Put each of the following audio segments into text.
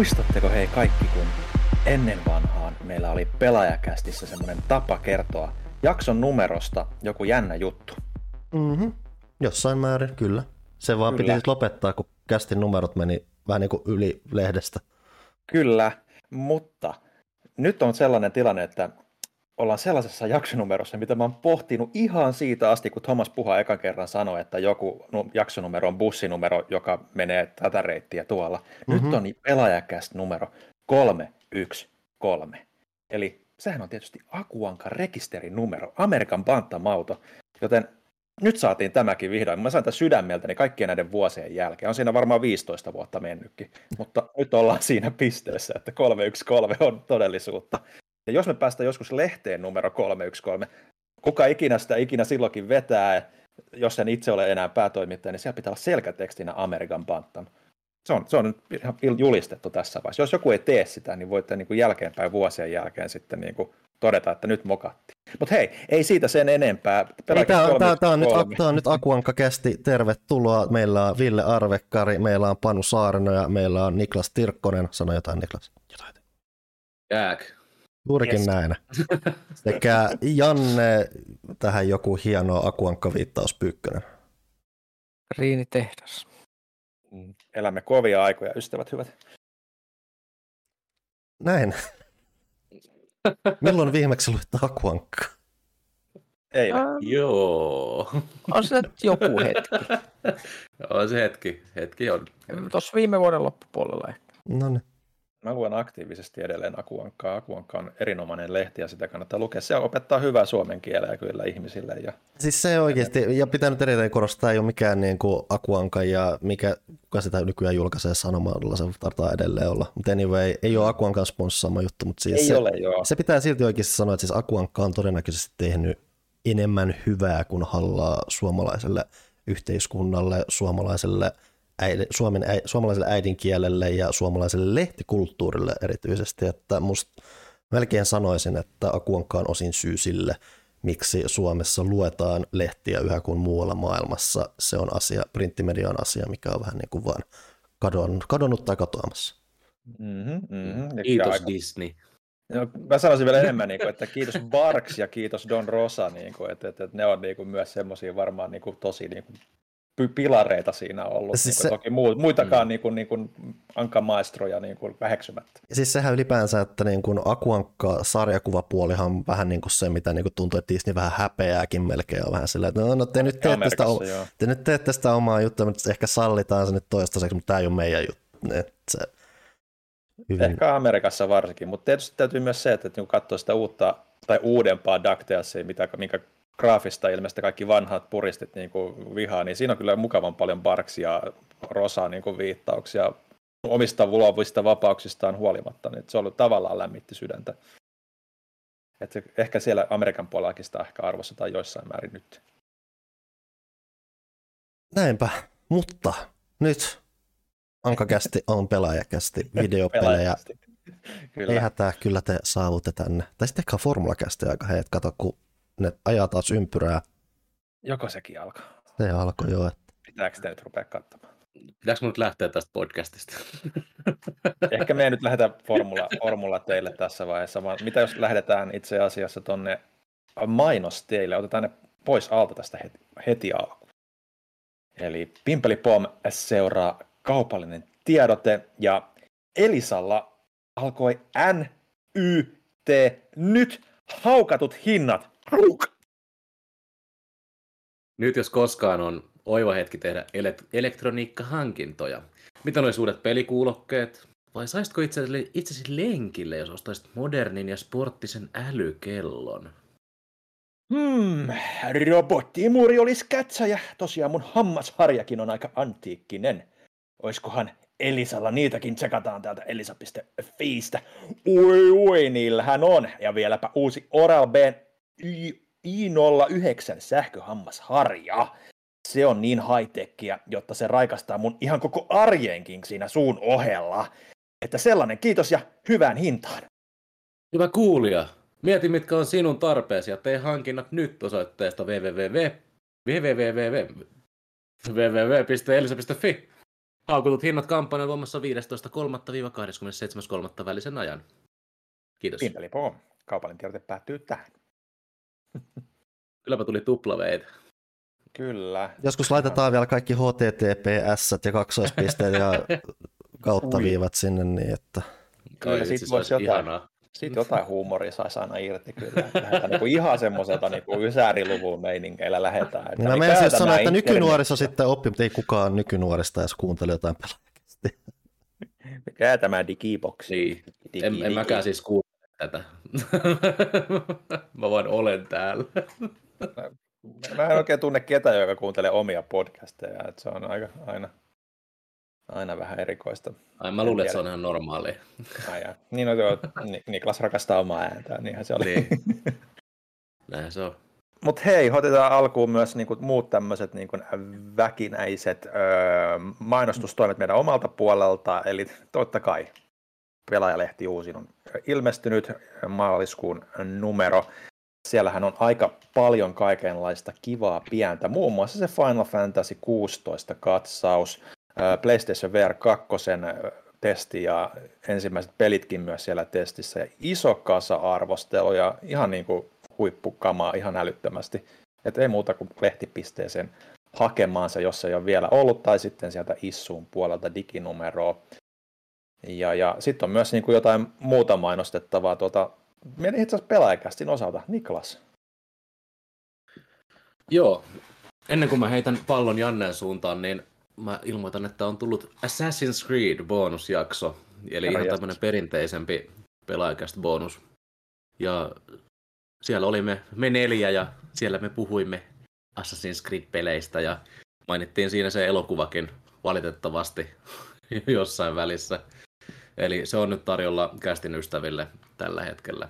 Muistatteko hei kaikki, kun ennen vanhaan meillä oli pelaajakästissä semmoinen tapa kertoa jakson numerosta joku jännä juttu? Mm-hmm. Jossain määrin, kyllä. Se vaan kyllä. piti lopettaa, kun kästin numerot meni vähän niin kuin yli lehdestä. Kyllä, mutta nyt on sellainen tilanne, että ollaan sellaisessa jaksonumerossa, mitä mä oon pohtinut ihan siitä asti, kun Thomas Puha ekan kerran sanoi, että joku jaksonumero on bussinumero, joka menee tätä reittiä tuolla. Mm-hmm. Nyt on pelaajakäst numero 313. Eli sehän on tietysti Akuanka rekisterinumero, Amerikan bantamauto, joten nyt saatiin tämäkin vihdoin. Mä sain tämän sydämeltäni kaikkien näiden vuosien jälkeen. On siinä varmaan 15 vuotta mennytkin, mutta nyt ollaan siinä pisteessä, että 313 on todellisuutta. Ja jos me päästään joskus lehteen numero 313, kuka ikinä sitä ikinä silloinkin vetää, jos en itse ole enää päätoimittaja, niin siellä pitää olla selkätekstinä Amerikan Bantam. Se on, se on ihan julistettu tässä vaiheessa. Jos joku ei tee sitä, niin voitte niin kuin jälkeenpäin vuosien jälkeen sitten niin kuin todeta, että nyt mokattiin. Mutta hei, ei siitä sen enempää. Ei, tämä, on, tämä, tämä, on nyt, tämä on nyt Akuanka kästi. Tervetuloa. Meillä on Ville Arvekkari, meillä on Panu Saareno ja meillä on Niklas Tirkkonen. Sano jotain Niklas. Jotain. Jääk. Juurikin yes. näin. Sekä Janne, tähän joku hieno Akuankka-viittaus Pyykkönen. Riinitehdas. Mm. Elämme kovia aikoja, ystävät hyvät. Näin. Milloin viimeksi luit Akuankka? Ei. Ähm, joo. On se joku hetki. on se hetki. Hetki on. Tuossa viime vuoden loppupuolella ehkä. No niin. Mä luen aktiivisesti edelleen Akuankkaa. Akuankka on erinomainen lehti ja sitä kannattaa lukea. Se opettaa hyvää suomen kieleä kyllä ihmisille. Ja... Siis se oikeasti, ja pitää nyt erittäin korostaa, ei ole mikään niin kuin Akuanka ja mikä, kuka sitä nykyään julkaisee sanomalla, se tarvitaan edelleen olla. Mutta anyway, ei ole Akuankan sponssaama juttu, mutta siis ei se, ole, joo. se pitää silti oikeasti sanoa, että siis Akuankka on todennäköisesti tehnyt enemmän hyvää kuin hallaa suomalaiselle yhteiskunnalle, suomalaiselle – äidi, suomen, äi, suomalaiselle äidinkielelle ja suomalaiselle lehtikulttuurille erityisesti, että musta melkein sanoisin, että Akuankka on osin syy sille, miksi Suomessa luetaan lehtiä yhä kuin muualla maailmassa. Se on asia, printtimedian asia, mikä on vähän niin kuin vaan kadonnut, kadonnut tai katoamassa. Mm-hmm, mm-hmm. Kiitos aika... Disney. No, mä sanoisin vielä enemmän, niin kuin, että kiitos Barks ja kiitos Don Rosa, niin kuin, että, että, että ne on niin kuin, myös semmoisia varmaan niin kuin, tosi niin kuin, pilareita siinä ollut. Siis niin se... Toki muitakaan mm. niin kuin, niin kuin Anka Maestroja niin kuin väheksymättä. Siis sehän ylipäänsä, että niin kuin Akuankka sarjakuvapuolihan on vähän niin kuin se, mitä niin kuin tuntuu, että Disney vähän häpeääkin melkein on vähän silleen, että no, no te, nyt teette sitä, te nyt teette sitä omaa juttua, mutta ehkä sallitaan se nyt toistaiseksi, mutta tämä ei ole meidän juttu. Että se, hyvin... Ehkä Amerikassa varsinkin, mutta tietysti täytyy myös se, että, että kun katsoo sitä uutta tai uudempaa DuckTalesia, mitä, minkä graafista ilmeisesti kaikki vanhat puristit niin kuin vihaa, niin siinä on kyllä mukavan paljon Barksia, Rosaa niin kuin viittauksia omista luovista vapauksistaan huolimatta, niin se on ollut tavallaan lämmitti sydäntä. Että ehkä siellä Amerikan puolellakin sitä ehkä arvostetaan joissain määrin nyt. Näinpä, mutta nyt Ankakästi on pelaajakästi, videopelejä. Kyllä. Ei hätää, kyllä te saavutte tänne. Tai sitten ehkä formulakästi aika heet, kato kun ne ajaa taas ympyrää. Joko sekin alkaa? Se alkoi jo. Että... Pitääkö sitä nyt rupea katsomaan? Pitääkö nyt lähteä tästä podcastista? Ehkä me ei nyt lähdetä formula, formula teille tässä vaiheessa, vaan mitä jos lähdetään itse asiassa tuonne mainosteille, otetaan ne pois alta tästä heti, heti alkuun. Eli Pimpeli Pom seuraa kaupallinen tiedote ja Elisalla alkoi NYT nyt haukatut hinnat nyt jos koskaan on oiva hetki tehdä ele- elektroniikkahankintoja. Mitä olisi uudet pelikuulokkeet? Vai saisitko itsesi, itsesi lenkille, jos ostaisit modernin ja sporttisen älykellon? Hmm, robottiimuri olisi kätsäjä. Tosiaan mun hammasharjakin on aika antiikkinen. Oiskohan Elisalla niitäkin tsekataan täältä elisa.fiistä. Ui, ui, niillähän on. Ja vieläpä uusi Oral-B I09 sähköhammasharja. Se on niin high jotta se raikastaa mun ihan koko arjenkin siinä suun ohella. Että sellainen kiitos ja hyvään hintaan. Hyvä kuulija. Mieti, mitkä on sinun tarpeesi ja tee hankinnat nyt osoitteesta www. www. www.elisa.fi. Haukutut hinnat kampanjan voimassa 15.3.–27.3. välisen ajan. Kiitos. Pimpeli poo. Kaupallinen tiedote päättyy tähän. Kylläpä tuli tuplaveitä. Kyllä. Joskus laitetaan vielä kaikki HTTPS ja kaksoispisteet ja kauttaviivat sinne niin, että Kyllä, sit sit voisi olisi jotain-. Sitten jotain huumoria saisi aina irti kyllä. Lähdetään niinku ihan semmoiselta niinku ysääriluvun meiningeillä lähdetään. Että Niin mä mikä menen siis sanoa, että nykynuoriso sitten oppi, mutta ei kukaan nykynuorista edes kuuntele jotain pelaajakästi. Mikä tämä digiboksi? Niin. Digi, En, en mäkään siis kuuntele tätä. mä vaan olen täällä. Mä en oikein tunne ketään, joka kuuntelee omia podcasteja. Että se on aika, aina, aina vähän erikoista. Ai mä luulen, että se on ihan normaalia. Ai jaa. niin on joo, Ni- Niklas rakastaa omaa ääntään, niinhän se oli. Niin. Se on. Mutta hei, otetaan alkuun myös niinku muut tämmöiset niinku väkinäiset öö, mainostustoimet meidän omalta puolelta. Eli totta kai pelaajalehti uusin on ilmestynyt maaliskuun numero. Siellähän on aika paljon kaikenlaista kivaa pientä, muun muassa se Final Fantasy 16 katsaus, PlayStation VR 2 testi ja ensimmäiset pelitkin myös siellä testissä ja iso kasa arvosteluja, ihan niin kuin huippukamaa ihan älyttömästi. Et ei muuta kuin lehtipisteeseen hakemaan se, jos ei ole vielä ollut, tai sitten sieltä Issuun puolelta diginumeroa. Ja, ja sitten on myös niin kuin jotain muuta mainostettavaa tuota, meidän itse asiassa pelaajakästin osalta. Niklas. Joo. Ennen kuin mä heitän pallon Jannen suuntaan, niin mä ilmoitan, että on tullut Assassin's Creed bonusjakso. Eli Herra ihan jästäs. tämmönen perinteisempi pelaajakästä bonus. Ja siellä olimme me neljä ja siellä me puhuimme Assassin's Creed-peleistä ja mainittiin siinä se elokuvakin valitettavasti jossain välissä. Eli se on nyt tarjolla kästin ystäville tällä hetkellä.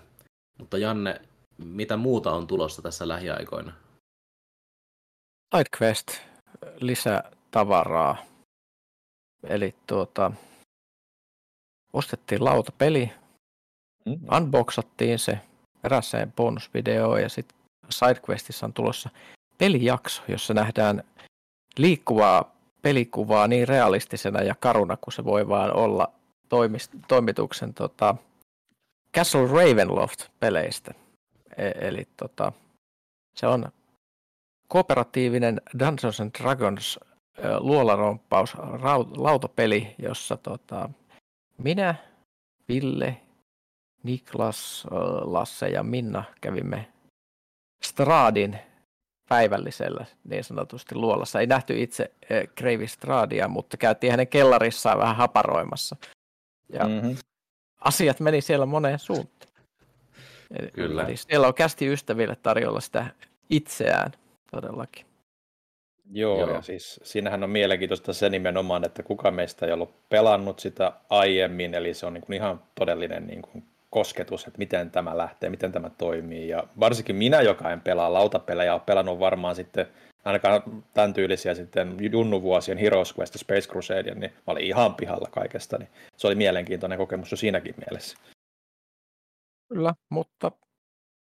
Mutta Janne, mitä muuta on tulossa tässä lähiaikoina? SideQuest lisää tavaraa. Eli tuota, ostettiin lautapeli, Mm. unboxattiin se eräseen bonusvideoon ja sitten SideQuestissa on tulossa pelijakso, jossa nähdään liikkuvaa pelikuvaa niin realistisena ja karuna kuin se voi vaan olla toimist- toimituksen tota, Castle Ravenloft-peleistä. E- eli tota, se on kooperatiivinen Dungeons and Dragons luolaromppaus lautapeli, jossa tota, minä, Ville, Niklas, Lasse ja Minna kävimme Stradin päivällisellä niin sanotusti luolassa. Ei nähty itse ö, Kreivi Stradia, mutta käytiin hänen kellarissaan vähän haparoimassa. Ja Mm-hmm. asiat meni siellä moneen suuntaan. Kyllä. Eli siellä on kästi ystäville tarjolla sitä itseään todellakin. Joo, Joo. Joo, ja siis siinähän on mielenkiintoista se nimenomaan, että kuka meistä ei ollut pelannut sitä aiemmin, eli se on niin kuin ihan todellinen niin kuin kosketus, että miten tämä lähtee, miten tämä toimii, ja varsinkin minä, joka en pelaa lautapelejä, olen pelannut varmaan sitten ainakaan tämän tyylisiä sitten junnuvuosien Heroes Quest ja Space Crusade, niin mä olin ihan pihalla kaikesta, niin se oli mielenkiintoinen kokemus jo siinäkin mielessä. Kyllä, mutta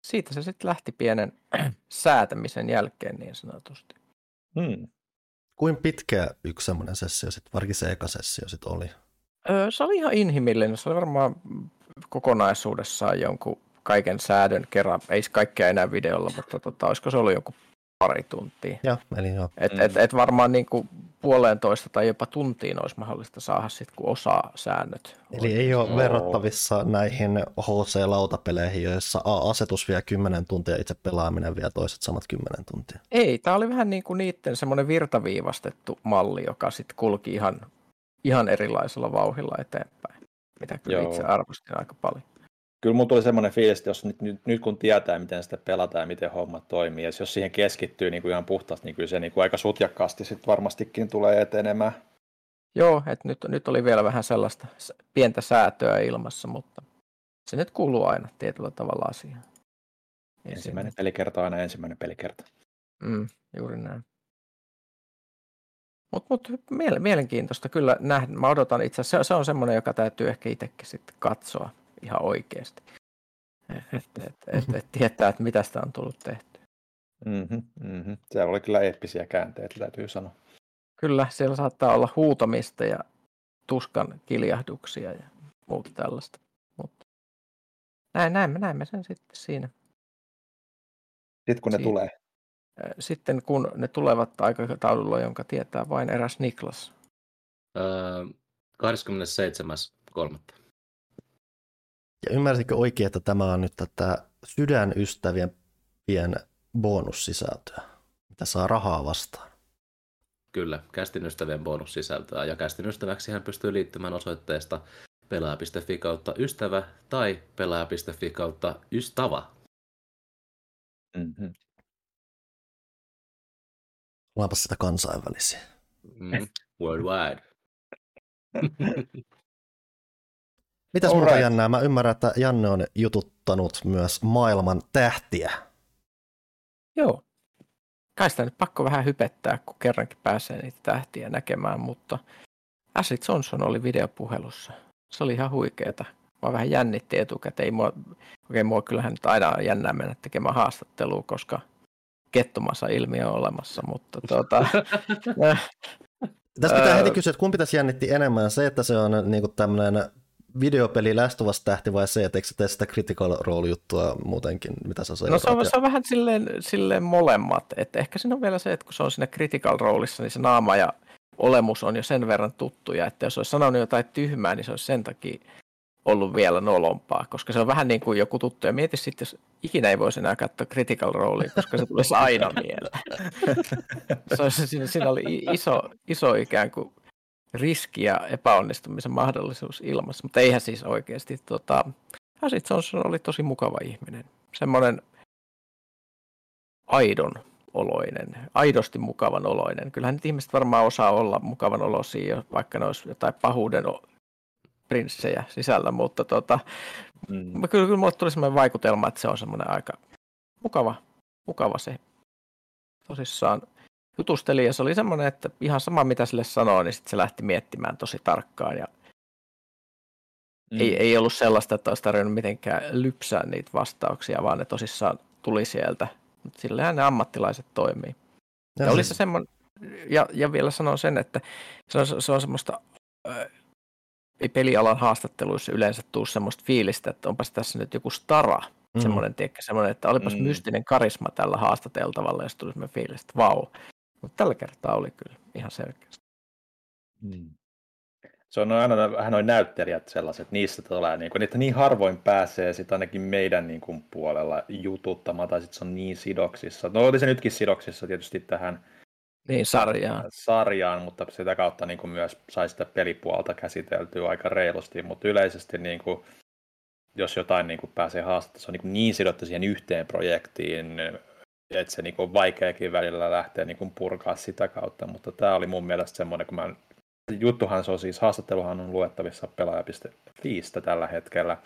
siitä se sitten lähti pienen säätämisen jälkeen niin sanotusti. Hmm. Kuin pitkä yksi semmoinen sessio sitten, varsinkin se eka sessio sitten oli? Öö, se oli ihan inhimillinen, se oli varmaan kokonaisuudessaan jonkun kaiken säädön kerran, ei se kaikkea enää videolla, mutta tota, olisiko se ollut joku pari tuntia. Joo, eli joo. Et, Mm. et, et varmaan niin kuin puolentoista tai jopa tuntiin olisi mahdollista saada sitten, kun osaa säännöt. Eli ei ole Joo. verrattavissa näihin HC-lautapeleihin, joissa asetus vie 10 tuntia, itse pelaaminen vie toiset samat 10 tuntia. Ei, tämä oli vähän niin kuin niiden semmoinen virtaviivastettu malli, joka sitten kulki ihan, ihan erilaisella vauhilla eteenpäin, mitä kyllä Joo. itse arvostin aika paljon. Kyllä mulla tuli semmoinen fiilis, että jos nyt, nyt, nyt kun tietää, miten sitä pelataan ja miten homma toimii, ja jos siihen keskittyy niin kuin ihan puhtaasti, niin kyllä se niin kuin aika sutjakkaasti sit varmastikin tulee etenemään. Joo, että nyt, nyt oli vielä vähän sellaista pientä säätöä ilmassa, mutta se nyt kuuluu aina tietyllä tavalla asiaan. Ensimmäinen pelikerta on aina ensimmäinen pelikerta. Mm, juuri näin. Mutta mut, miele- mielenkiintoista kyllä nähdä. Mä odotan itse asiassa, se, se on semmoinen, joka täytyy ehkä itsekin sitten katsoa ihan oikeasti. Että et, et, et, et tietää, että mitä sitä on tullut tehty. Mm-hmm, mm-hmm. Se oli kyllä eeppisiä käänteitä, täytyy sanoa. Kyllä, siellä saattaa olla huutamista ja tuskan kiljahduksia ja muuta tällaista. Mutta näin, näin, me näemme sen sitten siinä. Sitten kun ne Siinä. tulee. Sitten kun ne tulevat aikataululla, jonka tietää vain eräs Niklas. Öö, 27.3. Ja ymmärsitkö oikein, että tämä on nyt tätä sydänystävien pien bonussisältöä, mitä saa rahaa vastaan? Kyllä, kästin ystävien bonussisältöä. Ja kästin ystäväksi hän pystyy liittymään osoitteesta pelaaja.fi kautta ystävä tai pelaaja.fi kautta ystävä. Mm-hmm. Ollaanpa sitä kansainvälisiä. Mm, worldwide. Mitäs All muuta right. jännää? Mä ymmärrän, että Janne on jututtanut myös maailman tähtiä. Joo. Kai sitä nyt pakko vähän hypettää, kun kerrankin pääsee niitä tähtiä näkemään, mutta Ashley Johnson oli videopuhelussa. Se oli ihan huikeeta. Mä vähän jännitti etukäteen. Ei mua, okei, mua kyllähän nyt aina on jännää mennä tekemään haastattelua, koska kettumassa ilmiö on olemassa, mutta tuota, Tässä pitää heti kysyä, että kumpi tässä jännitti enemmän, se, että se on niinku tämmöinen videopeli lästuvas tähti vai se, että eikö tee sitä critical role juttua muutenkin, mitä sä No se on, se on vähän silleen, silleen molemmat. Et ehkä siinä on vielä se, että kun se on siinä critical roolissa, niin se naama ja olemus on jo sen verran tuttuja, että jos olisi sanonut jotain tyhmää, niin se olisi sen takia ollut vielä nolompaa, koska se on vähän niin kuin joku tuttu. Ja mieti sitten, jos ikinä ei voisi enää katsoa critical roolia, koska se tulisi aina mieleen. Se olisi, siinä, siinä oli iso, iso ikään kuin riski ja epäonnistumisen mahdollisuus ilmassa, mutta eihän siis oikeasti. Tota, Hasit Johnson oli tosi mukava ihminen. Semmoinen aidon oloinen, aidosti mukavan oloinen. Kyllähän nyt ihmiset varmaan osaa olla mukavan olosia, jo, vaikka ne olisi jotain pahuuden prinssejä sisällä, mutta tota, Mm. kyllä, kyllä mulle tuli semmoinen vaikutelma, että se on semmoinen aika mukava, mukava se tosissaan jutusteli ja se oli semmoinen, että ihan sama mitä sille sanoo, niin sitten se lähti miettimään tosi tarkkaan ja Mm. ei, ei ollut sellaista, että olisi tarvinnut mitenkään lypsää niitä vastauksia, vaan ne tosissaan tuli sieltä. Mutta sillähän ne ammattilaiset toimii. Ja, ja oli se semmoinen, ja, ja vielä sanon sen, että se on, se on semmoista, äh, ei pelialan haastatteluissa yleensä tuu semmoista fiilistä, että onpas tässä nyt joku stara, mm. semmoinen, tiedätkö, semmoinen, että olipas Mm. mm. mystinen karisma tällä haastateltavalla, ja sitten tuli semmoinen fiilis, että vau. Mutta tällä kertaa oli kyllä ihan selkeästi. Mm. Se on aina vähän noin näyttelijät sellaiset, niistä tulee, niin kuin, niitä niin harvoin pääsee sitten ainakin meidän niin kuin, puolella jututtamaan, tai sitten se on niin sidoksissa. No oli se nytkin sidoksissa tietysti tähän Niin sarjaa. sarjaan, mutta sitä kautta niin kuin, myös sai sitä pelipuolta käsiteltyä aika reilusti, mutta yleisesti niin kuin, jos jotain niin kuin, pääsee haastamaan, se on niin, niin sidottu siihen yhteen projektiin, että se niin kuin, on vaikeakin välillä lähteä niin kuin, purkaa sitä kautta, mutta tämä oli mun mielestä semmoinen, kun mä juttuhan se on siis, haastatteluhan on luettavissa pelaaja.fiistä tällä hetkellä.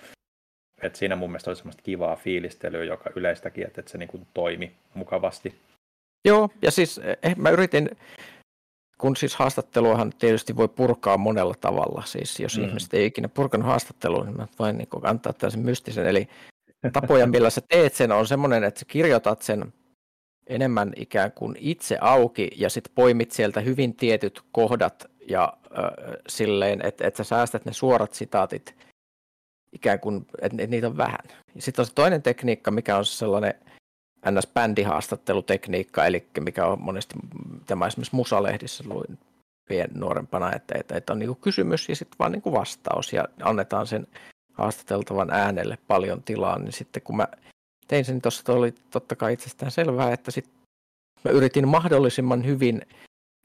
Et siinä mun mielestä oli semmoista kivaa fiilistelyä, joka yleistäkin, että, että se niin kuin toimi mukavasti. Joo, ja siis eh, mä yritin, kun siis haastatteluahan tietysti voi purkaa monella tavalla, siis jos Mm. ihmiset ei ikinä purkanut haastattelua, niin mä voin niin antaa tällaisen mystisen, eli tapoja, millä sä teet sen, on semmoinen, että sä kirjoitat sen enemmän ikään kuin itse auki ja sitten poimit sieltä hyvin tietyt kohdat ja äh, silleen, että, että sä säästät ne suorat sitaatit ikään kuin, että, että niitä on vähän. Sitten on se toinen tekniikka, mikä on sellainen NS-bändihaastattelutekniikka, eli mikä on monesti, tämä esimerkiksi Musalehdissä luin pien nuorempana, että, että, että on niin kysymys ja sitten vaan niin vastaus ja annetaan sen haastateltavan äänelle paljon tilaa, niin sitten kun mä tein sen, tuossa oli totta kai itsestään selvää, että sitten mä yritin mahdollisimman hyvin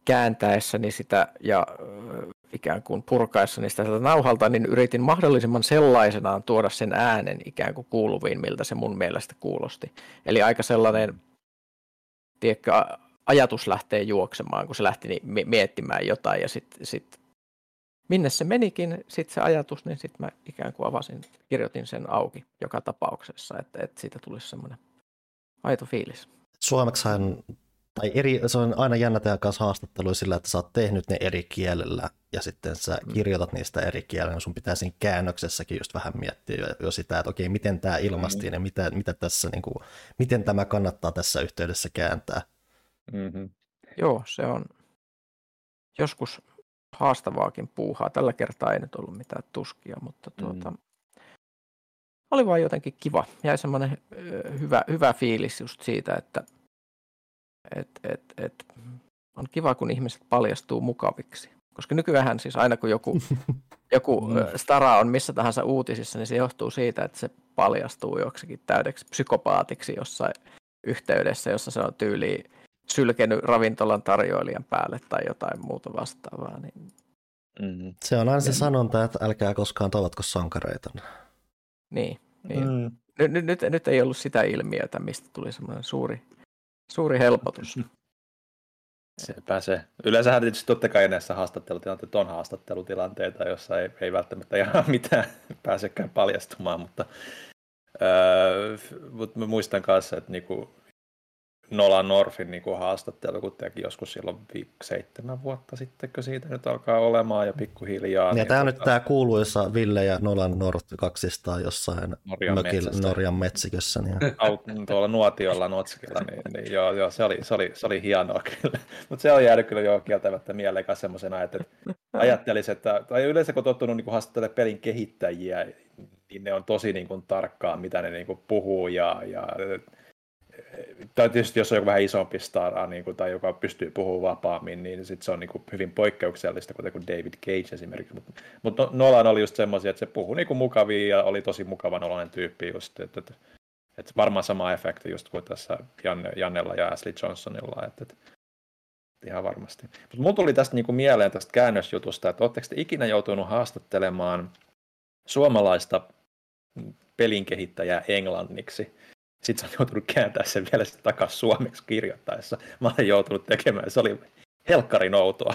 kääntäessäni sitä ja ö, ikään kuin purkaessani sitä sieltä nauhalta, niin yritin mahdollisimman sellaisenaan tuoda sen äänen ikään kuin kuuluviin, miltä se mun mielestä kuulosti. Eli aika sellainen, tiedätkö, ajatus lähtee juoksemaan, kun se lähti miettimään jotain ja sitten sit, minne se menikin, sitten se ajatus, niin sitten mä ikään kuin avasin, kirjoitin sen auki joka tapauksessa, että, että siitä tulisi semmoinen aito fiilis. Suomeksihan, tai eri, se on aina jännä tehdä kanssa haastatteluja sillä, että sä oot tehnyt ne eri kielellä ja sitten sä Mm. kirjoitat niistä eri kielellä, niin sun pitää siinä käännöksessäkin just vähän miettiä jo, jo sitä, että okei, miten tämä ilmastiin ja mitä, mitä tässä, niin kuin, miten tämä kannattaa tässä yhteydessä kääntää. Mm-hmm. Joo, se on joskus haastavaakin puuhaa. Tällä kertaa ei nyt ollut mitään tuskia, mutta tuota, mm. oli vaan jotenkin kiva. Jäi semmoinen hyvä, hyvä fiilis just siitä, että et, et, et, on kiva, kun ihmiset paljastuu mukaviksi. Koska nykyään siis aina kun joku, joku mm. stara on missä tahansa uutisissa, niin se johtuu siitä, että se paljastuu joksikin täydeksi psykopaatiksi jossain yhteydessä, jossa se on tyyliin sylkenyt ravintolan tarjoilijan päälle tai jotain muuta vastaavaa. Niin... Mm. Se on aina se sanonta, että älkää koskaan toivotko sankareita. Niin, niin. Mm. Nyt, nyt, nyt, nyt ei ollut sitä ilmiötä, mistä tuli semmoinen suuri, suuri helpotus. Se pääsee. Yleensähän tietysti totta kai näissä haastattelutilanteissa on haastattelutilanteita, joissa ei, ei välttämättä ihan mitään pääsekään paljastumaan, mutta, öö, mutta mä muistan kanssa, että niinku, Nolan Norfin niin kuin haastattelu, kun teki joskus silloin viik- seitsemän vuotta sitten, kun siitä nyt alkaa olemaan ja pikkuhiljaa. Ja niin tämä on tota... nyt tämä kuuluisa Ville ja Nolan Norf kaksistaan jossain Norjan, mökillä, Norjan metsikössä. Niin. Tuolla nuotiolla Notskilla, niin, niin joo, joo, se, oli, se, oli, se oli hienoa kyllä. Mutta se on jäänyt kyllä jo kieltämättä mieleen semmoisena, että ajattelisi, että tai yleensä kun tottunut niin haastattelemaan pelin kehittäjiä, niin ne on tosi niin kuin, tarkkaan, mitä ne niin kuin, puhuu ja, ja tai tietysti jos on joku vähän isompi stara niin kuin, tai joka pystyy puhumaan vapaammin, niin sit se on niin kuin, hyvin poikkeuksellista, kuten kuin David Cage esimerkiksi. Mutta mut Nolan oli just semmoisia, että se puhui niin kuin mukavia ja oli tosi mukavan oloinen tyyppi just, että, että, että varmaan sama efekti just kuin tässä Janne, Jannella ja Ashley Johnsonilla, että, että ihan varmasti. Mutta mulla tuli tästä niin kuin mieleen tästä käännösjutusta, että oletteko te ikinä joutunut haastattelemaan suomalaista pelin kehittäjää englanniksi? Sitten se on joutunut kääntää sen vielä sitten takaisin suomeksi kirjoittaessa. Mä olen joutunut tekemään, se oli helkkarin outoa.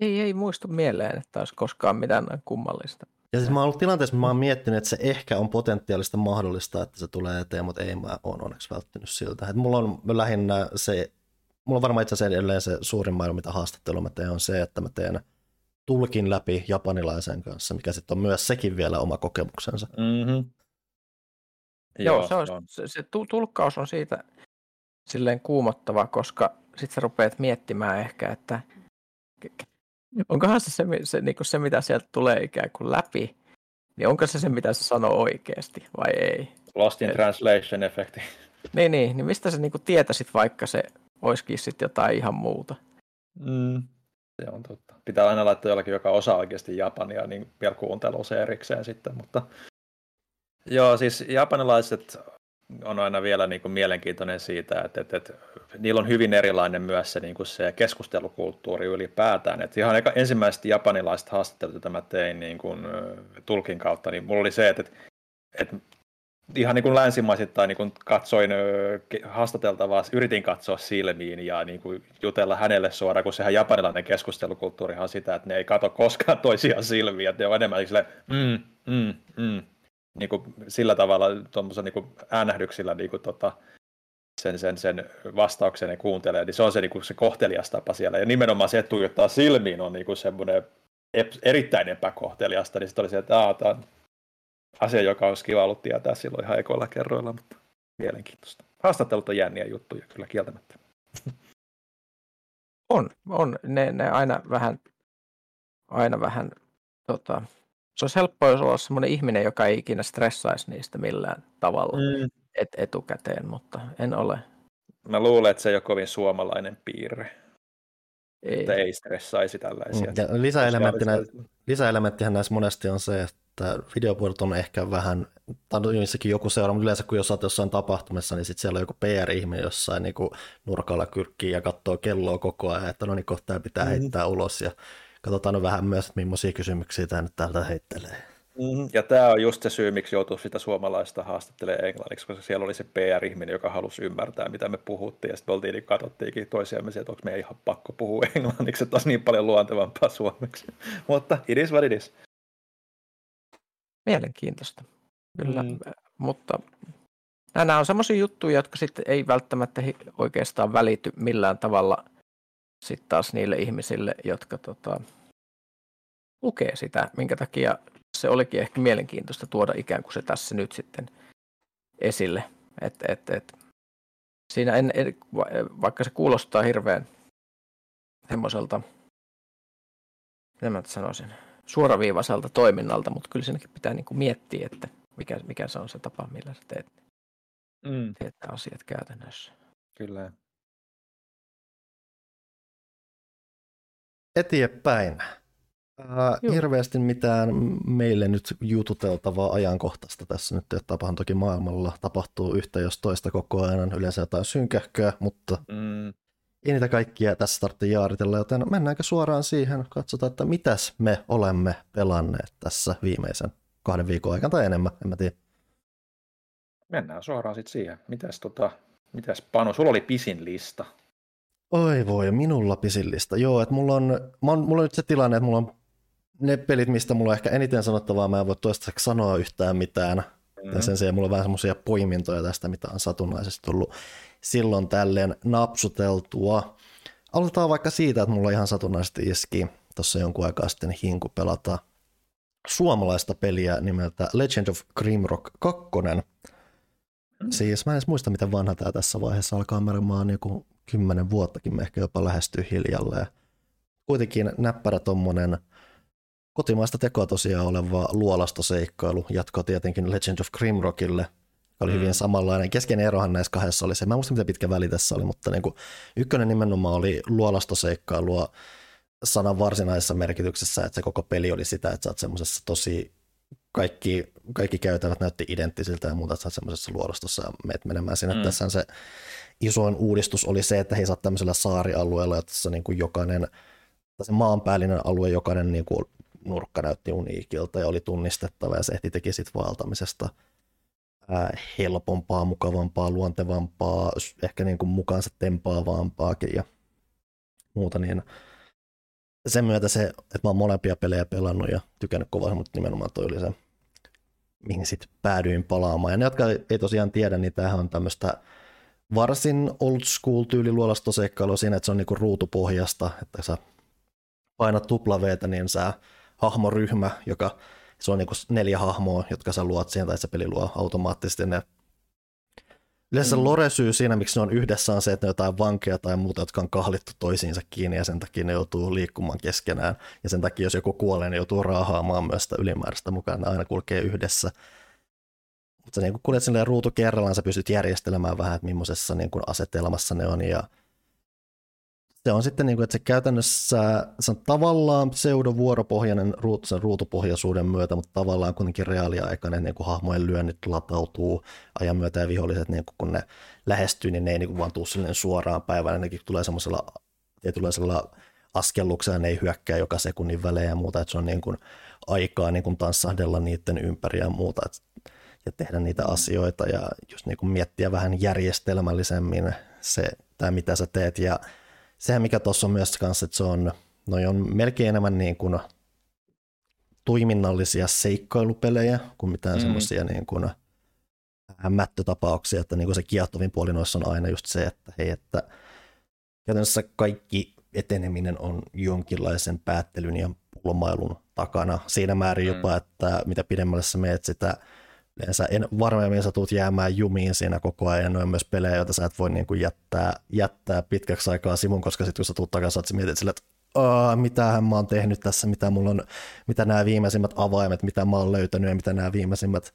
Ei, ei muistu mieleen, että olisi koskaan mitään kummallista. Ja siis mä oon ollut tilanteessa, mä oon miettinyt, että se ehkä on potentiaalista mahdollista, että se tulee eteen, mutta ei mä oon onneksi välttynyt siltä. Et mulla on lähinnä se, mulla on varmaan itse asiassa edelleen se suurin maailma, mitä haastattelu mä teen, on se, että mä teen tulkin läpi japanilaisen kanssa, mikä sitten on myös sekin vielä oma kokemuksensa. Mm-hmm. Joo, se, on, se, se tulkkaus on siitä silleen kuumottava, koska sitten sä rupeat miettimään ehkä, että onkohan se se, se, niin se mitä sieltä tulee ikään kuin läpi, niin onko se se, mitä se sanoo oikeasti vai ei. Lost in Et, translation efekti. Niin, niin, niin mistä sä niin tietäisit, vaikka se olisikin sitten jotain ihan muuta. Mm, se on totta. Pitää aina laittaa jollakin, joka osaa oikeasti japania, niin vielä kuuntelua se erikseen sitten, mutta Joo, siis japanilaiset on aina vielä niin kuin mielenkiintoinen siitä, että, että, että niillä on hyvin erilainen myös se, niin kuin se keskustelukulttuuri ylipäätään. Että ihan ensimmäiset japanilaiset haastattelut, joita mä tein niin kuin, tulkin kautta, niin mulla oli se, että, että ihan niin kuin länsimaisittain niin kuin katsoin haastateltavaa, yritin katsoa silmiin ja niin kuin jutella hänelle suoraan, kun sehän japanilainen keskustelukulttuurihan on sitä, että ne ei katso koskaan toisiaan silmiä, että ne on enemmän sille, mm, mm, mm, niin kuin sillä tavalla tuommoisen niin äänähdyksillä niin kuin, tota, sen, sen, sen vastauksen ja kuuntelee, niin se on se, niin kuin se kohtelias tapa siellä. Ja nimenomaan se, että tuijottaa silmiin, on niin kuin semmoinen erittäin epäkohteliasta, niin sitten oli se, että tämä on asia, joka olisi kiva ollut tietää silloin ihan ekoilla kerroilla, mutta mielenkiintoista. Haastattelut on jänniä juttuja kyllä kieltämättä. On, on. Ne, ne aina vähän, aina vähän tota, se olisi helppoa, jos olla sellainen ihminen, joka ei ikinä stressaisi niistä millään tavalla mm. et, etukäteen, mutta en ole. Mä luulen, että se ei ole kovin suomalainen piirre. Ei. Että ei stressaisi tällaisia. Mm. Ja lisäelementtinä, lisäelementtihän näissä monesti on se, että videopuolet on ehkä vähän, tai jossakin joku seuraa, mutta yleensä kun jos olet jossain tapahtumassa, niin sitten siellä on joku PR-ihminen jossain niin kuin nurkalla kyrkkii ja katsoo kelloa koko ajan, että no niin kohta pitää mm. heittää ulos ja katsotaan vähän myös, että millaisia kysymyksiä tämä nyt täältä heittelee. Mm, ja tämä on just se syy, miksi joutuu sitä suomalaista haastattelemaan englanniksi, koska siellä oli se PR-ihminen, joka halusi ymmärtää, mitä me puhuttiin, ja sitten oltiin, niin katsottiinkin toisiamme että onko me ihan pakko puhua englanniksi, että olisi niin paljon luontevampaa suomeksi. Mutta it is what it is. Mielenkiintoista. Kyllä, mm. mutta nämä on sellaisia juttuja, jotka sitten ei välttämättä oikeastaan välity millään tavalla – sitten taas niille ihmisille, jotka tota, lukee sitä, minkä takia se olikin ehkä mielenkiintoista tuoda ikään kuin se tässä nyt sitten esille. Et, et, et, siinä en, en, vaikka se kuulostaa hirveän semmoiselta miten mä sanoisin, suoraviivaiselta toiminnalta, mutta kyllä siinäkin pitää niin kuin miettiä, että mikä, mikä se on se tapa, millä sä teet, Mm, teet asiat käytännössä. kyllä. Eteenpäin. Joo. hirveästi mitään meille nyt jututeltavaa ajankohtaista tässä nyt ei tapahdu toki maailmalla. Tapahtuu yhtä jos toista koko ajan, yleensä jotain synkähköä, mutta Mm, ei niitä kaikkia tässä tarvitse jaaritella, joten mennäänkö suoraan siihen, katsotaan, että mitäs me olemme pelanneet tässä viimeisen kahden viikon aikana tai enemmän, en mä tiedä. mennään suoraan sitten siihen. Mitäs, tota, mitäs Panu, sulla oli pisin lista. Oi voi, minulla pisillistä. Joo, että mulla on, mä on, mulla on nyt se tilanne, että mulla on ne pelit, mistä mulla on ehkä eniten sanottavaa, mä en voi toistaiseksi sanoa yhtään mitään. Mm. Ja sen sijaan mulla on vähän semmoisia poimintoja tästä, mitä on satunnaisesti tullut silloin tälleen napsuteltua. Aloitetaan vaikka siitä, että mulla ihan satunnaisesti iski tuossa jonkun aikaa sitten hinku pelata suomalaista peliä nimeltä Legend of Grimrock 2. Siis mä en edes muista, miten vanha tämä tässä vaiheessa alkaa varmaan joku kymmenen vuottakin, me ehkä jopa lähestyy hiljalleen. Kuitenkin näppärä tommonen kotimaista tekoa tosiaan oleva luolastoseikkailu jatkoi tietenkin Legend of Grimrockille, joka oli Mm. hyvin samanlainen. Keskeinen erohan näissä kahdessa oli se, mä en muista miten pitkä väli tässä oli, mutta niin kuin, ykkönen nimenomaan oli luolastoseikkailua sanan varsinaisessa merkityksessä, että se koko peli oli sitä, että sä oot semmoisessa tosi kaikki, kaikki käytävät näytti identtisiltä ja muuta, että sä oot semmoisessa luolastossa ja meet menemään sinne. Mm. Mm. Tässä se isoin uudistus oli se, että he saat tämmöisellä saarialueella, jossa niin kuin jokainen, tai se maanpäällinen alue, jokainen niin kuin nurkka näytti uniikilta ja oli tunnistettava ja se ehti teki sit vaeltamisesta helpompaa, mukavampaa, luontevampaa, ehkä niin kuin mukaansa tempaavampaakin ja muuta, niin sen myötä se, että mä oon molempia pelejä pelannut ja tykännyt kovasti, mutta nimenomaan toi oli se, mihin sitten päädyin palaamaan. Ja ne, jotka ei tosiaan tiedä, niin tämähän on tämmöistä varsin old school tyyli luolastoseikkailua siinä, että se on niinku ruutupohjasta, että sä painat tuplaveetä, niin sä hahmoryhmä, joka se on niinku neljä hahmoa, jotka sä luot siihen, tai se peli luo automaattisesti ne Yleensä Mm. lore-syy siinä, miksi ne on yhdessä, on se, että ne on jotain vankeja tai muuta, jotka on kahlittu toisiinsa kiinni ja sen takia ne joutuu liikkumaan keskenään. Ja sen takia, jos joku kuolee, ne joutuu raahaamaan myös sitä ylimääräistä mukaan, ne aina kulkee yhdessä. Mutta sä niin kun kuljet ruutu kerrallaan, sä pystyt järjestelemään vähän, että millaisessa niin kuin asetelmassa ne on. Ja se on sitten, niin kuin, että se käytännössä se on tavallaan pseudovuoropohjainen ruutu, sen ruutupohjaisuuden myötä, mutta tavallaan kuitenkin reaaliaikainen niin kuin hahmojen lyönnit latautuu ajan myötä ja viholliset, niin kuin, kun ne lähestyy, niin ne ei niin kuin vaan tule suoraan päivään, nekin tulee semmoisella tietynlaisella askelluksella, ne ei hyökkää joka sekunnin välein ja muuta, että se on niin kuin aikaa niin kuin tanssahdella niiden ympäri ja muuta, että ja tehdä niitä asioita ja just niin kuin miettiä vähän järjestelmällisemmin se, tai mitä sä teet. Ja sehän mikä tuossa on myös kanssa, että se on, noi on melkein enemmän niin kuin toiminnallisia seikkailupelejä kuin mitään Mm. mm. semmoisia niin kuin äh, mättötapauksia, että niin kuin se kiehtovin puoli noissa on aina just se, että hei, että käytännössä kaikki eteneminen on jonkinlaisen päättelyn ja pulmailun takana. Siinä määrin Mm. jopa, että mitä pidemmälle sä meet sitä, yleensä en, varmemmin sä tulet jäämään jumiin siinä koko ajan. Ne on myös pelejä, joita sä et voi niin kuin jättää, jättää pitkäksi aikaa sivun, koska sitten kun sä tulet takaisin, sä mietit sille, että mitähän mä oon tehnyt tässä, mitä mulla on, mitä nämä viimeisimmät avaimet, mitä mä oon löytänyt ja mitä nämä viimeisimmät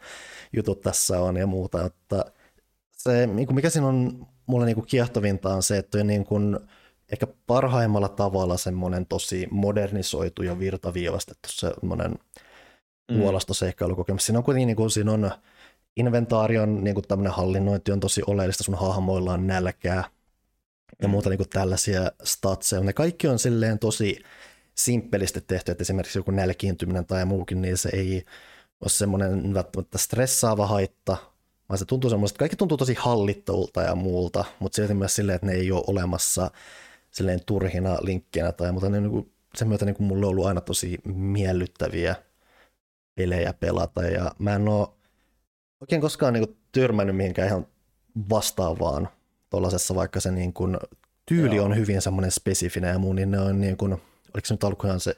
jutut tässä on ja muuta. Että se, niin kuin mikä siinä on mulle niin kuin kiehtovinta on se, että niin kuin ehkä parhaimmalla tavalla semmoinen tosi modernisoitu ja virtaviivastettu semmoinen Mm. luolastoseikkailukokemus. Siinä on kuitenkin niin kuin, siinä on inventaarion niin kuin tämmöinen hallinnointi on tosi oleellista, sun hahmoilla on nälkää ja Mm. muuta niin kuin tällaisia statseja. Ne kaikki on silleen tosi simppelisti tehty, että esimerkiksi joku nälkiintyminen tai muukin, niin se ei ole semmoinen välttämättä stressaava haitta, vaan se tuntuu semmoista, kaikki tuntuu tosi hallittulta ja muulta, mutta silti myös silleen, että ne ei ole olemassa silleen turhina linkkeinä tai muuta. Ne on niin kuin, sen myötä niin kuin mulle on ollut aina tosi miellyttäviä pelejä pelata ja mä en ole oikein koskaan niin kuin törmännyt mihinkään ihan vastaavaan tuollaisessa, vaikka se niin kuin, tyyli Joo. on hyvin semmoinen spesifinen ja muu, niin ne on niin kuin, oliko se nyt alkuun se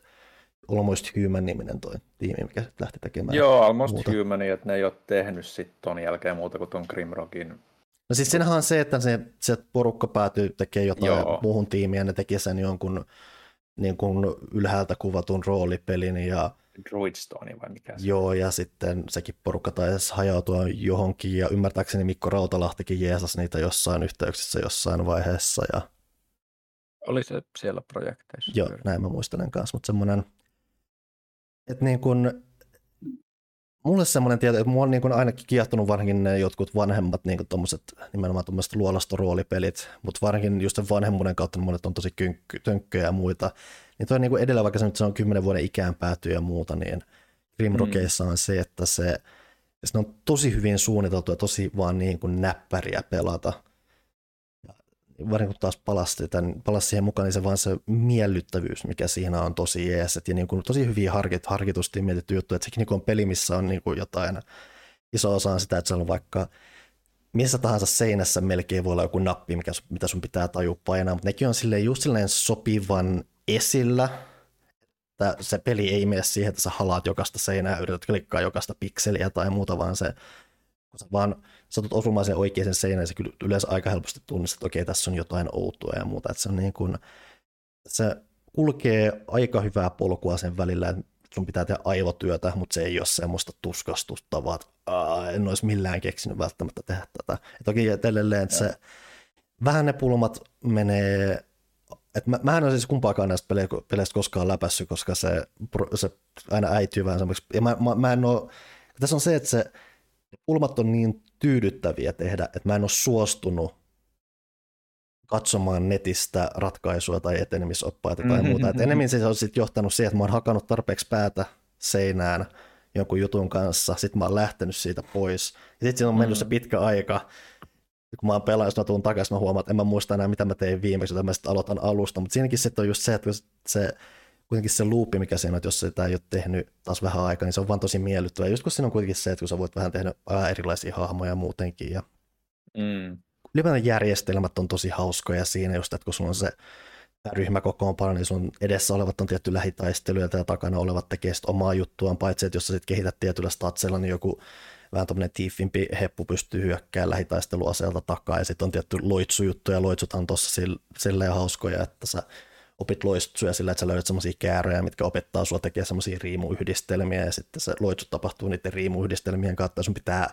Almost Human-niminen toi tiimi, mikä sit lähti tekemään. Joo, Almost muuta. Human, että ne ei ole tehnyt sitten ton jälkeen muuta kuin ton Grimrockin. No siis siinähän on se, että se, se porukka päätyy tekemään jotain. Joo. muuhun tiimiin ja ne teki sen jonkun niin kuin ylhäältä kuvatun roolipelin ja Druidstone vai mikä se Joo, ja sitten sekin porukka taisi hajautua johonkin, ja ymmärtääkseni Mikko Rautalahtikin jeesas niitä jossain yhteyksissä jossain vaiheessa, ja Oli se siellä projekteissa. joo, näin mä muistelen kanssa, mutta semmoinen, että niin kun, mulle semmoinen tieto, että mua on niin kun ainakin kiehtonut varsinkin ne jotkut vanhemmat niin tommoset, nimenomaan tuommoiset luolastoroolipelit, mutta varsinkin just sen vanhemmuuden kautta niin monet on tosi kynkky, tönkköjä ja muita, niin toi niin kuin edellä, vaikka se nyt se on kymmenen vuoden ikään päätyy ja muuta, niin Grimrockeissa on se, että se, se on tosi hyvin suunniteltu ja tosi vaan niin kuin näppäriä pelata. Varsinkin kun taas palasi, tämän, palasi siihen mukaan, niin se vaan se miellyttävyys, mikä siinä on tosi jees. Ja niin kuin tosi hyvin harkit, harkitusti mietitty juttu, että sekin niin on peli, missä on niin kuin jotain, iso osa on sitä, että se on vaikka missä tahansa seinässä melkein voi olla joku nappi, mikä, mitä sun pitää tajua painaa, mutta nekin on silleen just silleen sopivan esillä, että se peli ei mene siihen, että sä halaat jokaista seinää, yrität klikkaa jokaista pikseliä tai muuta, vaan se, kun sä vaan satut osumaan sen oikeaan seinään, se kyllä yleensä aika helposti tunnistat, että okei, tässä on jotain outoa ja muuta, että se on niin kuin, se kulkee aika hyvää polkua sen välillä, että sun pitää tehdä aivotyötä, mutta se ei ole semmoista tuskastuttavaa, että en olisi millään keksinyt välttämättä tehdä tätä. Ja toki edelleen, että se, vähän ne pulmat menee et mä, mä en ole siis kumpaakaan näistä peleistä koskaan läpässyt, koska se, se aina äityy vähän semmoiksi. Ja mä, mä, mä en ole, tässä on se, että se pulmat on niin tyydyttäviä tehdä, että mä en ole suostunut katsomaan netistä ratkaisua tai etenemisoppaita tai mm-hmm. muuta. Et enemmän se on sitten johtanut siihen, että mä oon hakannut tarpeeksi päätä seinään jonkun jutun kanssa, sitten mä oon lähtenyt siitä pois. Ja sitten siinä on mennyt mm. se pitkä aika, kun mä oon pelannut, jos mä tuun takaisin, mä huomaan, että en mä muista enää, mitä mä tein viimeksi, joten mä sitten aloitan alusta. Mutta siinäkin sitten on just se, että se, kuitenkin se loopi, mikä siinä on, että jos sitä ei ole tehnyt taas vähän aikaa, niin se on vaan tosi miellyttävä. Just kun siinä on kuitenkin se, että kun sä voit vähän tehdä vähän erilaisia hahmoja muutenkin. Ja mm. Ylipäätään järjestelmät on tosi hauskoja siinä just, että kun sulla on se ryhmäkokoonpano, niin sun edessä olevat on tietty lähitaistelu ja takana olevat tekee omaa juttuaan, paitsi että jos sä sitten kehität tietyllä statsella, niin joku vähän tämmöinen tiiffimpi heppu pystyy hyökkäämään lähitaisteluaseelta takaa, ja sitten on tietty loitsujuttu, ja loitsuthan on tuossa silleen hauskoja, että sä opit loitsuja sillä, että sä löydät semmoisia kääröjä, mitkä opettaa sua tekemään semmoisia riimuyhdistelmiä, ja sitten se loitsut tapahtuu niiden riimuyhdistelmien kautta, ja sun pitää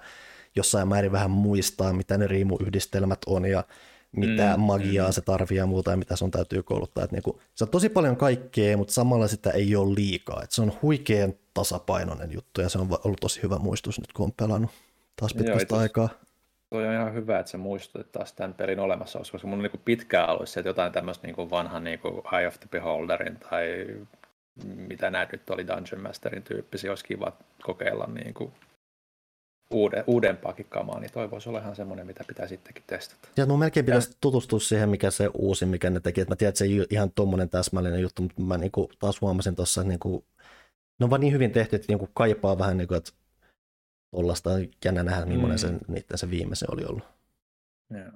jossain määrin vähän muistaa, mitä ne riimuyhdistelmät on, ja mitä mm, magiaa mm. se tarvii ja muuta ja mitä sun täytyy kouluttaa. Että niinku, se on tosi paljon kaikkea, mutta samalla sitä ei ole liikaa. Että se on huikean tasapainoinen juttu ja se on ollut tosi hyvä muistus nyt, kun on pelannut taas pitkästä Joo, aikaa. Toi on ihan hyvä, että se muistutit taas tämän pelin olemassa, koska mun niin pitkään ollut se, että jotain tämmöistä niin vanhan niin Eye of the Beholderin tai mitä nämä nyt oli Dungeon Masterin tyyppisiä, olisi kiva kokeilla niin kuin uude, uudempaakin kamaa, niin toi voisi olla ihan semmoinen, mitä pitää sittenkin testata. Ja no melkein pitäisi ja... tutustua siihen, mikä se uusi, mikä ne teki. Että mä tiedän, että se ei ole ihan tuommoinen täsmällinen juttu, mutta mä niinku taas huomasin tuossa, että niinku, ne on vaan niin hyvin tehty, että niinku kaipaa vähän, niinku, että tuollaista jännä nähdä, millainen mm. se, niiden se viimeisen oli ollut. Joo.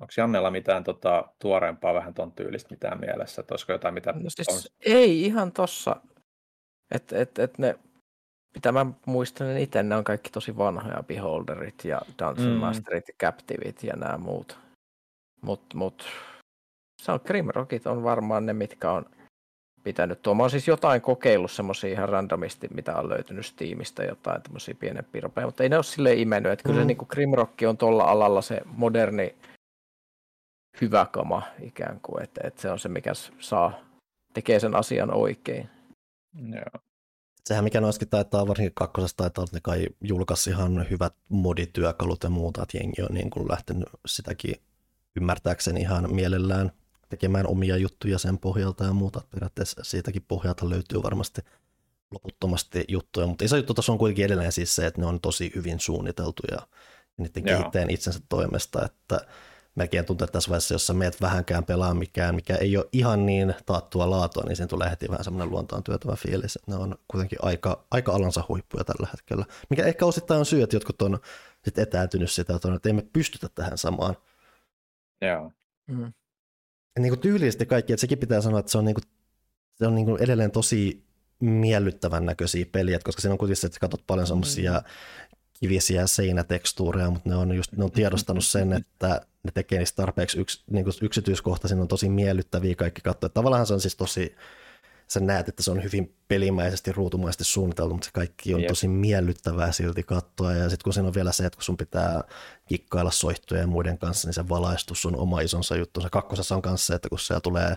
Onko Jannella mitään tota, tuoreempaa vähän ton tyylistä mitään mielessä? Että olisiko jotain, mitä no siis on... Ei ihan tossa. Että et, et ne mitä mä muistan itse, ne on kaikki tosi vanhoja, Beholderit ja Dungeon mm. Masterit ja Captivit ja nämä muut. Mutta mut, se on Grimrockit on varmaan ne, mitkä on pitänyt tuo. Mä oon siis jotain kokeillut semmoisia ihan randomisti, mitä on löytynyt Steamista, jotain tämmöisiä pienen piropeja, mutta ei ne ole silleen imennyt, että kyllä mm. se niin Grimrock on tuolla alalla se moderni hyvä kama ikään kuin, että, että se on se, mikä saa, tekee sen asian oikein. Joo sehän mikä noissakin taitaa, varsinkin kakkosessa taitaa että ne kai julkaisi ihan hyvät modityökalut ja muuta, että jengi on niin kuin lähtenyt sitäkin ymmärtääkseni ihan mielellään tekemään omia juttuja sen pohjalta ja muuta. Periaatteessa siitäkin pohjalta löytyy varmasti loputtomasti juttuja, mutta iso juttu tuossa on kuitenkin edelleen siis se, että ne on tosi hyvin suunniteltuja niiden kehittäjän itsensä toimesta, että melkein tuntuu, että tässä vaiheessa, jos sä meet vähänkään pelaa mikään, mikä ei ole ihan niin taattua laatua, niin siinä tulee heti vähän semmoinen luontaan työtävä fiilis. Ne on kuitenkin aika, aika alansa huippuja tällä hetkellä. Mikä ehkä osittain on syy, että jotkut on sit etääntynyt sitä, että, on, että emme pystytä tähän samaan. Joo. Mm. Niin kuin tyylisesti kaikki, että sekin pitää sanoa, että se on, niin kuin, se on niin kuin edelleen tosi miellyttävän näköisiä peliä, koska siinä on kuitenkin se, että katsot paljon semmoisia mm kivisiä seinätekstuureja, mutta ne on, just, ne on tiedostanut sen, että ne tekee niistä tarpeeksi yks, niin yksityiskohtaisia, on tosi miellyttäviä kaikki katsoa. Tavallaan se on siis tosi, sä näet, että se on hyvin pelimäisesti, ruutumaisesti suunniteltu, mutta se kaikki on Jep. tosi miellyttävää silti katsoa. Ja sitten kun siinä on vielä se, että kun sun pitää kikkailla soihtuja ja muiden kanssa, niin se valaistus on oma isonsa juttu. Se kakkosessa on kanssa se, että kun siellä tulee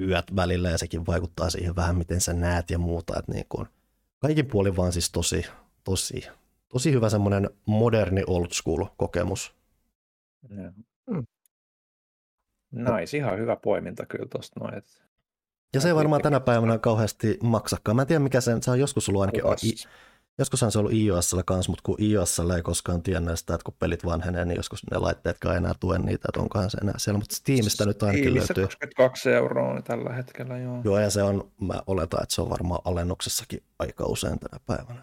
yöt välillä ja sekin vaikuttaa siihen vähän, miten sä näet ja muuta. Että niin kuin, kaikin puolin vaan siis tosi, tosi, tosi hyvä semmoinen moderni old school kokemus. Mm. Nice, ihan hyvä poiminta kyllä tuosta noin. Ja se ei varmaan tänä päivänä kauheasti maksakaan. Mä en tiedä mikä sen, se on joskus ollut ainakin, joskushan se on ollut iOSlla kanssa, mutta kun iOSlla ei koskaan tiennyt sitä, että kun pelit vanhenee, niin joskus ne laitteetkaan ei enää tue niitä, että onkohan se enää siellä, mutta Steamista nyt ainakin Steamissa löytyy. 22 euroa tällä hetkellä, joo. Joo, ja se on, mä oletan, että se on varmaan alennuksessakin aika usein tänä päivänä.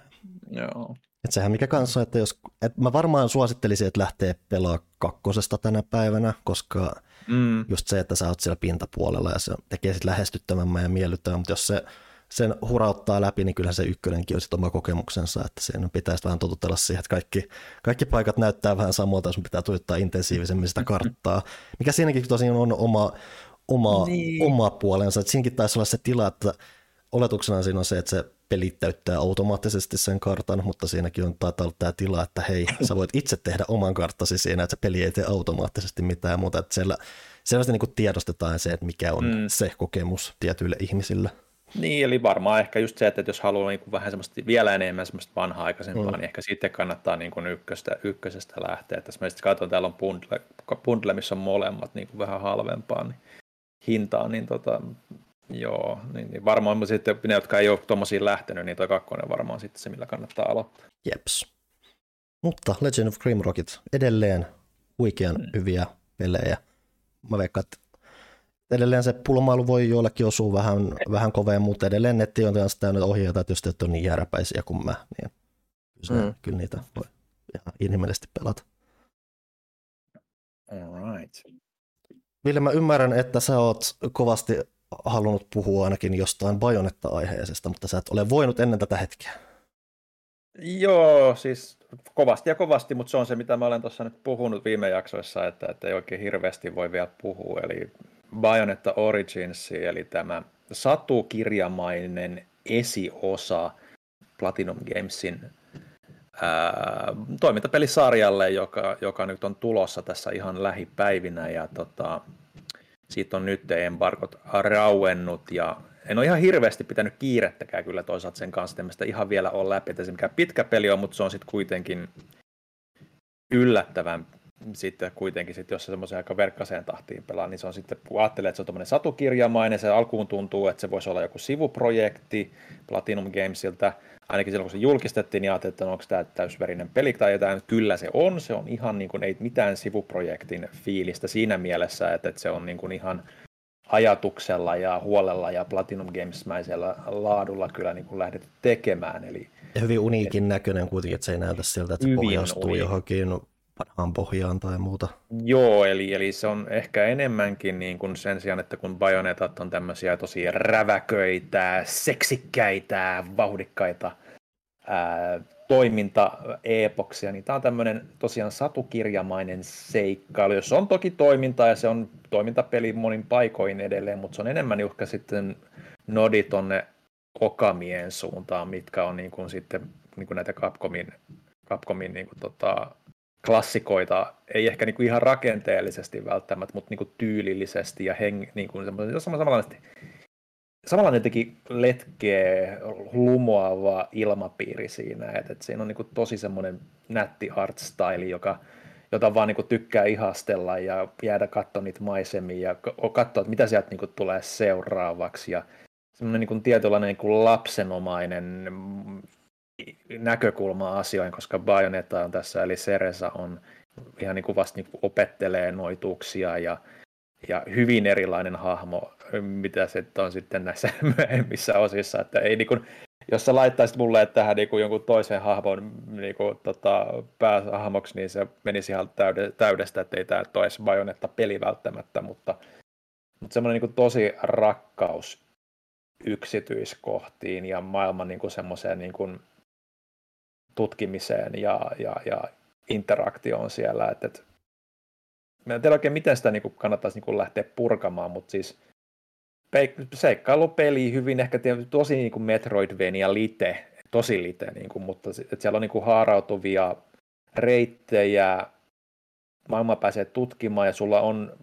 Joo. Et sehän mikä kanssa, että jos, et mä varmaan suosittelisin, että lähtee pelaa kakkosesta tänä päivänä, koska mm. just se, että sä oot siellä pintapuolella ja se tekee sit lähestyttävämmän ja miellyttävän, mutta jos se sen hurauttaa läpi, niin kyllä se ykkönenkin on sitten oma kokemuksensa, että sen pitäisi vähän totutella siihen, että kaikki, kaikki paikat näyttää vähän samalta, jos pitää tuijottaa intensiivisemmin sitä karttaa, mikä siinäkin tosiaan on oma, oma, niin. oma puolensa, että siinäkin taisi olla se tila, että oletuksena siinä on se, että se peli täyttää automaattisesti sen kartan, mutta siinäkin on taitaa olla tämä tila, että hei, sä voit itse tehdä oman karttasi siinä, että se peli ei tee automaattisesti mitään muuta, että siellä selvästi niin tiedostetaan se, että mikä on mm. se kokemus tietyille ihmisille. Niin, eli varmaan ehkä just se, että jos haluaa niin kuin vähän semmoista vielä enemmän semmoista vanhaa-aikaisempaa, mm. niin ehkä sitten kannattaa niin kuin ykköstä, ykkösestä lähteä. Että jos katson, täällä on bundle, bundle, missä on molemmat niin kuin vähän halvempaa niin hintaa, niin tota, joo, niin, niin varmaan sitten ne, jotka ei ole tuommoisiin lähtenyt, niin tuo kakkonen varmaan sitten se, millä kannattaa aloittaa. Jeps. Mutta Legend of Grimrockit edelleen huikean mm. hyviä pelejä. Mä veikkaan, että edelleen se pulmailu voi joillekin osua vähän, vähän koveen, mutta edelleen netti on täynnä täynnä ohjeita, että jos te ette ole niin jääräpäisiä kuin mä, niin kyllä, mm. kyllä niitä voi ihan inhimillisesti pelata. Alright. Ville, mä ymmärrän, että sä oot kovasti halunnut puhua ainakin jostain bajonetta-aiheisesta, mutta sä et ole voinut ennen tätä hetkeä. Joo, siis kovasti ja kovasti, mutta se on se, mitä mä olen tuossa nyt puhunut viime jaksoissa, että, että ei oikein hirveästi voi vielä puhua. Eli Bayonetta Origins, eli tämä satukirjamainen esiosa Platinum Gamesin ää, toimintapelisarjalle, joka, joka nyt on tulossa tässä ihan lähipäivinä. Ja tota, siitä on nyt embargot rauennut ja en ole ihan hirveästi pitänyt kiirettäkään kyllä toisaalta sen kanssa, että ihan vielä ole läpi, että se mikä pitkä peli on, mutta se on sitten kuitenkin yllättävän sitten kuitenkin, sit, jos se semmoisen aika verkkaseen tahtiin pelaa, niin se on sitten, kun ajattelee, että se on tämmöinen satukirjamainen, se alkuun tuntuu, että se voisi olla joku sivuprojekti Platinum Gamesilta, ainakin silloin kun se julkistettiin, niin ajattelin, että no, onko tämä täysverinen peli tai jotain, kyllä se on, se on ihan niin kuin, ei mitään sivuprojektin fiilistä siinä mielessä, että, että se on niin kuin ihan ajatuksella ja huolella ja Platinum Games-mäisellä laadulla kyllä niin kuin lähdetty tekemään. Eli, ja hyvin uniikin et, näköinen kuitenkin, että se ei näytä siltä, että se pohjastuu uniik. johonkin vanhaan pohjaan tai muuta. Joo, eli, eli se on ehkä enemmänkin niin kuin sen sijaan, että kun bajonetat on tämmöisiä tosi räväköitä, seksikkäitä, vauhdikkaita ää, toiminta-epoksia, niin tämä on tämmöinen tosiaan satukirjamainen seikkailu, jos on toki toiminta ja se on toimintapeli monin paikoin edelleen, mutta se on enemmän uhka sitten nodi tonne Okamien suuntaan, mitkä on niin kuin sitten niin kuin näitä Capcomin, Capcomin niin kuin tota, klassikoita, ei ehkä niin kuin ihan rakenteellisesti välttämättä, mutta niin kuin tyylillisesti ja heng, niin kuin samanlaisesti samanlainen teki letkeä, lumoava ilmapiiri siinä, että, että siinä on niin kuin tosi semmoinen nätti art style, joka, jota vaan niin kuin tykkää ihastella ja jäädä katsoa niitä maisemia ja katsoa, että mitä sieltä niin kuin tulee seuraavaksi ja semmoinen niin kuin tietynlainen niin kuin lapsenomainen näkökulma asioihin, koska Bayonetta on tässä, eli Seresa on ihan niin kuin vasta niin kuin opettelee noituksia ja, ja hyvin erilainen hahmo, mitä se on sitten näissä myöhemmissä osissa, että ei niin kuin, jos sä laittaisit mulle tähän niin kuin jonkun toisen hahmon niin kuin, tota, päähahmoksi, niin se menisi ihan täyde, täydestä, että ei tämä toisi Bayonetta peli välttämättä, mutta, mutta semmoinen niin kuin tosi rakkaus yksityiskohtiin ja maailman niin kuin semmoiseen niin kuin tutkimiseen ja, ja, ja interaktioon siellä. Et, et, mä en tiedä oikein, miten sitä niin kannattaisi niin lähteä purkamaan, mutta siis seikkailupeli hyvin ehkä tosi niin kuin Metroidvania lite, tosi lite, niin kuin, mutta että siellä on niin kuin haarautuvia reittejä, maailma pääsee tutkimaan ja sulla on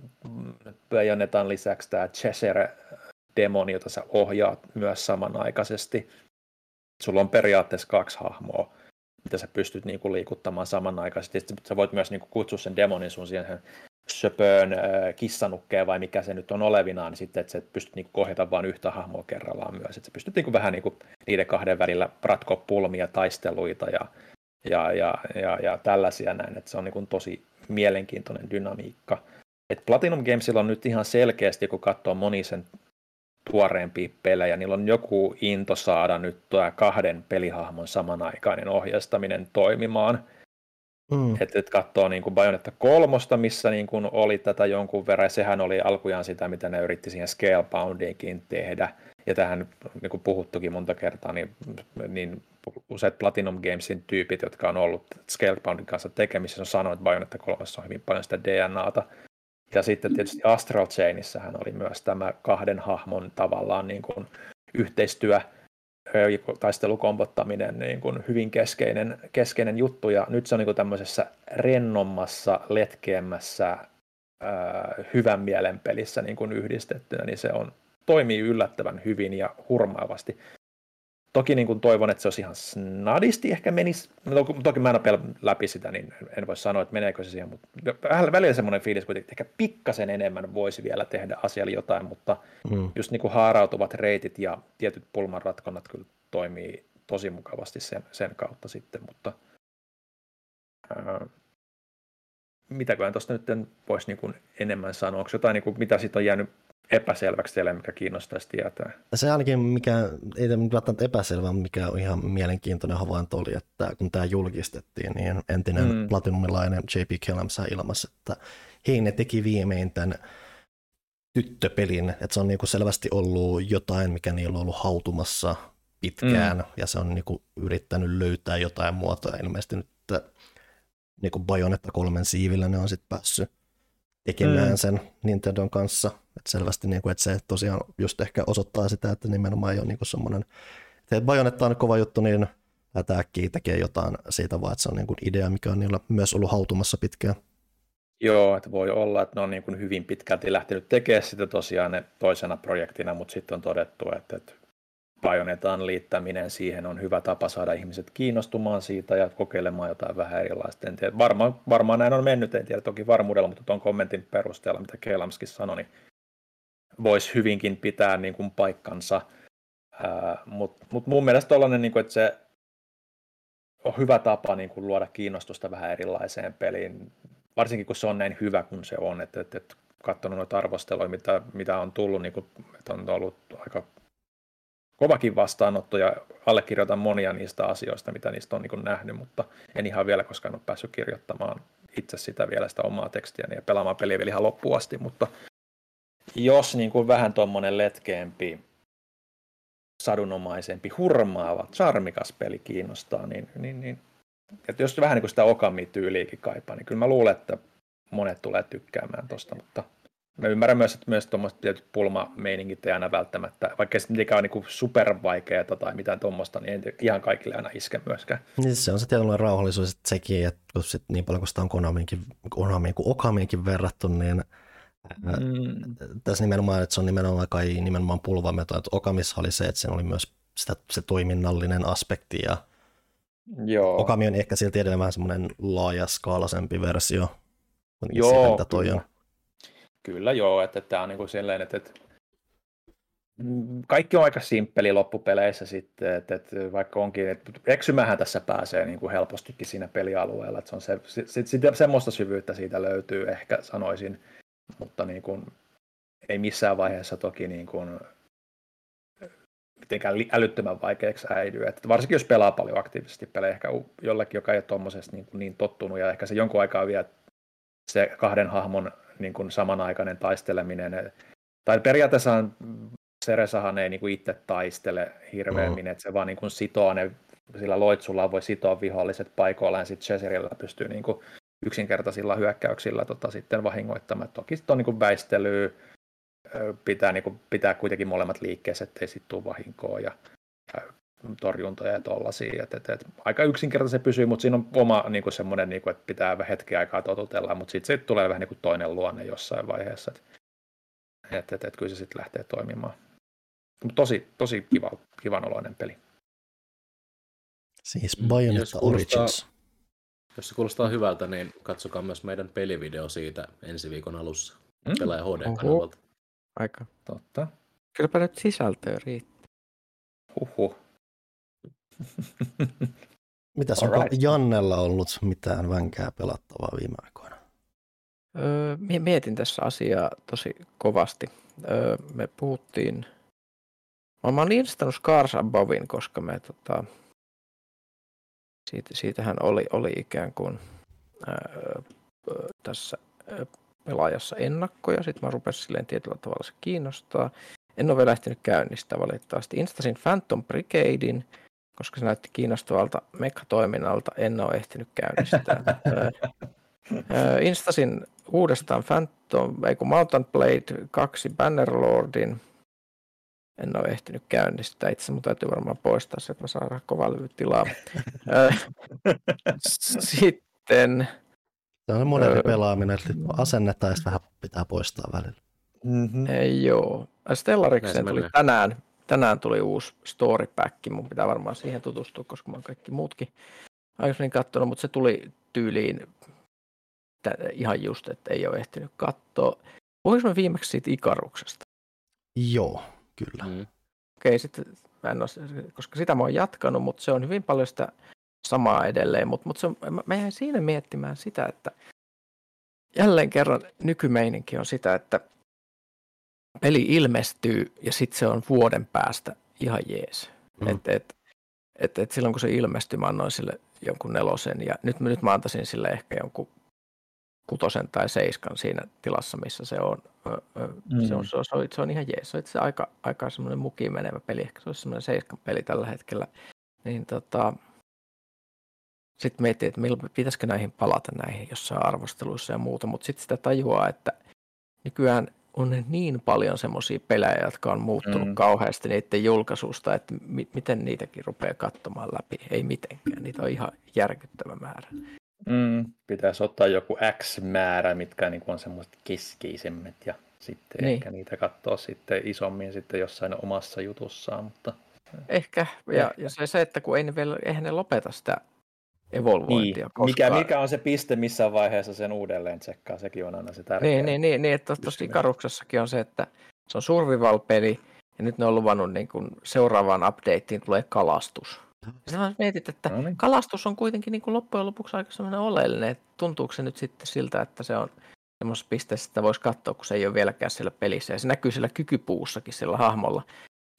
Bayonetan lisäksi tämä Cheshire-demoni, jota sä ohjaat myös samanaikaisesti. Sulla on periaatteessa kaksi hahmoa, mitä sä pystyt niinku liikuttamaan samanaikaisesti. Sitten sä voit myös niinku kutsua sen demonin sun siihen söpöön kissanukkeen vai mikä se nyt on olevinaan, niin sitten, että sä pystyt niinku kohjata vain yhtä hahmoa kerrallaan myös. Että sä pystyt niinku vähän niinku niiden kahden välillä ratkoa pulmia, taisteluita ja, ja, ja, ja, ja tällaisia näin. Että se on niinku tosi mielenkiintoinen dynamiikka. Et Platinum Gamesilla on nyt ihan selkeästi, kun katsoo moni sen tuoreempia pelejä, niillä on joku into saada nyt tuo kahden pelihahmon samanaikainen ohjastaminen toimimaan. Mm. Että et katsoo niin kuin Bayonetta kolmosta, missä niin kuin oli tätä jonkun verran, ja sehän oli alkujaan sitä, mitä ne yritti siihen Scaleboundiinkin tehdä. Ja tähän niin kuin puhuttukin monta kertaa, niin, niin useat Platinum Gamesin tyypit, jotka on ollut Scaleboundin kanssa tekemisissä, on sanonut, että Bayonetta 3 on hyvin paljon sitä DNAta. Ja sitten tietysti Astral Chainissähän oli myös tämä kahden hahmon tavallaan niin kuin yhteistyö, taistelukombottaminen niin kuin hyvin keskeinen, keskeinen juttu, ja nyt se on niin kuin tämmöisessä rennommassa, letkeämmässä, ää, hyvän mielen pelissä niin kuin yhdistettynä, niin se on, toimii yllättävän hyvin ja hurmaavasti. Toki niin kuin toivon, että se olisi ihan snadisti ehkä menisi. No, toki mä en ole läpi sitä, niin en voi sanoa, että meneekö se siihen, mutta vähän välillä semmoinen fiilis että ehkä pikkasen enemmän voisi vielä tehdä asialle jotain, mutta mm. just niin kuin haarautuvat reitit ja tietyt pulmanratkonnat kyllä toimii tosi mukavasti sen, sen kautta sitten, mutta ää, mitäköhän tuosta nyt voisi niin kuin enemmän sanoa, onko jotain, niin kuin, mitä siitä on jäänyt epäselväksi teille, mikä kiinnostaisi tietää? Se ainakin, mikä ei välttämättä epäselvä, mikä on ihan mielenkiintoinen havainto oli, että kun tämä julkistettiin, niin entinen mm. platinumilainen J.P. Kellamsa ilmassa, että hei, ne teki viimein tämän tyttöpelin, että se on niinku selvästi ollut jotain, mikä niillä on ollut hautumassa pitkään, mm. ja se on niinku yrittänyt löytää jotain muotoa, ilmeisesti nyt niinku Bajonetta kolmen siivillä ne on sitten päässyt tekemään mm. sen Nintendon kanssa. Et selvästi, niin kuin, että se tosiaan just ehkä osoittaa sitä, että nimenomaan ei ole niin semmoinen, että Bajonetta on kova juttu, niin tämä äkkiä tekee jotain siitä vaan, että se on niin kuin idea, mikä on niillä myös ollut hautumassa pitkään. Joo, että voi olla, että ne on niin kuin hyvin pitkälti lähtenyt tekemään sitä tosiaan toisena projektina, mutta sitten on todettu, että, että Bajonetan liittäminen siihen on hyvä tapa saada ihmiset kiinnostumaan siitä ja kokeilemaan jotain vähän erilaista. En tiedä, varmaan, varmaan näin on mennyt, en tiedä toki varmuudella, mutta tuon kommentin perusteella, mitä Kelamskin sanoi, niin voisi hyvinkin pitää niin kuin paikkansa. Mutta mut mun mielestä tollainen, niin kuin, että se on hyvä tapa niin kuin luoda kiinnostusta vähän erilaiseen peliin, varsinkin kun se on näin hyvä kuin se on. Että et, et, katsonut noita arvosteluja, mitä, mitä on tullut, niin kuin, että on ollut aika kovakin vastaanotto ja allekirjoitan monia niistä asioista, mitä niistä on niin nähnyt, mutta en ihan vielä koskaan ole päässyt kirjoittamaan itse sitä vielä sitä omaa tekstiä ja pelaamaan peliä vielä ihan loppuun asti, mutta jos niin kuin vähän tuommoinen letkeämpi, sadunomaisempi, hurmaava, charmikas peli kiinnostaa, niin, niin, niin että jos vähän niin kuin sitä Okami-tyyliäkin kaipaa, niin kyllä mä luulen, että monet tulee tykkäämään tuosta, mutta Mä ymmärrän myös, että myös tuommoiset tietyt pulmameiningit ei aina välttämättä, vaikka se mitenkään on niin supervaikeaa tai mitään tuommoista, niin ei ihan kaikille aina iske myöskään. Niin se on se tietynlainen rauhallisuus että sekin, että sit niin paljon kuin sitä on Konamiinkin, Konamiin kuin Okamiinkin verrattu, niin mm. tässä nimenomaan, että se on nimenomaan kai nimenomaan pulvameto, että Okamissa oli se, että se oli myös sitä, se toiminnallinen aspekti ja Joo. Okami on ehkä silti edelleen vähän semmoinen laajaskaalaisempi versio. Joo, sitä toi on. Kyllä joo, että, tämä on niin kuin silleen, että, että kaikki on aika simppeli loppupeleissä sitten, että, että vaikka onkin, että eksymähän tässä pääsee niin kuin helpostikin siinä pelialueella, että se on se, sit, sit, semmoista syvyyttä siitä löytyy ehkä sanoisin, mutta niin kuin, ei missään vaiheessa toki niin kuin, mitenkään älyttömän vaikeaksi äidy. Että varsinkin jos pelaa paljon aktiivisesti pelejä, ehkä jollekin, joka ei ole tuommoisessa niin, niin tottunut ja ehkä se jonkun aikaa vielä se kahden hahmon niin kuin samanaikainen taisteleminen. Tai periaatteessa Seresahan ei niin kuin itse taistele hirveämmin, mm. että se vaan niin kuin sitoo ne sillä loitsulla voi sitoa viholliset paikoillaan, sitten Chesirillä pystyy niin kuin yksinkertaisilla hyökkäyksillä tota, sitten vahingoittamaan. Toki sitten on niin kuin väistelyä, pitää, niin kuin, pitää kuitenkin molemmat liikkeessä, ettei sitten tule vahinkoa ja, ja torjuntoja ja tollaisia. Et, et, et, aika yksinkertaisesti se pysyy, mutta siinä on oma niin kuin semmoinen, niin kuin, että pitää hetki aikaa totutella, mutta sitten se tulee vähän niin kuin toinen luonne jossain vaiheessa. Että et, et, et, kyllä se sitten lähtee toimimaan. Mutta tosi, tosi kiva, kivan oloinen peli. Siis Bayonetta Origins. Jos se kuulostaa hyvältä, niin katsokaa myös meidän pelivideo siitä ensi viikon alussa. Mm. Pelaaja HD-kanavalta. Aika. Totta. Kylläpä nyt sisältöä riittää. Huhhuh. Mitäs onko right. Jannella ollut mitään vänkää pelattavaa viime aikoina? Öö, mietin tässä asiaa tosi kovasti. Öö, me puhuttiin, mä oon instannut Scars Abovin, koska me tota, siitä, siitähän oli, oli ikään kuin öö, tässä pelaajassa ennakkoja, sitten mä rupesin silleen tietyllä tavalla se kiinnostaa. En ole vielä lähtenyt käynnistää valitettavasti. Instasin Phantom Brigadein, koska se näytti kiinnostavalta mekatoiminnalta, en ole ehtinyt käynnistää. Instasin uudestaan Phantom, ei kun Mountain Blade 2 Bannerlordin, en ole ehtinyt käynnistää. Itse mun täytyy varmaan poistaa se, että mä saan tilaa. Sitten se on moderni öö, pelaaminen, että asennetta ja vähän pitää poistaa välillä. Mm-hmm. Ei, joo. Stellarikseen tuli tänään, tänään tuli uusi story pack, mun pitää varmaan siihen tutustua, koska mä oon kaikki muutkin aikaisemmin katsonut, mutta se tuli tyyliin ihan just, että ei ole ehtinyt katsoa. Puhuinko mä viimeksi siitä Ikaruksesta? Joo, kyllä. Mm. Okei, okay, sitten mä en ole, koska sitä mä oon jatkanut, mutta se on hyvin paljon sitä samaa edelleen, mutta, mutta se on, mä jäin siinä miettimään sitä, että jälleen kerran nykymeininki on sitä, että peli ilmestyy ja sitten se on vuoden päästä ihan jees. Mm. Et, et, et, et silloin kun se ilmestyi, mä annoin sille jonkun nelosen ja nyt, nyt mä antaisin sille ehkä jonkun kutosen tai seiskan siinä tilassa, missä se on. Mm. Se, on, se, on, se, on, se on ihan jees. Se on itse aika, aika semmoinen mukiin menevä peli. Ehkä se olisi semmoinen seiskan peli tällä hetkellä. Niin tota, sitten miettii, että pitäisikö näihin palata näihin jossain arvosteluissa ja muuta, mutta sitten sitä tajuaa, että nykyään on niin paljon semmoisia pelejä, jotka on muuttunut mm. kauheasti niiden julkaisusta, että mi- miten niitäkin rupeaa katsomaan läpi. Ei mitenkään, niitä on ihan järkyttävä määrä. Mm, pitäisi ottaa joku X määrä, mitkä niin on semmoiset keskeisemmät ja sitten niin. ehkä niitä katsoa sitten isommin sitten jossain omassa jutussaan. Mutta... Ehkä, ja, ja se, se, että kun ei ne vielä, eihän ne lopeta sitä evolvointia. Niin. Mikä, mikä on se piste missä vaiheessa sen uudelleen tsekkaa, sekin on aina se tärkeä. Niin, niin, niin, niin että tuossa Ikaruksessakin on se, että se on survival-peli, ja nyt ne on luvannut niin kuin seuraavaan updateen tulee kalastus. Sitten mietit, että no niin. kalastus on kuitenkin niin kuin loppujen lopuksi aika sellainen oleellinen, että tuntuuko se nyt sitten siltä, että se on semmoisessa pisteessä, että voisi katsoa, kun se ei ole vieläkään siellä pelissä. Ja se näkyy siellä kykypuussakin sillä hahmolla.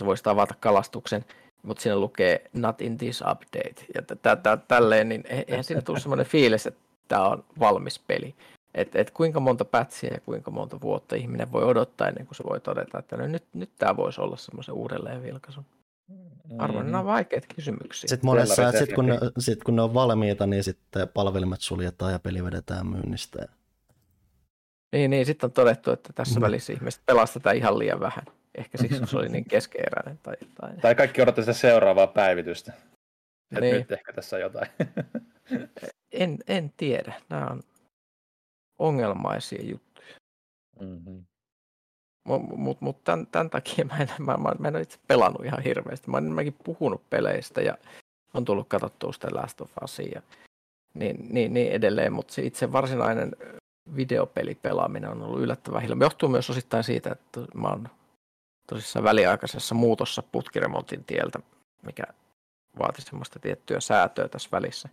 Se voisi avata kalastuksen mutta siinä lukee not in this update. Ja t- t- tälleen, niin e-, eihän siinä tule semmoinen fiilis, että tämä on valmis peli. Että et kuinka monta pätsiä ja kuinka monta vuotta ihminen voi odottaa ennen kuin se voi todeta, että no nyt, nyt tämä voisi olla semmoisen uudelleen vilkaisun. Arvoin, mm. nämä on vaikeita kysymyksiä. Sitten monessa, että sit kun, ne, sit kun ne on valmiita, niin sitten palvelimet suljetaan ja peli vedetään myynnistä. Niin, niin sitten on todettu, että tässä mm. välissä ihmiset pelastetaan ihan liian vähän. Ehkä siksi se oli niin keskeeräinen. Tai, tai... tai kaikki odottaa sitä seuraavaa päivitystä. Että niin. nyt ehkä tässä on jotain. en, en tiedä. Nämä on ongelmaisia juttuja. Mm-hmm. Mutta mut, mut tämän, tämän takia mä en, mä, mä, mä en ole itse pelannut ihan hirveästi. Mä olen enemmänkin puhunut peleistä ja on tullut katsottua sitä Last of Usia. Niin, niin, niin edelleen, mutta se itse varsinainen videopelipelaaminen on ollut yllättävän hiljainen. Johtuu myös osittain siitä, että mä oon tosissaan väliaikaisessa muutossa putkiremontin tieltä, mikä vaati semmoista tiettyä säätöä tässä välissä.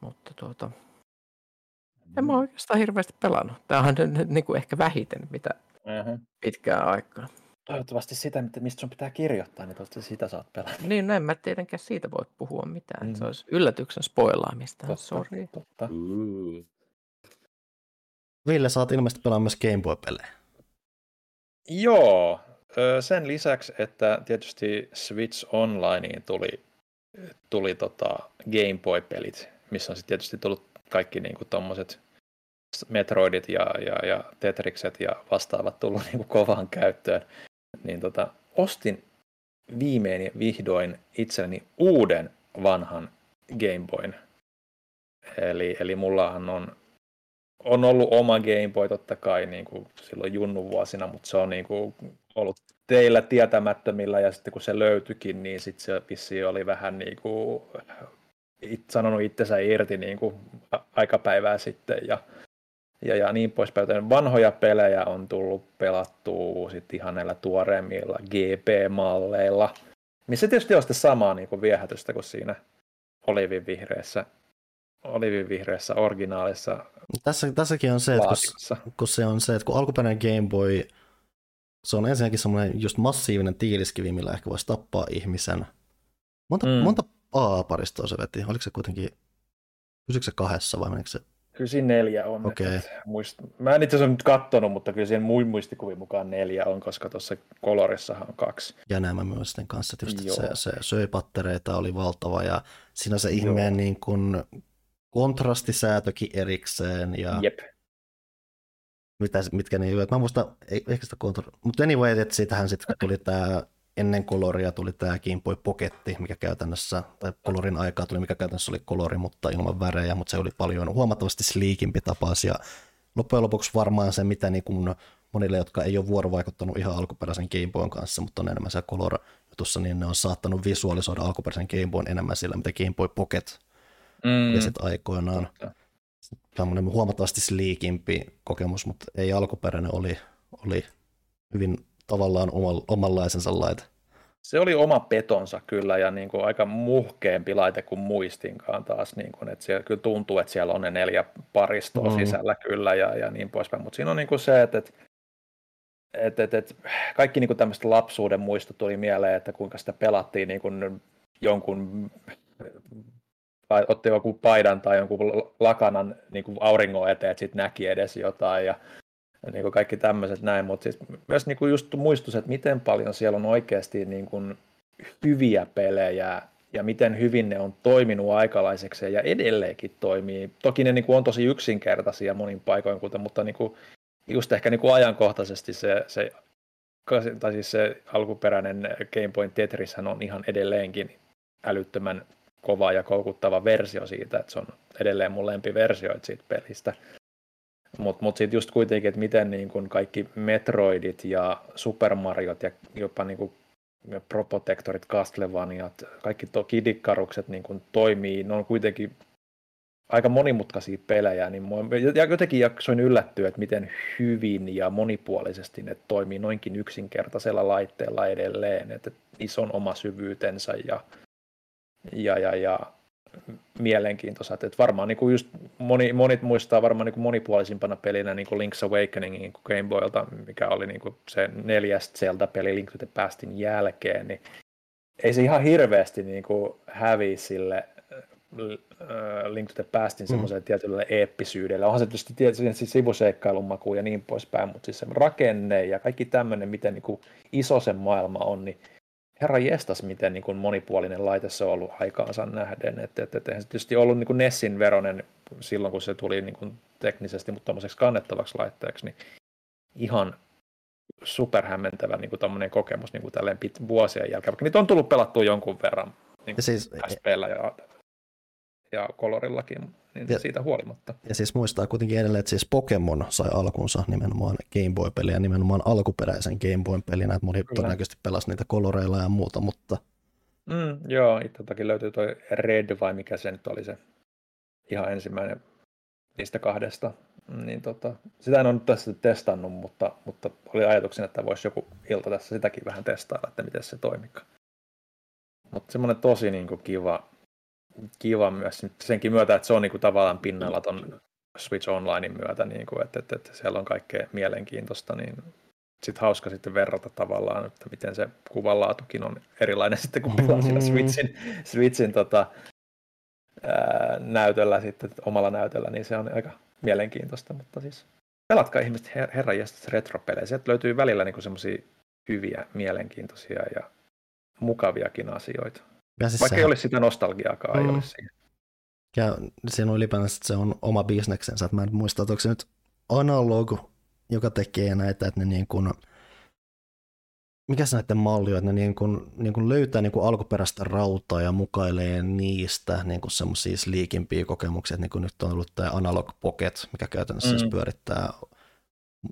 Mutta tuota, en mä oikeastaan hirveästi pelannut. Tämä on nyt niin kuin ehkä vähiten, mitä uh-huh. pitkään aikaa. Toivottavasti sitä, mistä sun pitää kirjoittaa, niin toivottavasti sitä saat pelata. Niin, no en mä tietenkään siitä voi puhua mitään. Mm. Se olisi yllätyksen spoilaamista. Totta, Sorry. Totta. Mm. Ville, sä oot ilmeisesti pelaa myös Game Boy-pelejä. Joo, sen lisäksi, että tietysti Switch Onlineen tuli tuli tota Game Boy-pelit, missä on sitten tietysti tullut kaikki niinku tommoset Metroidit ja, ja, ja Tetrikset ja vastaavat tullut niinku kovaan käyttöön, niin tota, ostin viimein ja vihdoin itselleni uuden vanhan Game Boyn. Eli, eli mullahan on, on ollut oma Game Boy totta kai niin kuin silloin junnu vuosina, mutta se on niin kuin ollut teillä tietämättömillä ja sitten kun se löytyikin, niin sitten se vissi oli vähän niin kuin it, sanonut itsensä irti niin kuin aikapäivää sitten ja, ja, ja niin poispäin. Vanhoja pelejä on tullut pelattua sitten ihan näillä tuoreemmilla GP-malleilla, missä tietysti on sitten samaa niin kuin viehätystä kuin siinä olivin vihreässä, olivin vihreässä originaalissa Tässä, tässäkin on se, että kun, kun, se on se, että kun alkuperäinen Game Boy, se on ensinnäkin semmoinen just massiivinen tiiliskivi, millä ehkä voisi tappaa ihmisen. Monta, mm. monta A-paristoa se veti? Oliko se kuitenkin, pysyykö se kahdessa vai menikö se Kyllä siinä neljä on. Okay. Että, muist... Mä en itse asiassa nyt kattonut, mutta kyllä siinä muin muistikuvin mukaan neljä on, koska tuossa kolorissahan on kaksi. Ja nämä myös sitten kanssa tietysti se, se söi pattereita, oli valtava ja siinä se ihmeen niin kuin kontrastisäätökin erikseen. Ja... Jep. Mitä, mitkä ne Mä muistan, ehkä sitä kontra... Mutta anyway, että siitähän sitten tuli tämä ennen koloria tuli tämä Game Boy Pocketti, mikä käytännössä, tai kolorin aikaa tuli, mikä käytännössä oli kolori, mutta ilman värejä, mutta se oli paljon huomattavasti sleekimpi tapaus, ja loppujen lopuksi varmaan se, mitä niin kuin monille, jotka ei ole vuorovaikuttanut ihan alkuperäisen Game Boyn kanssa, mutta on enemmän se color jutussa, niin ne on saattanut visualisoida alkuperäisen Game Boyn enemmän sillä, mitä Game Boy Pocket mm. ja sitten aikoinaan. Tämmöinen huomattavasti sleekimpi kokemus, mutta ei alkuperäinen oli, oli hyvin tavallaan omanlaisensa laite. Se oli oma petonsa kyllä ja niin kuin aika muhkeampi laite kuin muistinkaan taas. Niin kuin, että siellä kyllä tuntuu, että siellä on ne neljä paristoa mm. sisällä kyllä ja, ja niin poispäin. Mutta siinä on niin kuin se, että, että et, et, et, kaikki niin tämmöiset lapsuuden muistot tuli mieleen, että kuinka sitä pelattiin niin kuin jonkun tai otti joku paidan tai jonkun lakanan niin kuin auringon eteen, että sitten näki edes jotain ja niin kuin kaikki tämmöiset näin, mutta siis myös niin kuin just muistus, että miten paljon siellä on oikeasti niin kuin hyviä pelejä ja miten hyvin ne on toiminut aikalaiseksi ja edelleenkin toimii. Toki ne niin kuin on tosi yksinkertaisia monin paikoin, kuten, mutta niin kuin just ehkä niin kuin ajankohtaisesti se, se, tai siis se alkuperäinen Game Boy Tetris on ihan edelleenkin älyttömän kova ja koukuttava versio siitä, että se on edelleen mun lempiversio siitä pelistä. Mutta mut sitten just kuitenkin, että miten niin kun kaikki Metroidit ja Super Mariot ja jopa niin kun Propotectorit, Castlevaniat, kaikki to kidikkarukset niin kun toimii, ne on kuitenkin aika monimutkaisia pelejä, niin mua, ja jotenkin jaksoin yllättyä, että miten hyvin ja monipuolisesti ne toimii noinkin yksinkertaisella laitteella edelleen, että ison oma syvyytensä ja, ja, ja, ja mielenkiintoista. Että varmaan niin kuin just moni, monit muistaa varmaan niin kuin monipuolisimpana pelinä niin kuin Link's Awakening niin kuin Game Boylta, mikä oli niin kuin se neljäs Zelda-peli Link to the Pastin jälkeen, niin ei se ihan hirveästi niin kuin hävi sille äh, Link to the Pastin mm. semmoiselle tietylle eeppisyydelle. Onhan se tietysti tietysti sivuseikkailun maku ja niin poispäin, mutta siis se rakenne ja kaikki tämmöinen, miten niin kuin iso se maailma on, niin herra jestas, miten niin kuin monipuolinen laite se on ollut aikaansa nähden. Että et, et, eihän se tietysti ollut niin kuin Nessin veronen silloin, kun se tuli niin kuin teknisesti, mutta tuommoiseksi kannettavaksi laitteeksi, niin ihan superhämmentävä niin kuin kokemus niin kuin tälleen pit, vuosien jälkeen, vaikka niitä on tullut pelattua jonkun verran niin ja siis, SPllä ja, ja kolorillakin, niin ja, siitä huolimatta. Ja siis muistaa kuitenkin edelleen, että siis Pokemon sai alkunsa nimenomaan Game Boy-peliä, nimenomaan alkuperäisen Game Boy-pelinä, että moni Kyllä. todennäköisesti pelasi niitä koloreilla ja muuta, mutta... Mm, joo, itseltäkin löytyy toi Red vai mikä se nyt oli se ihan ensimmäinen niistä kahdesta. Niin tota, sitä en ole nyt tässä testannut, mutta, mutta oli ajatuksena, että voisi joku ilta tässä sitäkin vähän testailla, että miten se toimii. Mutta semmoinen tosi niin kuin kiva, kiva myös senkin myötä, että se on niin kuin tavallaan pinnalla ton Switch Onlinein myötä, niin kuin, että, että, että siellä on kaikkea mielenkiintoista, niin sitten hauska sitten verrata tavallaan, että miten se kuvanlaatukin on erilainen sitten, kun pelaa sillä Switchin, Switchin tota, ää, näytöllä sitten, omalla näytöllä, niin se on aika mielenkiintoista, mutta siis pelatkaa ihmiset her- herran retropelejä. Sieltä löytyy välillä niin semmoisia hyviä, mielenkiintoisia ja mukaviakin asioita. Ja siis Vaikka ei sehän- olisi sitä nostalgiaakaan, ei Mm. olisi siinä. Ja siinä on ylipäänsä, että se on oma bisneksensä. Että mä en muista, että onko se nyt analog, joka tekee näitä, että ne niin kuin, mikä se näiden malli on, että ne niin kuin, niin kuin löytää niin kuin alkuperäistä rautaa ja mukailee niistä niin kuin semmoisia liikimpiä kokemuksia, että niin kuin nyt on ollut tämä Analog Pocket, mikä käytännössä mm. Mm. pyörittää,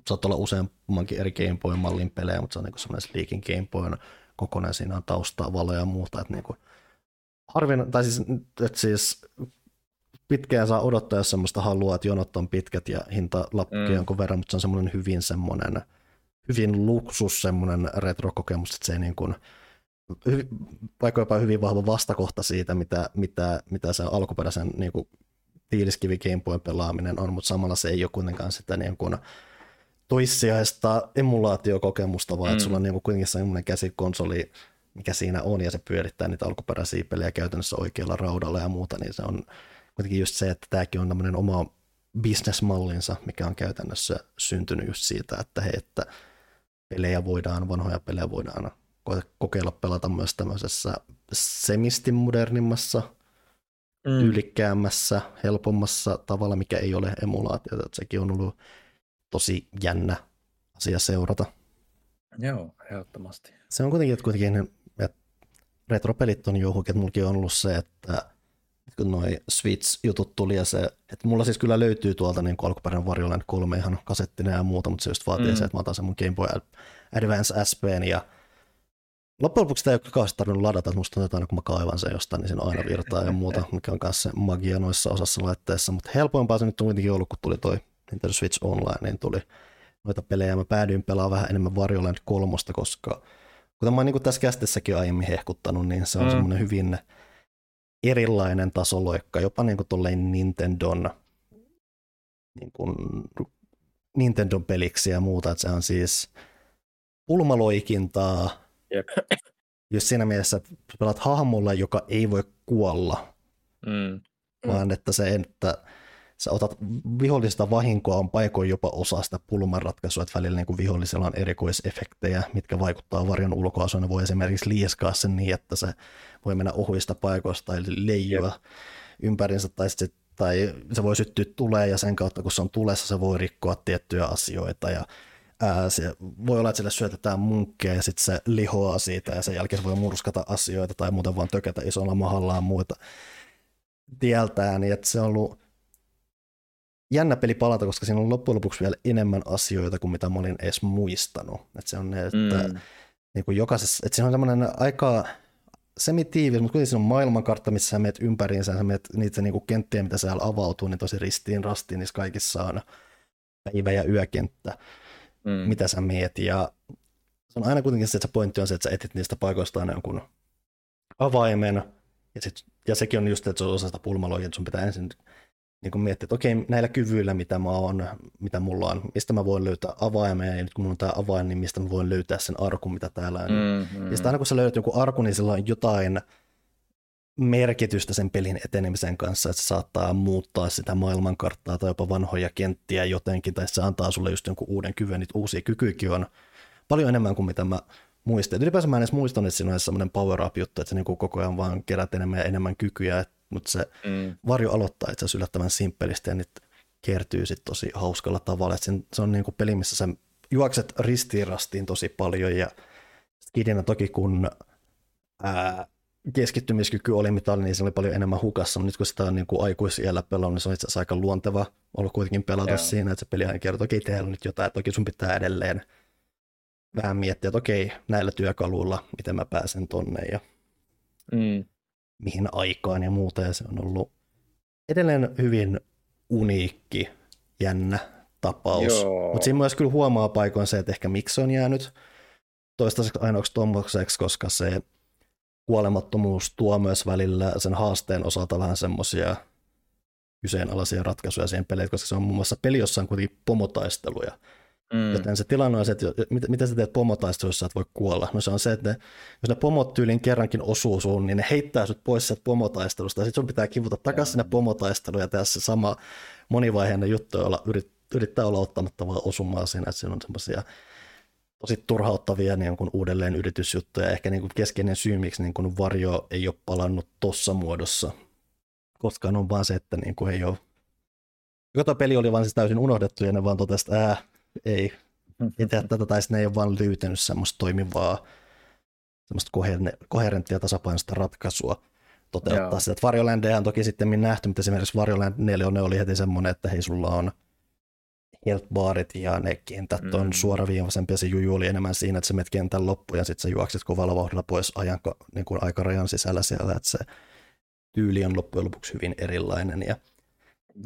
saattaa olla useammankin eri Game Boy-mallin pelejä, mutta se on niin kuin semmoinen Sleekin Game Boyn kokonaan, siinä on taustaa, valoja ja muuta, että niin kuin, harvin, tai siis, että siis pitkään saa odottaa, jos semmoista haluaa, että jonot on pitkät ja hintalappukin Mm. mm. jonkun verran, mutta se on semmoinen hyvin semmoinen, hyvin luksus semmoinen retrokokemus, että se ei niin kuin, vaikka jopa hyvin vahva vastakohta siitä, mitä, mitä, mitä se alkuperäisen niin kuin, tiiliskivi Game Boyn pelaaminen on, mutta samalla se ei ole kuitenkaan sitä niin kuin, toissijaista emulaatiokokemusta, vaan mm. että sulla on niin kuin, kuitenkin semmoinen käsikonsoli, mikä siinä on, ja se pyörittää niitä alkuperäisiä pelejä käytännössä oikealla raudalla ja muuta, niin se on kuitenkin just se, että tämäkin on tämmöinen oma bisnesmallinsa, mikä on käytännössä syntynyt just siitä, että hei, että pelejä voidaan, vanhoja pelejä voidaan ko- kokeilla pelata myös tämmöisessä semisti modernimmassa, mm. tyylikkäämmässä, helpommassa tavalla, mikä ei ole emulaatiota. Että sekin on ollut tosi jännä asia seurata. Joo, ehdottomasti. Se on kuitenkin, että kuitenkin retropelit on johonkin, että mullakin on ollut se, että kun noi Switch-jutut tuli ja se, että mulla siis kyllä löytyy tuolta niin alkuperäinen Varjoland 3 ihan kasettina ja muuta, mutta se just vaatii Mm. se, että mä otan sen mun Game Boy Advance SPn ja loppujen lopuksi sitä ei ole kauheasti tarvinnut ladata, että musta tuntuu, että aina kun mä kaivan sen jostain, niin siinä aina virtaa ja muuta, mikä on kanssa se magia noissa osassa laitteissa, mutta helpoimpaa se nyt on kuitenkin ollut, kun tuli toi Nintendo Switch Online, niin tuli noita pelejä. Mä päädyin pelaamaan vähän enemmän Varjoland 3, koska kuten mä oon niin tässä kästessäkin aiemmin hehkuttanut, niin se on Mm. mm. semmoinen hyvin erilainen tasoloikka, jopa niin kuin tolleen Nintendon, niin kuin Nintendon peliksi ja muuta, että se on siis pulmaloikintaa, Jep. jos siinä mielessä pelaat hahmolla, joka ei voi kuolla, Mm. vaan että se, että sä otat vihollisesta vahinkoa on paikoin jopa osa sitä pulmanratkaisua, että välillä niin kuin vihollisella on erikoisefektejä, mitkä vaikuttaa varjon ulkoasuun. Ne voi esimerkiksi lieskaa sen niin, että se voi mennä ohuista paikoista tai leijua ympärinsä, tai, sit, tai se voi syttyä tulee ja sen kautta, kun se on tulessa, se voi rikkoa tiettyjä asioita ja Ää, se voi olla, että sille syötetään munkkeja ja sitten se lihoaa siitä ja sen jälkeen se voi murskata asioita tai muuten vaan tökätä isolla mahallaan muita tieltään, niin että se on ollut jännä peli palata, koska siinä on loppujen lopuksi vielä enemmän asioita kuin mitä mä olin edes muistanut. Että se on ne, että Mm. niin kuin jokaisessa, että siinä on semmoinen aika semitiivis, mutta kuitenkin siinä on maailmankartta, missä sä meet ympäriinsä, sä meet niitä niin kuin kenttiä, mitä siellä avautuu, niin tosi ristiin rastiin, niissä kaikissa on päivä- ja yökenttä, Mm. mitä sä meet, ja se on aina kuitenkin se, että se pointti on se, että sä etit niistä paikoista aina jonkun avaimen, ja, sit, ja sekin on just, että se on osa sitä pulmaloja, että sun pitää ensin niin kun miettiä, että okei, näillä kyvyillä, mitä mä oon, mitä mulla on, mistä mä voin löytää avaimen, ja nyt kun mulla on tämä avain, niin mistä mä voin löytää sen arkun, mitä täällä on. Mm, mm. Ja sitten aina kun sä löydät jonkun arkun, niin sillä on jotain merkitystä sen pelin etenemisen kanssa, että se saattaa muuttaa sitä maailmankarttaa tai jopa vanhoja kenttiä jotenkin, tai se antaa sulle just jonkun uuden kyvyn, niitä uusia kykyjäkin on paljon enemmän kuin mitä mä muistin. Ylipäänsä mä en edes muistanut, että siinä on semmoinen power up juttu, että sä niinku koko ajan vaan kerät enemmän ja enemmän kykyjä, et- mutta se Mm. varjo aloittaa itse asiassa yllättävän simppelisti ja niitä kertyy sitten tosi hauskalla tavalla. Et sen, se on niinku peli, missä sä juokset ristiin rastiin tosi paljon ja skidinä toki kun ää, keskittymiskyky oli mitä oli, niin se oli paljon enemmän hukassa, mutta nyt kun sitä on niin kuin aikuisiellä pelannut, niin se on itse asiassa aika luonteva ollut kuitenkin pelata Joo. siinä, että se peli aina kertoo, että okei, on nyt jotain, että toki sun pitää edelleen vähän miettiä, että okei, näillä työkaluilla, miten mä pääsen tonne ja Mm. Mihin aikaan ja muuta, ja se on ollut edelleen hyvin uniikki, jännä tapaus. Mutta siinä myös kyllä huomaa paikoin se, että ehkä miksi se on jäänyt toistaiseksi ainoaksi tommoseksi, koska se kuolemattomuus tuo myös välillä sen haasteen osalta vähän semmoisia kyseenalaisia ratkaisuja siihen peliin, koska se on muun muassa peli, jossa on kuitenkin pomotaisteluja. Mm. Joten se tilanne on se, että mitä, mitä sä teet pomotaistelussa, että voi kuolla. No se on se, että ne, jos ne pomot tyylin kerrankin osuu suun, niin ne heittää sut pois sieltä pomotaistelusta. Sitten sun pitää kivuta takaisin sinne pomotaisteluun ja tehdä se sama monivaiheinen juttu, jolla yrit, yrittää olla ottamatta vaan osumaan siinä, että siinä on semmoisia tosi turhauttavia niin kuin uudelleen yritysjuttuja. Ehkä niin kuin keskeinen syy, miksi niin kuin Varjo ei ole palannut tuossa muodossa koskaan on vaan se, että niin kuin ei ole Joka peli oli vaan siis täysin unohdettu ja ne vaan totesi, että ei, ei tehdä tätä, tai ne ei ole vaan löytänyt semmoista toimivaa, semmoista koherenttia tasapainoista ratkaisua toteuttaa Joo. sitä. Varjolandeja on toki sitten nähty, mutta esimerkiksi Varjoland 4 oli heti semmoinen, että hei sulla on health barit ja ne kentät on mm. suoraviivaisempi ja se juju oli enemmän siinä, että sä menet kentän loppuun ja sitten sä juokset kovalla vauhdilla pois ajan, niin kuin aikarajan sisällä siellä, että se tyyli on loppujen lopuksi hyvin erilainen ja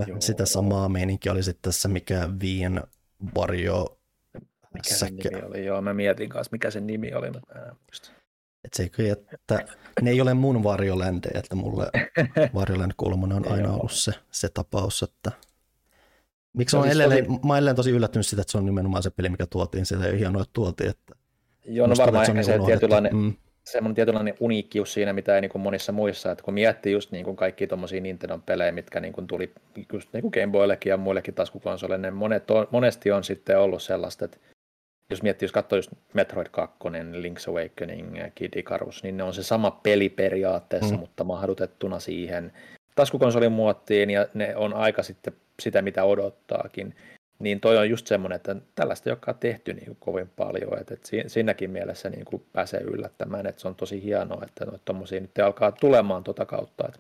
Joo. sitä samaa meininki oli sitten tässä, mikä Viin varjo mikä se nimi oli? Joo, mä mietin kanssa, mikä se nimi oli, mutta mä en muista. Et se, että ne ei ole mun varjoländejä, että mulle varjoländ kolmonen on aina ollut se, se tapaus, että Miksi no, siis edelleen, oli... mä olen tosi yllättynyt sitä, että se on nimenomaan se peli, mikä tuotiin sitä ja hienoa, että tuotiin. Että Joo, no varmaan ehkä se, se tietynlainen, mm. Semmoinen tietynlainen uniikkius siinä, mitä ei niin kuin monissa muissa, että kun miettii just niin kuin kaikki tuommoisia Nintendon pelejä, mitkä niin kuin tuli just niin kuin Game Boyllekin ja muillekin taskukonsoleille, ne monet on, monesti on sitten ollut sellaista, että jos miettii, jos katsoo just Metroid 2, Link's Awakening Kid Icarus, niin ne on se sama peli periaatteessa, mm. mutta mahdutettuna siihen taskukonsolin muottiin ja ne on aika sitten sitä, mitä odottaakin. Niin toi on just semmoinen, että tällaista ei olekaan tehty niin kuin kovin paljon, että, että siinäkin mielessä niin kuin pääsee yllättämään, että se on tosi hienoa, että noita tommosia nyt alkaa tulemaan tuota kautta, että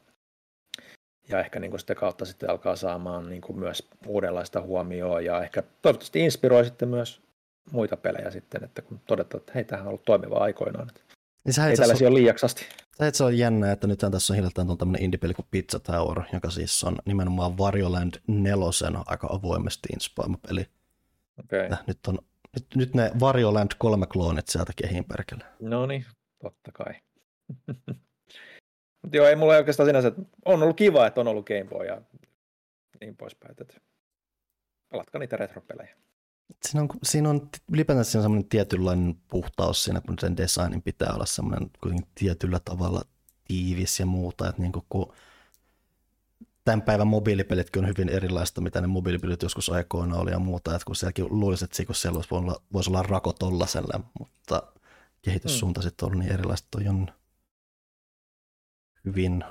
ja ehkä niin kuin sitä kautta sitten alkaa saamaan niin kuin myös uudenlaista huomioon ja ehkä toivottavasti inspiroi sitten myös muita pelejä sitten, että kun todetaan, että hei, tämähän on ollut toimiva aikoinaan. Että niin ei tällaisia ole liiaksasti. Sä et se on jännä, että nyt tässä on hiljattain on tämmöinen indie-peli kuin Pizza Tower, joka siis on nimenomaan Varjoland nelosen aika avoimesti inspaama peli. Okay. Nyt, on, nyt, nyt ne Varjoland kolme kloonit sieltä kehiin perkele. No niin, totta kai. Mutta joo, ei mulla oikeastaan sinänsä, että on ollut kiva, että on ollut Game Boy ja niin poispäin. Pelatkaa niitä retropelejä. Siinä on, siinä on ylipäätään siinä on semmoinen tietynlainen puhtaus siinä, kun sen designin pitää olla semmoinen kuitenkin tietyllä tavalla tiivis ja muuta. Että niin kuin, kun tämän päivän mobiilipelitkin on hyvin erilaista, mitä ne mobiilipelit joskus aikoina oli ja muuta. Että kun sielläkin luulisi, että siellä voisi olla, voisi olla rako tollaselle, mutta kehityssuunta mm. sitten on niin erilaista. Toi on hyvin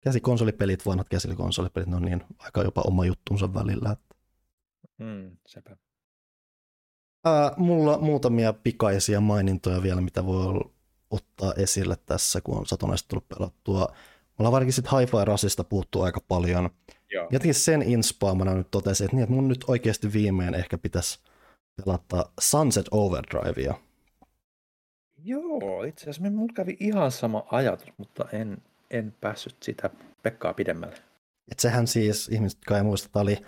käsikonsolipelit, vanhat käsikonsolipelit, ne on niin aika jopa oma juttunsa välillä. Mm, sepä. Ää, mulla muutamia pikaisia mainintoja vielä, mitä voi ottaa esille tässä, kun on satunnaisesti tullut pelattua. Mulla varsinkin sitten hi-fi rasista puuttuu aika paljon. Joo. Jätin sen inspaamana nyt totesin, että, niin, että mun nyt oikeasti viimein ehkä pitäisi pelata Sunset Overdrivea. Joo, itse asiassa mulla kävi ihan sama ajatus, mutta en, en päässyt sitä Pekkaa pidemmälle. Et sehän siis, ihmiset kai muista, oli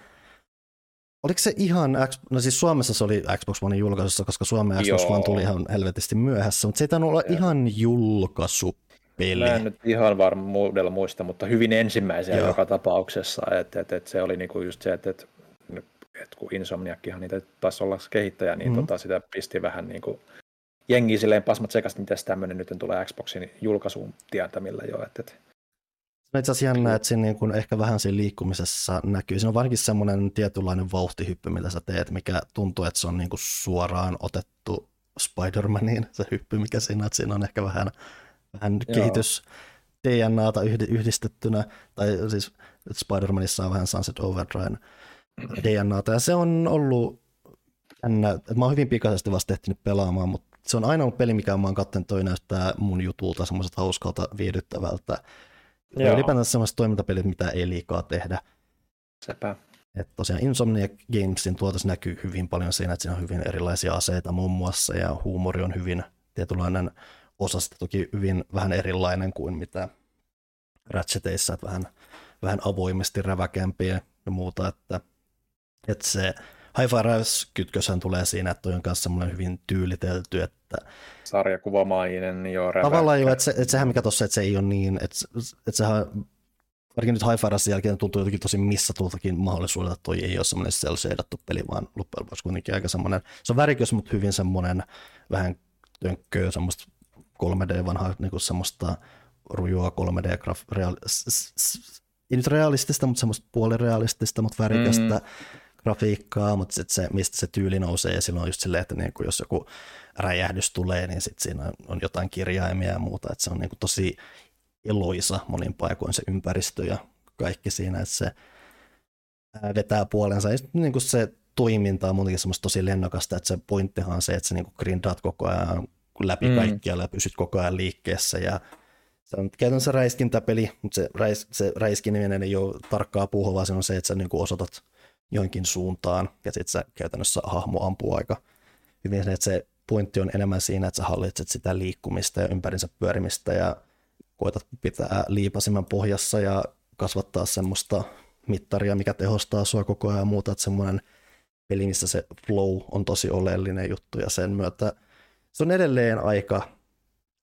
Oliko se ihan, no siis Suomessa se oli Xbox One julkaisussa, koska Suomen Xbox Joo. One tuli ihan helvetisti myöhässä, mutta se ei tainnut olla ja. ihan julkaisu peli. Mä en nyt ihan varmuudella muista, mutta hyvin ensimmäisiä Joo. joka tapauksessa, että et, et se oli niinku just se, että et, et kun Insomniakkihan niitä taisi olla kehittäjä, niin mm-hmm. tota, sitä pisti vähän niin kuin jengi silleen pasmat sekaisin, miten tämmöinen nyt tulee Xboxin julkaisuun tietämillä jo, että et, No itse asiassa jännä, että siinä niin kuin ehkä vähän siinä liikkumisessa näkyy. Siinä on varsinkin semmoinen tietynlainen vauhtihyppy, mitä sä teet, mikä tuntuu, että se on niin kuin suoraan otettu Spider-Maniin, se hyppy, mikä siinä, että siinä on ehkä vähän, vähän kehitys DNAta yhdistettynä, tai siis Spider-Manissa on vähän Sunset Overdrive DNAta, ja se on ollut jännä, että mä oon hyvin pikaisesti vasta ehtinyt pelaamaan, mutta se on aina ollut peli, mikä mä oon katsonut, toi näyttää mun jutulta semmoiselta hauskalta, viihdyttävältä, Joo. Ylipäätään sellaiset toimintapelit, mitä ei liikaa tehdä. Sepä. Et tosiaan Insomniac Gamesin tuotos näkyy hyvin paljon siinä, että siinä on hyvin erilaisia aseita muun muassa, ja huumori on hyvin tietynlainen osa sitä toki hyvin vähän erilainen kuin mitä Ratchetissa, että vähän, vähän avoimesti räväkämpiä ja muuta, että, että se Hi-Fi Rush-kytköshän tulee siinä, että on myös semmoinen hyvin tyylitelty, että sarjakuvamainen jo räväkkä. Tavallaan jo, että, se, että sehän mikä tuossa, että se ei ole niin, että, että sehän varsinkin nyt Hi-Fi jälkeen tuntuu jotenkin tosi tultakin mahdollisuudelta, että toi ei ole semmoinen cel peli, vaan loppujen lopuksi kuitenkin aika semmoinen, se on värikös, mutta hyvin semmoinen vähän tönkköä, semmoista 3D vanhaa, niin kuin semmoista rujua 3D graf, real, ei nyt realistista, mutta semmoista puolirealistista, mutta värikästä mm grafiikkaa, mutta sit se, mistä se tyyli nousee ja silloin on just silleen, että niin kuin jos joku räjähdys tulee, niin sit siinä on jotain kirjaimia ja muuta, että se on niin kuin tosi eloisa monin paikoin se ympäristö ja kaikki siinä, että se vetää puolensa. Ja niin kuin se toiminta on muutenkin semmoista tosi lennokasta, että se pointtihan on se, että sä niin grindaat koko ajan läpi mm. kaikkialla ja pysyt koko ajan liikkeessä ja se on käytännössä räiskintäpeli, mutta se, räis, se räiskiminen ei ole tarkkaa puhua, vaan se on se, että sä niin kuin osoitat joinkin suuntaan ja sitten sä käytännössä hahmo ampuu aika hyvin. Että se pointti on enemmän siinä, että sä hallitset sitä liikkumista ja ympärinsä pyörimistä ja koetat pitää liipasimen pohjassa ja kasvattaa semmoista mittaria, mikä tehostaa sua koko ajan ja muuta, että semmoinen peli, missä se flow on tosi oleellinen juttu ja sen myötä se on edelleen aika,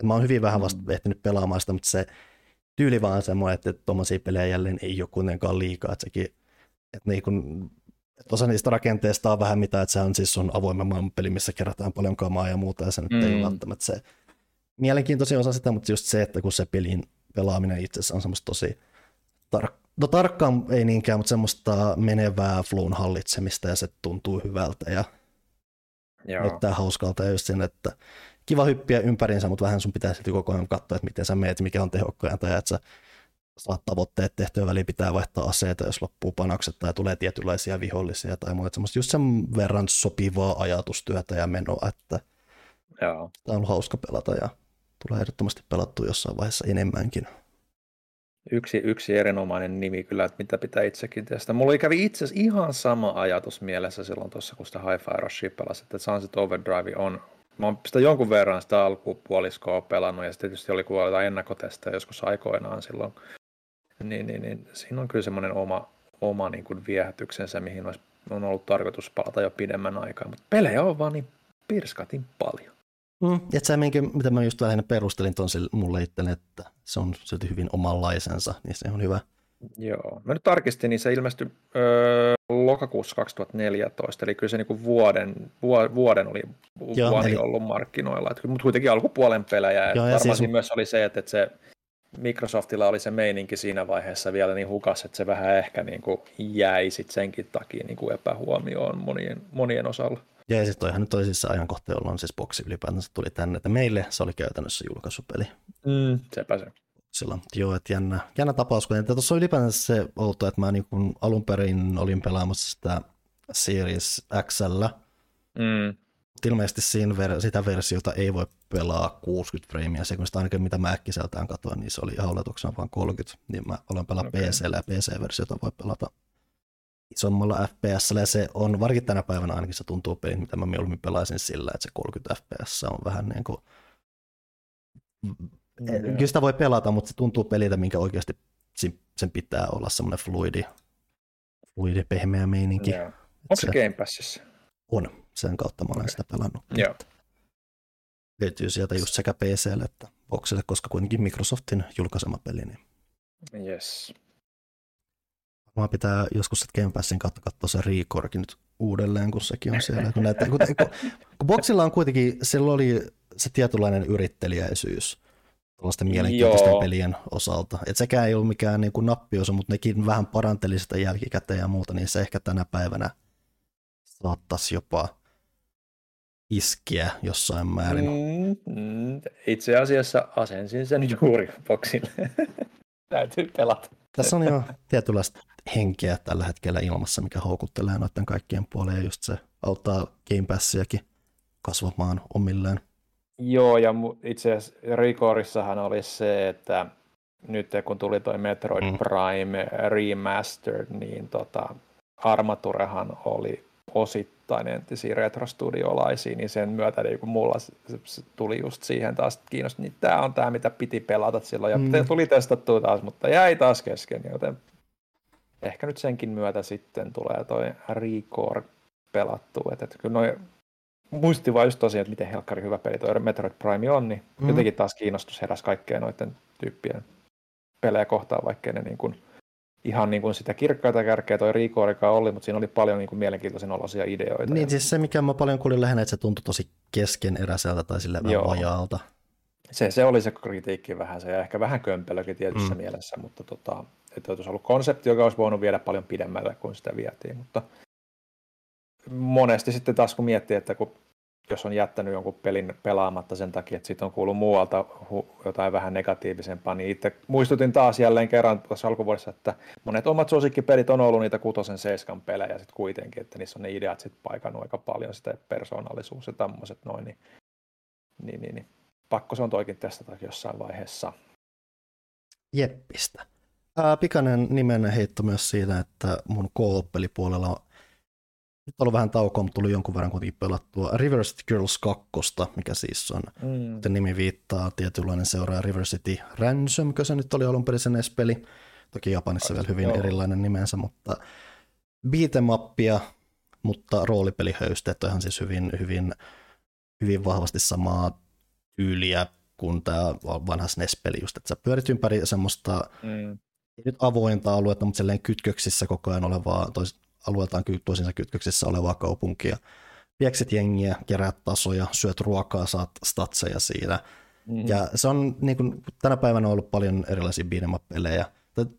mä oon hyvin vähän vasta mm. ehtinyt pelaamaan sitä, mutta se tyyli vaan semmoinen, että tuommoisia pelejä jälleen ei ole kuitenkaan liikaa, että sekin, että niin kun, että osa niistä rakenteista on vähän mitä, että se on siis on avoimen maailman peli, missä kerätään paljon kamaa ja muuta, ja se nyt mm. ei ole välttämättä se mielenkiintoisin osa sitä, mutta just se, että kun se pelin pelaaminen itse asiassa on semmoista tosi tar- no tarkkaan ei niinkään, mutta semmoista menevää flown hallitsemista ja se tuntuu hyvältä ja Joo. näyttää hauskalta ja just sen, että kiva hyppiä ympärinsä, mutta vähän sun pitää sitten koko ajan katsoa, että miten sä meet, mikä on tehokkainta ja että sä saat tavoitteet tehtyä väliin, pitää vaihtaa aseita, jos loppuu panokset tai tulee tietynlaisia vihollisia tai muuta. Semmoista just sen verran sopivaa ajatustyötä ja menoa, että Joo. tämä on ollut hauska pelata ja tulee ehdottomasti pelattua jossain vaiheessa enemmänkin. Yksi, yksi erinomainen nimi kyllä, että mitä pitää itsekin tehdä. Mulla kävi itse asiassa ihan sama ajatus mielessä silloin tuossa, kun sitä Hi-Fi Rushia pelasi, että Sunset Overdrive on, mä oon sitä jonkun verran sitä alkupuoliskoa pelannut, ja sitten tietysti oli kuolleita ennakkotestejä joskus aikoinaan silloin, niin, niin, niin siinä on kyllä semmoinen oma, oma niin kuin viehätyksensä, mihin olisi, on ollut tarkoitus palata jo pidemmän aikaa, mutta pelejä on vaan niin pirskatin paljon. Mm, et sä minkä, mitä mä just vähän perustelin ton mulle itselle, että se on silti hyvin omanlaisensa, niin se on hyvä. Joo, mä nyt tarkistin, niin se ilmestyi öö, lokakuussa 2014, eli kyllä se niinku vuoden, vuoden oli Joo, eli... ollut markkinoilla, mutta kuitenkin alkupuolen pelejä. Joo, ja varmaan siis... myös oli se, että, että se Microsoftilla oli se meininki siinä vaiheessa vielä niin hukas, että se vähän ehkä niin kuin jäi sit senkin takia niin kuin epähuomioon monien, monien osalla. Ja sitten toihan nyt oli siis ajankohta, jolloin siis boksi ylipäätänsä tuli tänne, että meille se oli käytännössä julkaisupeli. Mm, sepä se. Sillä, joo, että jännä, jännä tapaus, kun tuossa on ylipäätänsä se outo, että mä niin kun alun perin olin pelaamassa sitä Series XL, mm. Ilmeisesti siinä ver- sitä versiota ei voi pelaa 60 freimiä sekunnista, ainakin mitä mä äkkiseltään katsoin, niin se oli ihan oletuksena vain 30, niin mä olen pelaa okay. PC ja PC-versiota voi pelata isommalla FPS, ja se on, varsinkin tänä päivänä ainakin se tuntuu pelin, mitä mä mieluummin pelaisin sillä, että se 30 FPS on vähän niin kuin, mm, kyllä sitä voi pelata, mutta se tuntuu peliltä, minkä oikeasti sen pitää olla semmoinen fluidi, fluidi pehmeä meininki. Yeah. Onko se, se Game Passissa? On, sen kautta mä olen okay. sitä pelannut. Joo. Löytyy sieltä just sekä PClle että Boxille, koska kuitenkin Microsoftin julkaisema peli. Niin... Yes. Mä pitää joskus sitten Game Passin kautta katsoa se Rekorkin nyt uudelleen, kun sekin on siellä. Kun, näitä, kun, kun, kun Boxilla on kuitenkin, sillä oli se tietynlainen yrittelijäisyys tällaisten mielenkiintoisten Joo. pelien osalta. Et sekään ei ollut mikään niin kuin nappiosa, mutta nekin vähän paranteli sitä jälkikäteen ja muuta, niin se ehkä tänä päivänä saattaisi jopa iskiä jossain määrin. Mm, mm, itse asiassa asensin sen juuri Boxille. Täytyy pelata. Tässä on jo tietynlaista henkeä tällä hetkellä ilmassa, mikä houkuttelee noiden kaikkien puoleen, ja just se auttaa Game Passiakin kasvamaan omilleen. Joo, ja itse asiassa Rikorissahan oli se, että nyt kun tuli toi Metroid mm. Prime Remastered, niin tota, Armaturehan oli osittain entisiä retrostudiolaisia, niin sen myötä niin kun mulla se, se tuli just siihen taas kiinnosti, niin tämä on tämä, mitä piti pelata silloin, ja mm. tuli testattua taas, mutta jäi taas kesken, joten ehkä nyt senkin myötä sitten tulee toi Recore pelattu, että, että kyllä noi muisti vaan just tosiaan, että miten helkkari hyvä peli toi Metroid Prime on, niin mm. jotenkin taas kiinnostus heräsi kaikkeen noiden tyyppien pelejä kohtaan, vaikkei ne niin kuin ihan niin kuin sitä kirkkaita kärkeä toi Riikoorikaan oli, mutta siinä oli paljon niin kuin mielenkiintoisen olosia ideoita. Niin siis se, mikä mä paljon kuulin lähinnä, että se tuntui tosi keskeneräiseltä tai sille vähän vajaalta. Se, se oli se kritiikki vähän se, ja ehkä vähän kömpelökin tietyssä mm. mielessä, mutta tota, että olisi ollut konsepti, joka olisi voinut viedä paljon pidemmälle kuin sitä vietiin, mutta monesti sitten taas kun miettii, että kun jos on jättänyt jonkun pelin pelaamatta sen takia, että siitä on kuullut muualta jotain vähän negatiivisempaa, niin itse muistutin taas jälleen kerran tuossa alkuvuodessa, että monet omat suosikkipelit on ollut niitä kutosen seiskan pelejä sitten kuitenkin, että niissä on ne ideat sitten paikannut aika paljon, sitä persoonallisuus ja tämmöiset noin, niin, niin, niin, niin, pakko se on toikin testata jossain vaiheessa. Jeppistä. Pikainen nimen heitto myös siitä, että mun co-op-pelipuolella on nyt on ollut vähän taukoa, mutta tuli jonkun verran kuitenkin pelattua River City Girls 2, mikä siis on, mm. kuten nimi viittaa, tietynlainen seuraaja River City Ransom, se nyt oli alun perin sen peli. Toki Japanissa Ai, vielä hyvin joo. erilainen nimensä, mutta beatemappia, mutta roolipelihöysteet on ihan siis hyvin, hyvin, hyvin vahvasti samaa tyyliä kuin tämä vanha SNES-peli, just, että sä pyörit ympäri semmoista mm. ei nyt avointa aluetta, mutta silleen kytköksissä koko ajan olevaa, tois, alueeltaan toisinsa kytköksissä olevaa kaupunkia. Piekset jengiä, keräät tasoja, syöt ruokaa, saat statseja siinä. Mm-hmm. Ja se on niin kuin, tänä päivänä ollut paljon erilaisia beat'em pelejä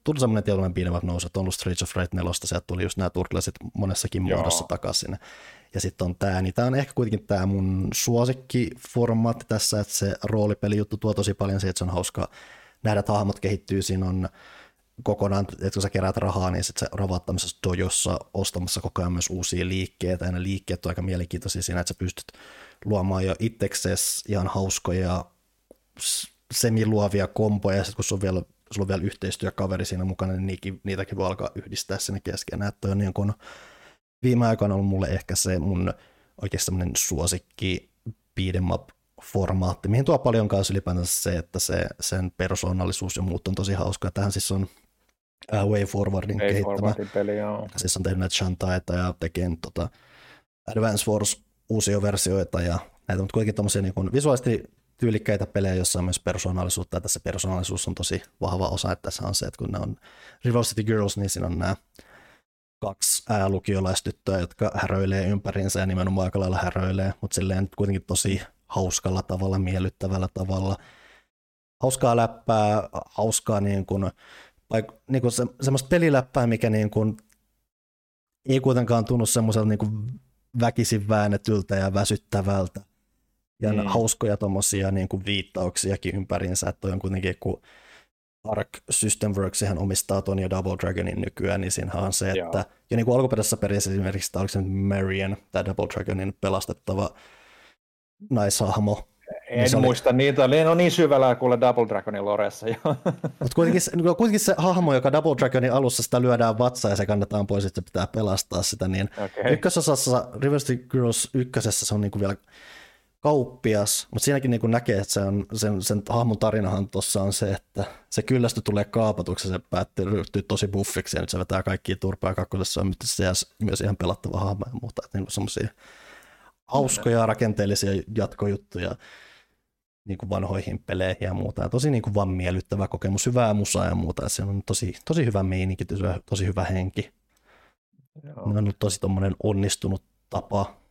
Tuli semmoinen tietynlainen beat'em nousu, että on ollut Streets of Rage 4, sieltä tuli just nämä turtlesit monessakin Joo. muodossa takaisin. Ja sitten on tämä, niin tämä on ehkä kuitenkin tämä mun suosikkiformaatti tässä, että se roolipelijuttu tuo tosi paljon se, että se on hauska nähdä, että hahmot kehittyy, siinä on kokonaan, että kun sä keräät rahaa, niin sitten sä ravaat tämmöisessä dojossa ostamassa koko ajan myös uusia liikkeitä, ja ne liikkeet on aika mielenkiintoisia siinä, että sä pystyt luomaan jo itseksesi ihan hauskoja semiluovia kompoja, ja sitten kun sulla on vielä, sulla on vielä yhteistyökaveri siinä mukana, niin niitäkin, niitäkin voi alkaa yhdistää sinne keskenään, että on niin kuin, viime aikoina ollut mulle ehkä se mun oikeasti semmoinen suosikki beat'em formaatti, mihin tuo paljon kanssa ylipäätänsä se, että se, sen persoonallisuus ja muut on tosi hauskaa. Tähän siis on uh, Way Forwardin Way kehittämä. Forwardin peli, joo. Siis on tehnyt näitä Shantaita ja tekee tota Advance Wars uusia versioita ja näitä on kuitenkin tommosia niin kuin visuaalisesti tyylikkäitä pelejä, joissa on myös persoonallisuutta, ja tässä persoonallisuus on tosi vahva osa, että tässä on se, että kun ne on Rival City Girls, niin siinä on nämä kaksi lukiolaistyttöä, jotka häröilee ympäriinsä ja nimenomaan aika lailla häröilee, mutta silleen kuitenkin tosi hauskalla tavalla, miellyttävällä tavalla. Hauskaa läppää, hauskaa niin kuin, paik- niin kuin se, semmoista peliläppää, mikä niin kuin, ei kuitenkaan tunnu semmoiselta niin väkisin väännetyltä ja väsyttävältä. Ja mm. hauskoja tuommoisia niin kuin viittauksiakin ympäriinsä, että on kuitenkin, kun Arc System Works hän omistaa ton ja Double Dragonin nykyään, niin siinä on se, että Joo. ja niin kuin alkuperäisessä periaatteessa esimerkiksi tämä oliko se Marion, tämä Double Dragonin pelastettava naishahmo. En niin muista oli... niitä, ne on niin syvällä kuule Double Dragonin loressa jo. Mutta kuitenkin, kuitenkin se hahmo, joka Double Dragonin alussa sitä lyödään vatsaa ja se kannetaan pois, että pitää pelastaa sitä, niin okay. ykkösosassa Riversity Girls ykkösessä se on niinku vielä kauppias, mutta siinäkin niin näkee, että se on, sen, sen hahmon tarinahan tuossa on se, että se kyllästy tulee kaapatuksi se päättyy ryhtyy tosi buffiksi ja nyt se vetää kaikki turpaa kakkosessa on myös ihan pelattava hahmo ja muuta, että niin semmoisia hauskoja rakenteellisia jatkojuttuja niin kuin vanhoihin peleihin ja muuta. Ja tosi niin kuin vaan miellyttävä kokemus, hyvää musaa ja muuta. Se on tosi, tosi hyvä meininki, tosi hyvä henki. Joo. Ne on ollut tosi onnistunut tapa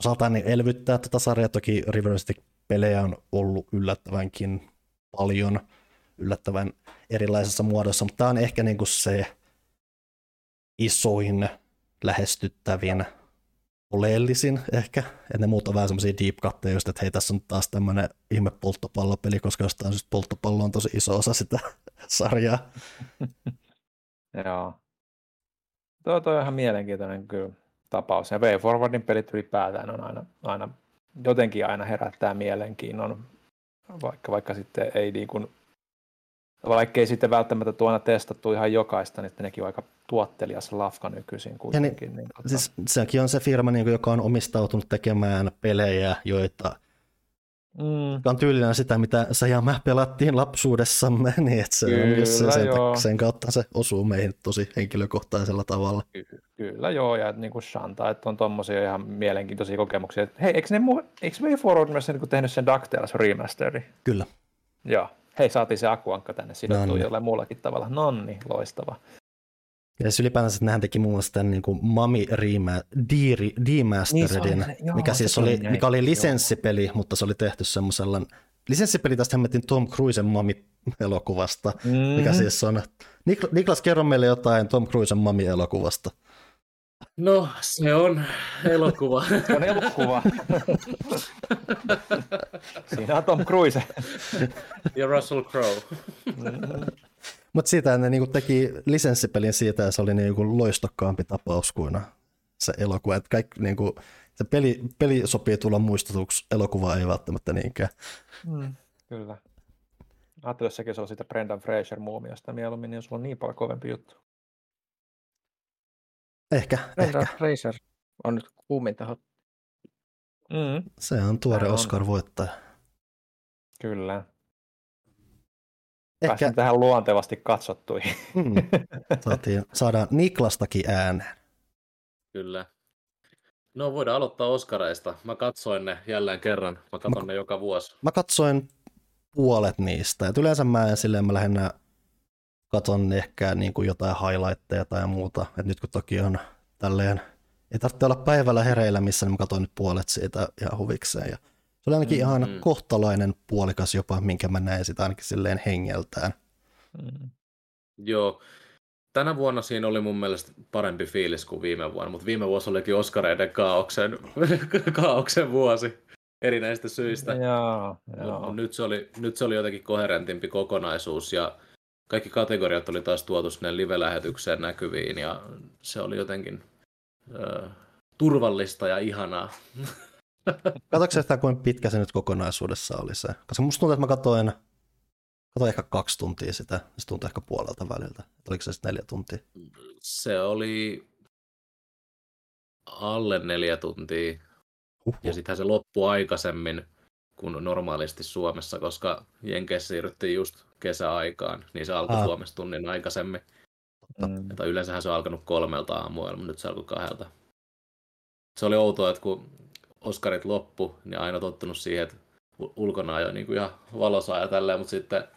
osaltaan niin elvyttää tätä sarjaa. Toki River pelejä on ollut yllättävänkin paljon, yllättävän erilaisessa muodossa, mutta tämä on ehkä niin kuin se isoin lähestyttävin oleellisin ehkä, että ne muut on vähän semmoisia deep cutteja, just, että hei tässä on taas tämmöinen ihme polttopallopeli, koska jostain syystä polttopallo on tosi iso osa sitä sarjaa. Joo. Tuo, toi on ihan mielenkiintoinen kyllä tapaus. Ja Way Forwardin pelit ylipäätään on aina, aina jotenkin aina herättää mielenkiinnon, vaikka, vaikka sitten ei niin kuin vaikka ei sitten välttämättä tuona testattu ihan jokaista, niin nekin on aika tuottelias lafka nykyisin kuitenkin. niin, niin, tota... siis sekin on se firma, niin kuin, joka on omistautunut tekemään pelejä, joita Mm. on tyylinen sitä, mitä sä ja mä pelattiin lapsuudessamme, niin että se kyllä, on se, sen, sen, kautta se osuu meihin tosi henkilökohtaisella tavalla. Ky- kyllä joo, ja niin kuin Shanta, että on tommosia ihan mielenkiintoisia kokemuksia. Hei, eikö, ne mu- eikö Way Forward myös niin tehnyt sen DuckTales remasteri? Kyllä. Joo, hei saatiin se akuankka tänne sidottua jollain muullakin tavalla. Nonni, loistava. Ja siis ylipäänsä että nehän teki muun muassa tämän niin kuin Mami Rema, Demasteredin, niin mikä siis oli, näin. mikä oli lisenssipeli, joo. mutta se oli tehty semmoisella, lisenssipeli tästä hemmetin Tom Cruisen Mami-elokuvasta, mm-hmm. mikä siis on, Niklas kerro meille jotain Tom Cruisen Mami-elokuvasta. No, se on elokuva. Se on elokuva. Siinä on Tom Cruise. ja Russell Crowe. Mutta siitä ne niinku teki lisenssipelin siitä ja se oli niinku loistokkaampi tapaus kuin se elokuva. Et kaikki, niinku, se peli, peli sopii tulla muistutuksi, elokuva ei välttämättä niinkään. Mm, kyllä. Ajattelin, jos sekin se on siitä Brendan Fraser muumiosta mieluummin, niin sulla on niin paljon kovempi juttu. Ehkä, Brendan ehkä. Fraser on nyt kuuminta hot. Mm. Se on tuore. Oscar-voittaja. Kyllä. Ehkä Pääsin tähän luontevasti katsottuihin. mm, saatiin, saadaan Niklastakin ääneen. Kyllä. No voidaan aloittaa Oscareista. Mä katsoin ne jälleen kerran. Mä katson ne joka vuosi. Mä katsoin puolet niistä. Et yleensä mä en silleen, mä lähinnä katon ehkä niin kuin jotain highlightteja tai muuta. Et nyt kun toki on tälleen, ei tarvitse olla päivällä hereillä, missä niin mä katsoin nyt puolet siitä ihan huvikseen. Ja oli ainakin mm, ihan Mm. kohtalainen puolikas jopa, minkä mä näin sitä ainakin silleen hengeltään. Mm. Joo. Tänä vuonna siinä oli mun mielestä parempi fiilis kuin viime vuonna, mutta viime vuosi olikin Oscareiden kaauksen, kaauksen vuosi erinäisistä syistä. Joo, Mut joo. nyt, se oli, nyt se oli jotenkin koherentimpi kokonaisuus ja kaikki kategoriat oli taas tuotu sinne live-lähetykseen näkyviin ja se oli jotenkin ö, turvallista ja ihanaa. Katsoitko sitä, kuinka pitkä se nyt kokonaisuudessa oli se? Koska musta tuntuu, että mä katsoin, katsoin ehkä kaksi tuntia sitä, se tuntui ehkä puolelta väliltä. Oliko se sitten neljä tuntia? Se oli alle neljä tuntia Huhhuh. ja sittenhän se loppui aikaisemmin kuin normaalisti Suomessa, koska Jenkeissä siirryttiin just kesäaikaan, niin se alkoi Ah. Suomessa tunnin aikaisemmin. Mm. Yleensähän se on alkanut kolmelta aamuilla, mutta nyt se alkoi kahdelta. Se oli outoa, että kun Oskarit loppu, niin aina tottunut siihen, että ulkona ajoi niin kuin ihan valosaa ja tälleen, mutta sitten äh,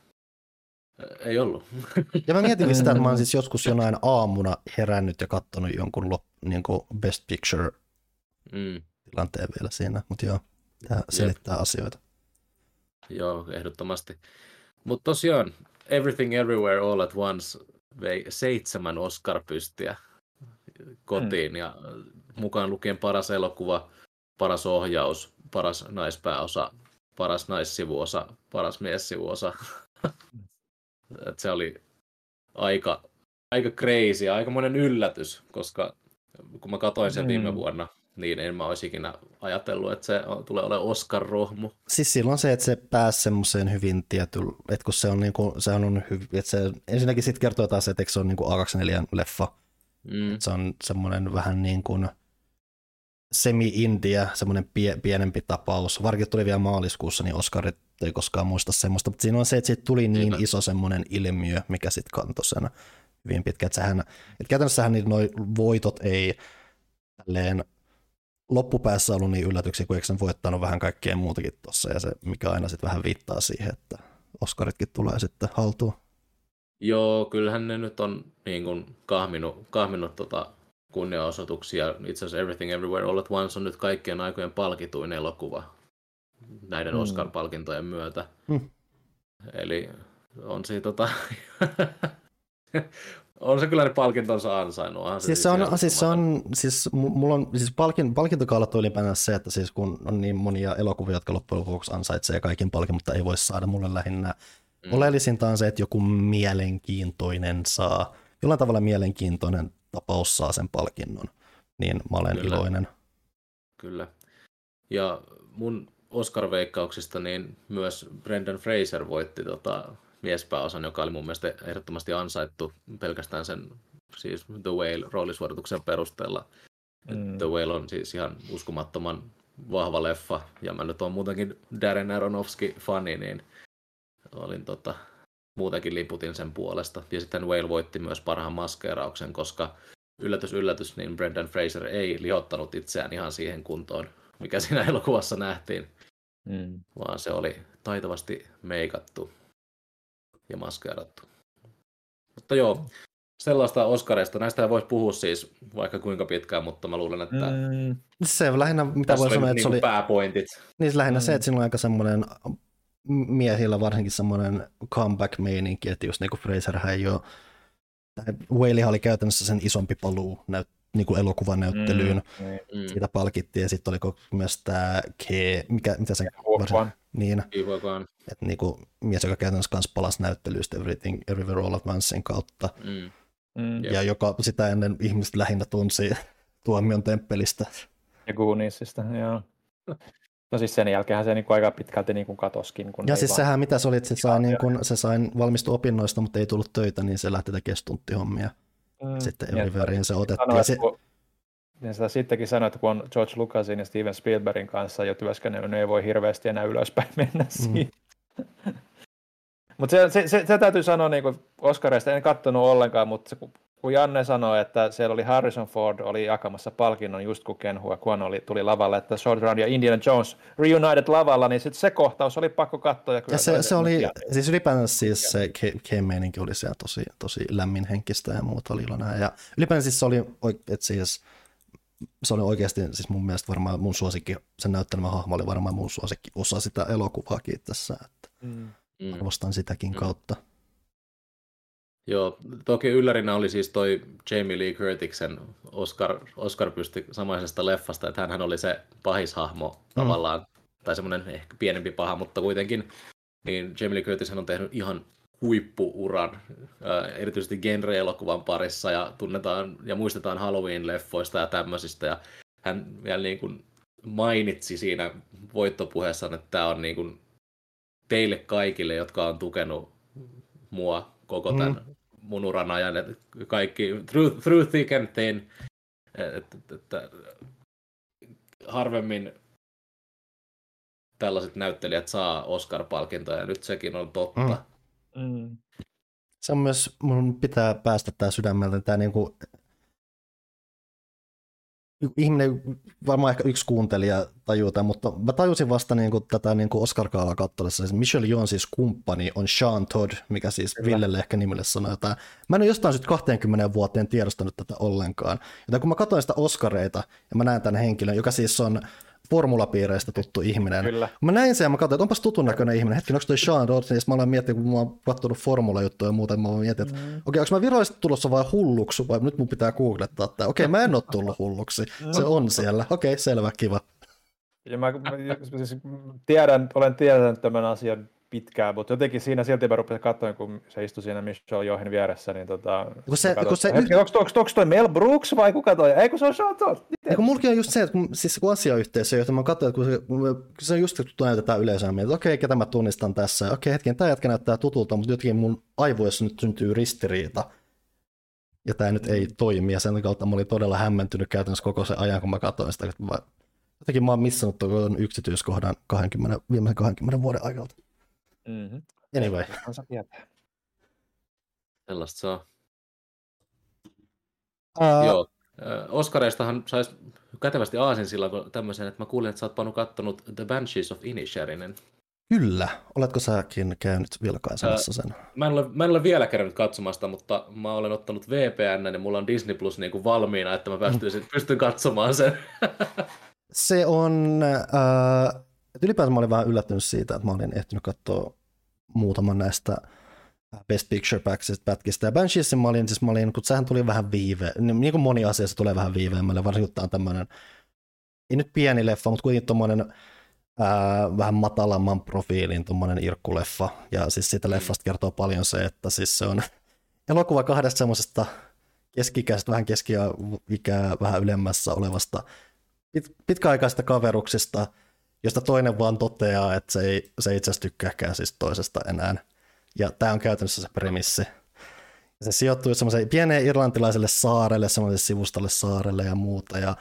ei ollut. Ja mä mietin sitä, että mä oon siis joskus jonain aamuna herännyt ja katsonut jonkun lop, niin kuin Best Picture-tilanteen Mm, vielä siinä, mutta joo, tämä selittää asioita. joo, ehdottomasti. Mutta tosiaan, Everything Everywhere All at Once vei seitsemän Oscar-pystiä kotiin ja mukaan lukien paras elokuva, paras ohjaus, paras naispääosa, paras naissivuosa, paras miessivuosa. Et se oli aika, aika crazy ja aikamoinen yllätys, koska kun mä katsoin sen viime Mm. vuonna, niin en mä olisi ikinä ajatellut, että se on- tulee olemaan Oscar-rohmu. Siis silloin se, että se pääsi semmoiseen hyvin tietyllä, että kun se on, niin kuin, se on hyvin, että se ensinnäkin sitten kertoo taas, että se on niin kuin A24-leffa, Mm. se on semmoinen vähän niin kuin semi-india, semmoinen pie, pienempi tapaus. Varsinkin tuli vielä maaliskuussa, niin Oscarit ei koskaan muista semmoista, mutta siinä on se, että siitä tuli niin Niinpä. iso semmoinen ilmiö, mikä sitten kantoi sen hyvin pitkä. Että, sehän, että käytännössähän niin noi voitot ei tälleen loppupäässä ollut niin yllätyksiä, kun eikö sen voittanut vähän kaikkea muutakin tuossa, ja se mikä aina sitten vähän viittaa siihen, että Oscaritkin tulee sitten haltuun. Joo, kyllähän ne nyt on niin kuin kahminut, kahminut tota kunniaosoituksia. Itse asiassa Everything Everywhere All at Once on nyt kaikkien aikojen palkituin elokuva näiden Mm. Oscar-palkintojen myötä. Mm. Eli on se, tota, on se kyllä ne palkintonsa ansainnut. onhan Siis se on, ihan siis se on, siis mu- mulla on, siis palkin, palkintokaalat on ylipäänsä se, että siis kun on niin monia elokuvia, jotka loppujen lopuksi ansaitsee kaiken palkin, mutta ei voi saada mulle lähinnä. Mm. Oleellisinta on se, että joku mielenkiintoinen saa, jollain tavalla mielenkiintoinen tapaus saa sen palkinnon, niin mä olen Kyllä. iloinen. Kyllä. Ja mun Oscar-veikkauksista niin myös Brendan Fraser voitti tota miespääosan, joka oli mun mielestä ehdottomasti ansaittu pelkästään sen siis The Whale-roolisuorituksen perusteella. Mm. The Whale on siis ihan uskomattoman vahva leffa, ja mä nyt on muutenkin Darren Aronofsky-fani, niin olin tota, muutenkin liputin sen puolesta. Ja sitten Whale voitti myös parhaan maskeerauksen, koska yllätys yllätys, niin Brendan Fraser ei lihottanut itseään ihan siihen kuntoon, mikä siinä elokuvassa nähtiin, Mm. vaan se oli taitavasti meikattu ja maskeerattu. Mutta joo, sellaista Oscareista, näistä voisi puhua siis vaikka kuinka pitkään, mutta mä luulen, että mm. Se lähinnä, mitä voi sanoa, että niinku se oli, pääpointit. niin lähinnä Mm. se, että siinä on aika semmoinen miehillä varsinkin semmoinen comeback-meininki, että just niin kuin Fraser ei ole, Whalehan oli käytännössä sen isompi paluu näyt, niin kuin elokuvanäyttelyyn. Mm, niin. Mm. Siitä palkittiin ja sitten oliko myös tämä K, mikä, mitä se Huokwan. niin, että niin kuin mies, joka käytännössä kanssa palasi näyttelyistä Everything, Everywhere All at Oncein kautta. Mm. Mm. Ja joka sitä ennen ihmiset lähinnä tunsi tuomion temppelistä. Ja Gooniesista, joo. No siis sen jälkeen se niinku aika pitkälti niinku katoskin. Kun Ja siis vaan- sehän mitä se oli, että se sai, niin kun, se sai valmistua opinnoista, mutta ei tullut töitä, niin se lähti tekemään stunttihommia. Mm. Sitten Everywhereihin se otettiin. sanoi, se, kun- niin sitä sittenkin sanoi, että kun on George Lucasin ja Steven Spielbergin kanssa jo työskennellyt, niin ei voi hirveästi enää ylöspäin mennä siitä. mutta se, se, se, se, täytyy sanoa niin kuin Oscareista, en katsonut ollenkaan, mutta se, kun- kun Janne sanoi, että siellä oli Harrison Ford oli jakamassa palkinnon just kun Ken Huakuan oli, tuli lavalle, että Short Round ja Indiana Jones reunited lavalla, niin sit se kohtaus oli pakko katsoa. Ja, kyllä ja se, se oli, Ja- siis ylipäänsä siis se K-meininki oli siellä tosi, tosi lämmin henkistä ja muuta oli iloinen. Ja ylipäänsä siis se oli, että siis, se oli oikeasti siis mun mielestä varmaan mun suosikki, sen näyttelemä hahmo oli varmaan mun suosikki osa sitä elokuvaakin tässä, että Mm. Mm. arvostan sitäkin Mm. kautta. Joo, toki yllärinä oli siis toi Jamie Lee Curtiksen Oscar, Oscar pysty samaisesta leffasta, että hän oli se pahishahmo tavallaan, tai semmoinen ehkä pienempi paha, mutta kuitenkin, niin Jamie Lee Curtis on tehnyt ihan huippuuran, ää, erityisesti genre-elokuvan parissa, ja tunnetaan ja muistetaan Halloween-leffoista ja tämmöisistä, ja hän vielä niin kuin mainitsi siinä voittopuheessaan, että tämä on niin kuin teille kaikille, jotka on tukenut mua koko Mm. tämän mun uran ajan, että kaikki through, through thick and thin, että, että, että harvemmin tällaiset näyttelijät saa Oscar-palkintoja, ja nyt sekin on totta. Mm. Mm. Se on myös, mun pitää päästä tää sydämeltä, tää niinku, ihminen, varmaan ehkä yksi kuuntelija tajuu tämän, mutta mä tajusin vasta niinku tätä niinku oscar kaalaa katsellessa, että Michelle Yeohn siis kumppani on Sean Todd, mikä siis Kyllä. Villelle ehkä nimelle sanoo jotain. Mä en ole jostain syystä 20 vuoteen tiedostanut tätä ollenkaan. Joten kun mä katsoin sitä Oscareita ja mä näen tämän henkilön, joka siis on formulapiireistä tuttu ihminen, Kyllä. Kun Mä näin sen ja mä katsoin, että onpas tutun näköinen ihminen. Hetki, onko toi Sean Dodson? Ja mä aloin miettiä, kun mä oon katsonut formula-juttuja ja muuta, mä oon mietin, että Mm. okei, onko mä virallisesti tulossa vai hulluksi vai nyt mun pitää googlettaa tämä. Okei, mä en ole tullut hulluksi. Se on siellä. Okei, selvä, kiva. Ja mä, mä siis tiedän, olen tiennyt tämän asian pitkään, mutta jotenkin siinä silti mä rupesin katsomaan, kun se istui siinä Michelle Johin vieressä, niin tota... Kun se- katsoin, kun se- hetki, onko, onko, onko toi Mel Brooks vai kuka toi? Ei kun se on Sean Todd. Ja kun mullakin on just se, että kun, siis kun asiayhteisö, jota mä katsoin, että kun se, kun se on just kun näytetään yleisöä, niin että okei, ketä mä tunnistan tässä. Okei, hetken, tämä jätkä näyttää tutulta, mutta jotenkin mun aivoissa nyt syntyy ristiriita. Ja tämä nyt ei toimi, ja sen kautta mä olin todella hämmentynyt käytännössä koko sen ajan, kun mä katsoin sitä. Että mä, jotenkin mä oon missannut tuon yksityiskohdan 20, viimeisen 20 vuoden ajalta. Mm-hmm. Anyway. Sellaista se on. Uh, Joo. Ö, Oscareistahan saisi kätevästi aasin sillä kun tämmöisen, että mä kuulin, että sä oot pannut kattonut The Banshees of Inisherin. Kyllä. Oletko säkin käynyt vilkaisemassa sen? Mä en, ole, mä en ole vielä käynyt katsomasta, mutta mä olen ottanut VPN ja mulla on Disney Plus niin kuin valmiina, että mä pystyn, pystyn katsomaan sen. Se on, äh, että ylipäänsä mä olin vähän yllättynyt siitä, että mä olin ehtinyt katsoa muutaman näistä Best Picture Packsista pätkistä. Ja Bansheesin mä olin, siis mä olin, kun sehän tuli vähän viive, niin niin kuin moni asia se tulee vähän viiveemmälle, varsinkin kun tää on tämmöinen, ei nyt pieni leffa, mutta kuitenkin tommonen ää, vähän matalamman profiilin tommonen irkkuleffa. Ja siis siitä leffasta kertoo paljon se, että siis se on elokuva kahdesta semmoisesta keski-ikäisestä, vähän keski-ikää, vähän ylemmässä olevasta pit, pitkäaikaisista kaveruksista, josta toinen vaan toteaa, että se ei, se ei itse asiassa tykkääkään siis toisesta enää. Ja tämä on käytännössä se premissi. Ja se sijoittuu semmoiseen pieneen irlantilaiselle saarelle, semmoiselle sivustalle saarelle ja muuta. Ja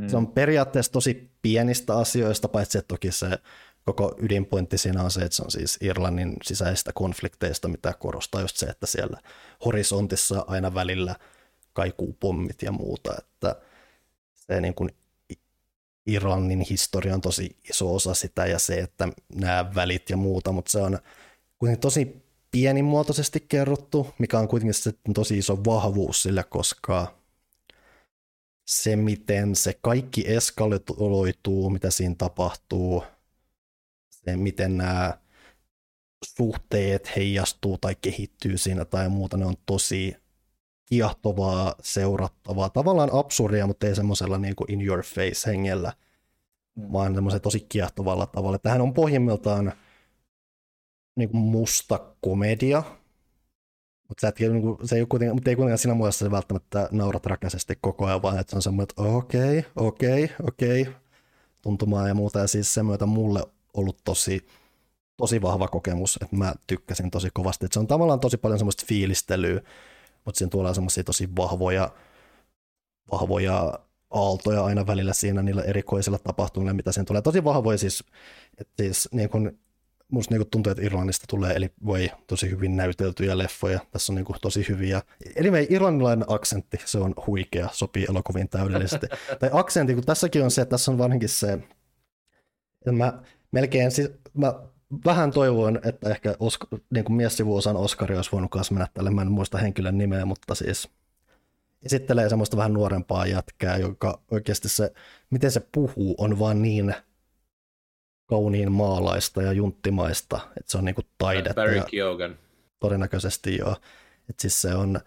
Mm. se on periaatteessa tosi pienistä asioista, paitsi että toki se koko ydinpointti siinä on se, että se on siis Irlannin sisäistä konflikteista, mitä korostaa just se, että siellä horisontissa aina välillä kaikuu pommit ja muuta, että se niin kuin Irlannin historia on tosi iso osa sitä ja se, että nämä välit ja muuta, mutta se on kuitenkin tosi pienimuotoisesti kerrottu, mikä on kuitenkin sitten tosi iso vahvuus sille, koska se, miten se kaikki eskaloituu, mitä siinä tapahtuu, se, miten nämä suhteet heijastuu tai kehittyy siinä tai muuta, ne on tosi kiehtovaa, seurattavaa, tavallaan absurdia, mutta ei semmoisella niin kuin in your face hengellä, mm. vaan semmoisen tosi kiehtovalla tavalla. Tähän on pohjimmiltaan niin kuin musta komedia, mutta se, niin se ei, kuitenkaan, mutta ei kuitenkaan siinä muodossa se välttämättä naurat rakaisesti koko ajan, vaan että se on semmoinen, että okei, okay, okei, okay, okei, okay, tuntumaa ja muuta. Ja siis se myötä mulle ollut tosi, tosi vahva kokemus, että mä tykkäsin tosi kovasti. Että se on tavallaan tosi paljon semmoista fiilistelyä, mutta siinä tulee semmoisia tosi vahvoja, vahvoja aaltoja aina välillä siinä niillä erikoisilla tapahtumilla, mitä siinä tulee. Tosi vahvoja siis, että siis niin kuin musta niinku tuntuu, että Irlannista tulee eli voi tosi hyvin näyteltyjä leffoja. Tässä on niinku tosi hyviä. Eli irlannilainen aksentti, se on huikea, sopii elokuviin täydellisesti. tai aksentti, kun tässäkin on se, että tässä on varsinkin se, että mä melkein, siis, mä vähän toivoin, että ehkä Osk- niin kuin miessivuosan Oskari olisi voinut myös mennä tälle, mä en muista henkilön nimeä, mutta siis esittelee semmoista vähän nuorempaa jätkää, joka oikeasti se, miten se puhuu, on vaan niin kauniin maalaista ja junttimaista, että se on niinku taidetta. Barry Keoghan. Todennäköisesti joo. Et siis se on,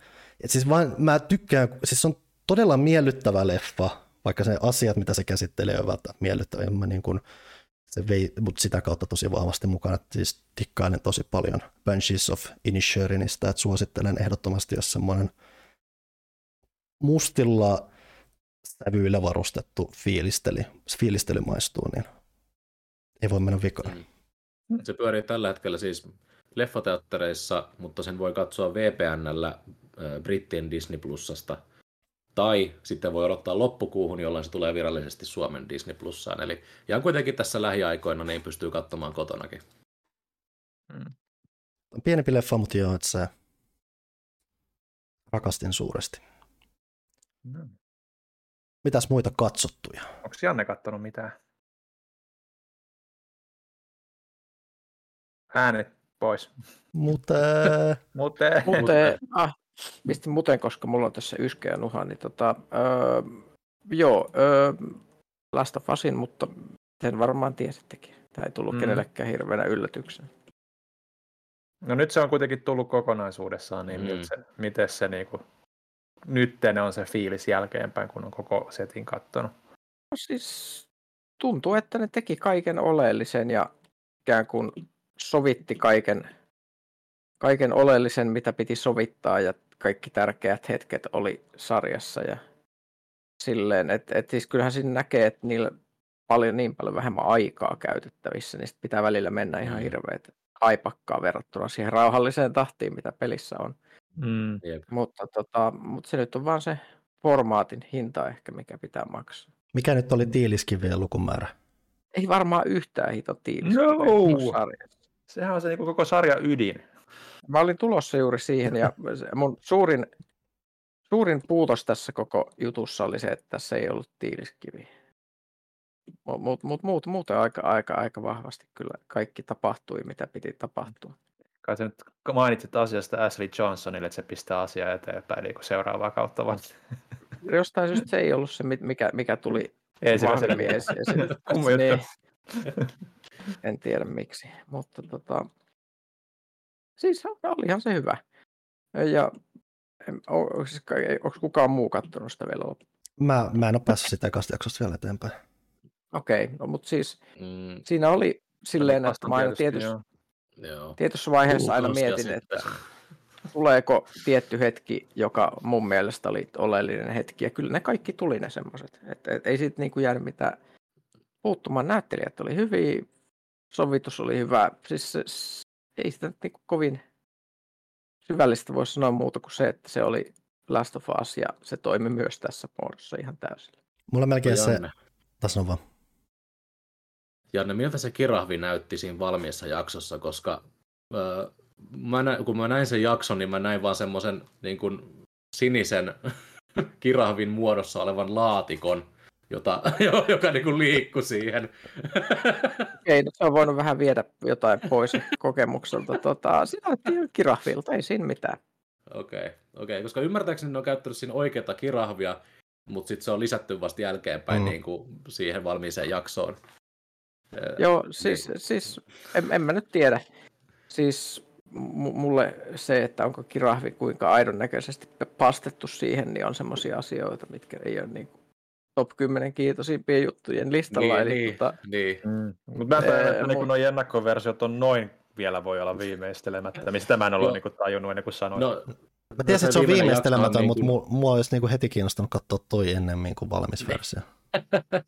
et siis vaan, mä tykkään, siis se on todella miellyttävä leffa, vaikka se asiat, mitä se käsittelee, ovat miellyttäviä. Mä niin kuin, se vei mut sitä kautta tosi vahvasti mukana, että siis tikkailen tosi paljon Banshees of Inisherinistä, että suosittelen ehdottomasti, jos semmoinen mustilla sävyillä varustettu fiilisteli, fiilistely maistuu, niin ei voi mennä vikaan. Mm. Se pyörii tällä hetkellä siis leffateattereissa, mutta sen voi katsoa VPNllä Brittien Disney Plusasta. Tai sitten voi odottaa loppukuuhun, jolloin se tulee virallisesti Suomen Disney Plussaan. Eli ihan kuitenkin tässä lähiaikoina niin pystyy katsomaan kotonakin. Mm. Pienempi leffa, mutta joo, että se rakastin suuresti. Mm. Mitäs muita katsottuja? Onko Janne kattonut mitään? Äänet pois. Mute. Mute. Mute. Ah, pistin muten, koska mulla on tässä yskä ja nuha. Niin tota, öö, joo, öö, Last of Usin, mutta sen varmaan tiesittekin. Tämä ei tullut mm. kenellekään hirveänä yllätyksenä. No nyt se on kuitenkin tullut kokonaisuudessaan, niin mm. se, miten se niinku, nyt on se fiilis jälkeenpäin, kun on koko setin kattonut? No siis tuntuu, että ne teki kaiken oleellisen ja ikään kuin sovitti kaiken, kaiken oleellisen, mitä piti sovittaa ja kaikki tärkeät hetket oli sarjassa ja silleen, että et siis kyllähän siinä näkee, että niillä paljon niin paljon vähemmän aikaa käytettävissä, niin pitää välillä mennä ihan mm. hirveät haipakkaa verrattuna siihen rauhalliseen tahtiin, mitä pelissä on. Mm. Mutta, tota, mutta se nyt on vaan se formaatin hinta ehkä, mikä pitää maksaa. Mikä nyt oli tiiliskivien lukumäärä? Ei varmaan yhtään hito tiiliskiviä no. Sehän on se niin koko sarja ydin. Mä olin tulossa juuri siihen ja mun suurin, suurin puutos tässä koko jutussa oli se, että tässä ei ollut tiiliskivi. Mutta mut, mut, muuten aika, aika, aika vahvasti kyllä kaikki tapahtui, mitä piti tapahtua. Kai sä nyt mainitsit asiasta Ashley Johnsonille, että se pistää asiaa eteenpäin niin seuraavaa kautta vaan. Jostain syystä se ei ollut se, mikä, mikä tuli vahvemmin esiin. niin. En tiedä miksi, mutta tota, siis olihan se hyvä. Ja onko, siis onko kukaan muu katsonut sitä vielä loppuun? Mä, mä en ole päässyt sitä jaksosta vielä eteenpäin. Okei, okay, no mutta siis mm. siinä oli silleen, että mä aina tietyssä, Joo. tietyssä vaiheessa aina mietin, että tuleeko tietty hetki, joka mun mielestä oli oleellinen hetki, ja kyllä ne kaikki tuli ne semmoiset. Että et, ei siitä niinku jäänyt mitään puuttumaan. Näyttelijät oli hyviä, sovitus oli hyvä. Siis se, ei sitä niin kovin syvällistä voi sanoa muuta kuin se, että se oli Last of Us ja se toimi myös tässä muodossa ihan täysin. Mulla melkein se... Tässä on vaan. Janne, miltä se kirahvi näytti siinä valmiissa jaksossa, koska öö, mä näin, kun mä näin sen jakson, niin mä näin vaan semmoisen niin sinisen kirahvin muodossa olevan laatikon, jota, joka niin kuin liikkui siihen. Ei, no, se on voinut vähän viedä jotain pois kokemukselta. Tota, on kirahvilta, ei siinä mitään. Okei, okay, okay, koska ymmärtääkseni ne on käyttänyt siinä oikeata kirahvia, mutta sitten se on lisätty vasta jälkeenpäin mm. niin kuin siihen valmiiseen jaksoon. Joo, siis, niin. siis en, en mä nyt tiedä. Siis mulle se, että onko kirahvi kuinka aidon näköisesti pastettu siihen, niin on semmoisia asioita, mitkä ei ole niin top 10 kiitosimpia juttujen listalla. Niin, eli niin, tota, niin. Mm. Mutta mä ajattelen, että niin mut- nuo ennakkoversiot on noin vielä voi olla viimeistelemättä, mistä mä en ole Joo. niin tajunnut ennen kuin sanoin. No, Mä tiesin, että se on viimeistelemätön, on mutta niin mua, mua olisi niinku heti kiinnostanut katsoa toi ennemmin kuin valmis versio.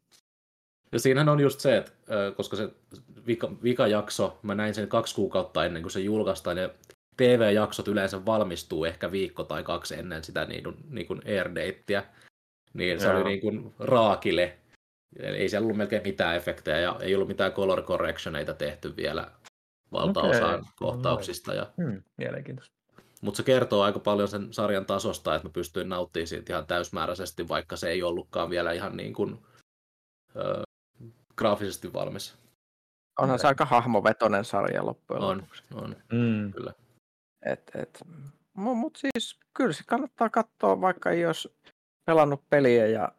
Ja siinähän on just se, että koska se vika, vikajakso, mä näin sen kaksi kuukautta ennen kuin se julkaistaan, ja TV-jaksot yleensä valmistuu ehkä viikko tai kaksi ennen sitä niin niin kuin airdateä, niin se Joo. oli niin kuin raakile. Eli ei siellä ollut melkein mitään efektejä ja ei ollut mitään color correctioneita tehty vielä valtaosaan Okei. kohtauksista. Ja, Hmm, mielenkiintoista. mutta se kertoo aika paljon sen sarjan tasosta, että mä pystyin nauttimaan siitä ihan täysmääräisesti, vaikka se ei ollutkaan vielä ihan niin kuin, ö, graafisesti valmis. onhan se aika hahmovetonen sarja loppujen On, lopuksi. on. Mm. Kyllä. Et, et, Mutta siis kyllä se kannattaa katsoa, vaikka ei olisi pelannut peliä ja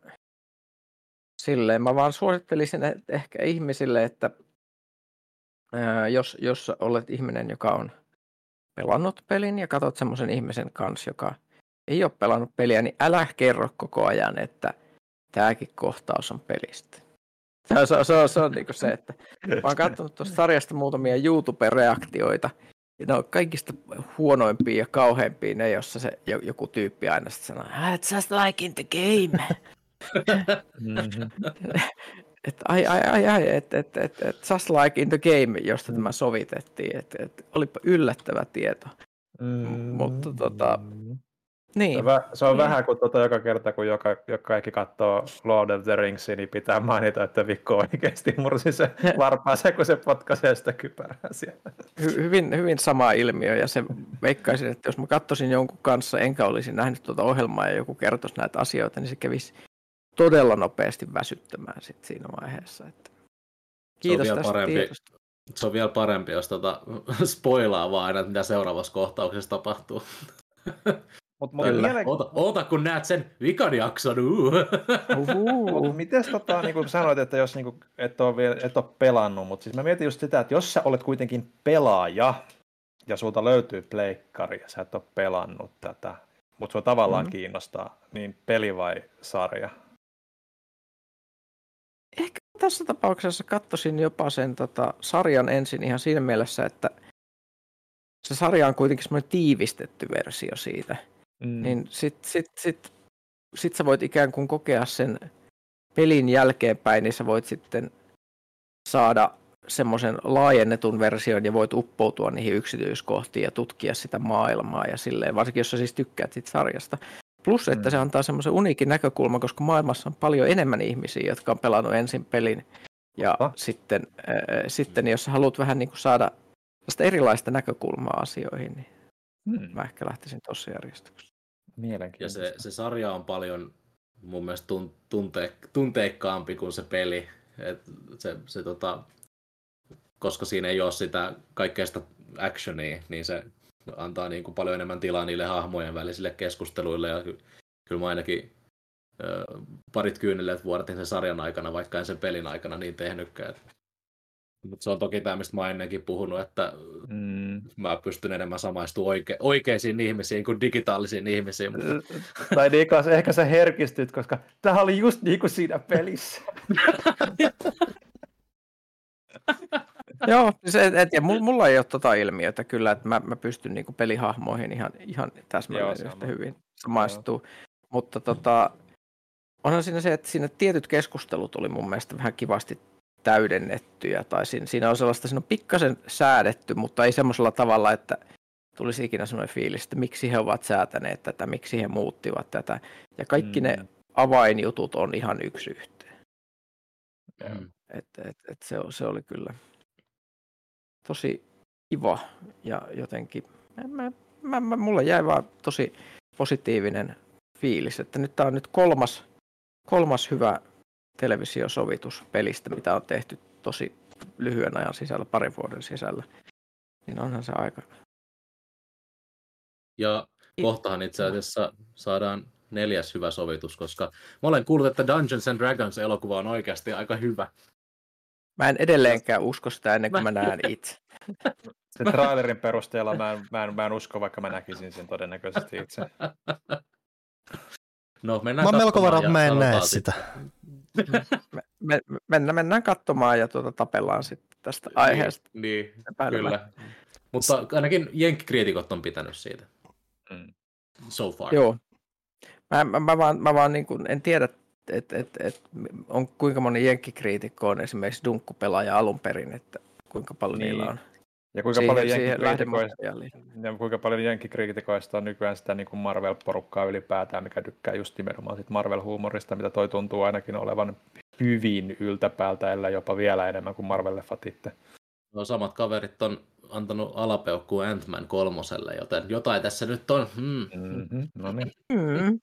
silleen. Mä vaan suosittelisin et- ehkä ihmisille, että jos, jos olet ihminen, joka on pelannut pelin ja katsot semmoisen ihmisen kanssa, joka ei ole pelannut peliä, niin älä kerro koko ajan, että tämäkin kohtaus on pelistä. Se on, se on, se on niin se, että Mä oon katsonut tuosta sarjasta muutamia YouTube-reaktioita. Ne on kaikista huonoimpia ja kauheimpia ne, jossa se jo- joku tyyppi aina sitten sanoo, "Ah, it's just like in the game. Mm-hmm. että ai, ai, ai, ai, että et, et, et, just like in the game, josta tämä sovitettiin. Että et, olipa yllättävä tieto. Mutta tota, Se Niin, se on Niin. vähän kuin tuota, joka kerta, kun joka, joka kaikki katsoo Lord of the Ringsia, niin pitää mainita, että Vikko oikeasti mursi se varpaansa, kun se potkaisee sitä kypärää siellä. hy, hyvin, hyvin sama ilmiö. Ja se veikkaisin, että jos mä katsoisin jonkun kanssa, enkä olisi nähnyt tuota ohjelmaa ja joku kertoisi näitä asioita, niin se kävisi todella nopeasti väsyttämään sit siinä vaiheessa. Että kiitos vielä tästä parempi. tiedosta. Se on vielä parempi, jos tota, spoilaa vaan aina, että mitä seuraavassa kohtauksessa tapahtuu. Mut, mut, Kyllä. miele- Oota, oota kun näet sen vikan jakson. Uh. Mut mites tota, niin kuin sanoit, että jos niin kuin, et, ole vielä, et ole pelannut, mutta siis mä mietin just sitä, että jos sä olet kuitenkin pelaaja ja sulta löytyy pleikkari ja sä et ole pelannut tätä, mutta sua tavallaan Mhm. mm-hmm. kiinnostaa, niin peli vai sarja? Ehkä tässä tapauksessa katsoisin jopa sen tota, sarjan ensin ihan siinä mielessä, että se sarja on kuitenkin semmoinen tiivistetty versio siitä. Mm. niin sit, sit, sit, sit sä voit ikään kuin kokea sen pelin jälkeenpäin, niin sä voit sitten saada semmoisen laajennetun version ja voit uppoutua niihin yksityiskohtiin ja tutkia sitä maailmaa ja silleen, varsinkin jos sä siis tykkäät siitä sarjasta. Plus, että Mm. se antaa semmoisen uniikin näkökulman, koska maailmassa on paljon enemmän ihmisiä, jotka on pelannut ensin pelin. Ja Totta. sitten, äh, sitten, jos haluat vähän niin kuin saada tästä erilaista näkökulmaa asioihin, niin Mm. mä ehkä lähtisin tuossa järjestyksessä. Ja Mielenkiintoista. se, se sarja on paljon mun mielestä tun, tunte, tunteikkaampi kuin se peli. Et se, se, tota, koska siinä ei ole sitä kaikkea sitä actionia, niin se antaa niin kuin paljon enemmän tilaa niille hahmojen välisille keskusteluille. Ja ky- kyllä mä ainakin ö, parit kyyneleet vuodatin sen sarjan aikana, vaikka en sen pelin aikana niin tehnytkään. Mutta se on toki tämä, mistä mä oon ennenkin puhunut, että Mm. mä pystyn enemmän samaistumaan oike- oikeisiin ihmisiin kuin digitaalisiin ihmisiin. Mutta tai Nikas, ehkä sä herkistyt, koska tämä oli just niin kuin siinä pelissä. Joo, siis et, et, ja mulla, mulla ei ole tota ilmiötä kyllä, että mä, mä pystyn niinku pelihahmoihin ihan, ihan täsmälleen Joo, yhtä hyvin samaistuu. Mutta tota, onhan siinä se, että siinä tietyt keskustelut oli mun mielestä vähän kivasti täydennettyjä, tai siinä, siinä on sellaista, siinä on pikkasen säädetty, mutta ei semmoisella tavalla, että tulisi ikinä semmoinen fiilis, että miksi he ovat säätäneet tätä, miksi he muuttivat tätä. Ja kaikki mm. ne avainjutut on ihan yksi yhteen. Mm. Et, et, et se, se oli kyllä tosi kiva ja jotenkin, mä, mä, mä, mulle jäi vaan tosi positiivinen fiilis, että nyt tämä on nyt kolmas, kolmas hyvä televisiosovitus pelistä, mitä on tehty tosi lyhyen ajan sisällä, parin vuoden sisällä. Niin onhan se aika. Ja kohtahan itse asiassa saadaan neljäs hyvä sovitus, koska mä olen kuullut, että Dungeons and Dragons elokuva on oikeasti aika hyvä. Mä en edelleenkään usko sitä ennen kuin mä näen itse. Sen trailerin perusteella mä en, mä, en, mä en usko, vaikka mä näkisin sen todennäköisesti itse. No, Mä mennään oon melko varma, ja mä en näe sitten. sitä. Me, me, mennään, mennään katsomaan ja tuota, tapellaan sitten tästä aiheesta. Niin, niin kyllä. Mutta ainakin jenkkikriitikot on pitänyt siitä. Mm. So far. Joo. Mä, mä, mä vaan, mä vaan niin kuin, en tiedä, että et, et, on kuinka moni jenkkikriitikko on esimerkiksi dunkkupelaaja alun perin, että kuinka paljon Niin. niillä on Ja kuinka siihen, paljon siihen jenkkikriitikoista, lähdemateriaalia. ja kuinka paljon jenkkikriitikoista on nykyään sitä niin kuin Marvel-porukkaa ylipäätään, mikä tykkää just nimenomaan sit Marvel-huumorista, mitä toi tuntuu ainakin olevan hyvin yltäpäältä, ellei jopa vielä enemmän kuin Marvel-leffat itse. No, samat kaverit on antanut alapeukkua Ant-Man kolmoselle, joten jotain tässä nyt on. Hmm. Mm-hmm. No niin, Mm,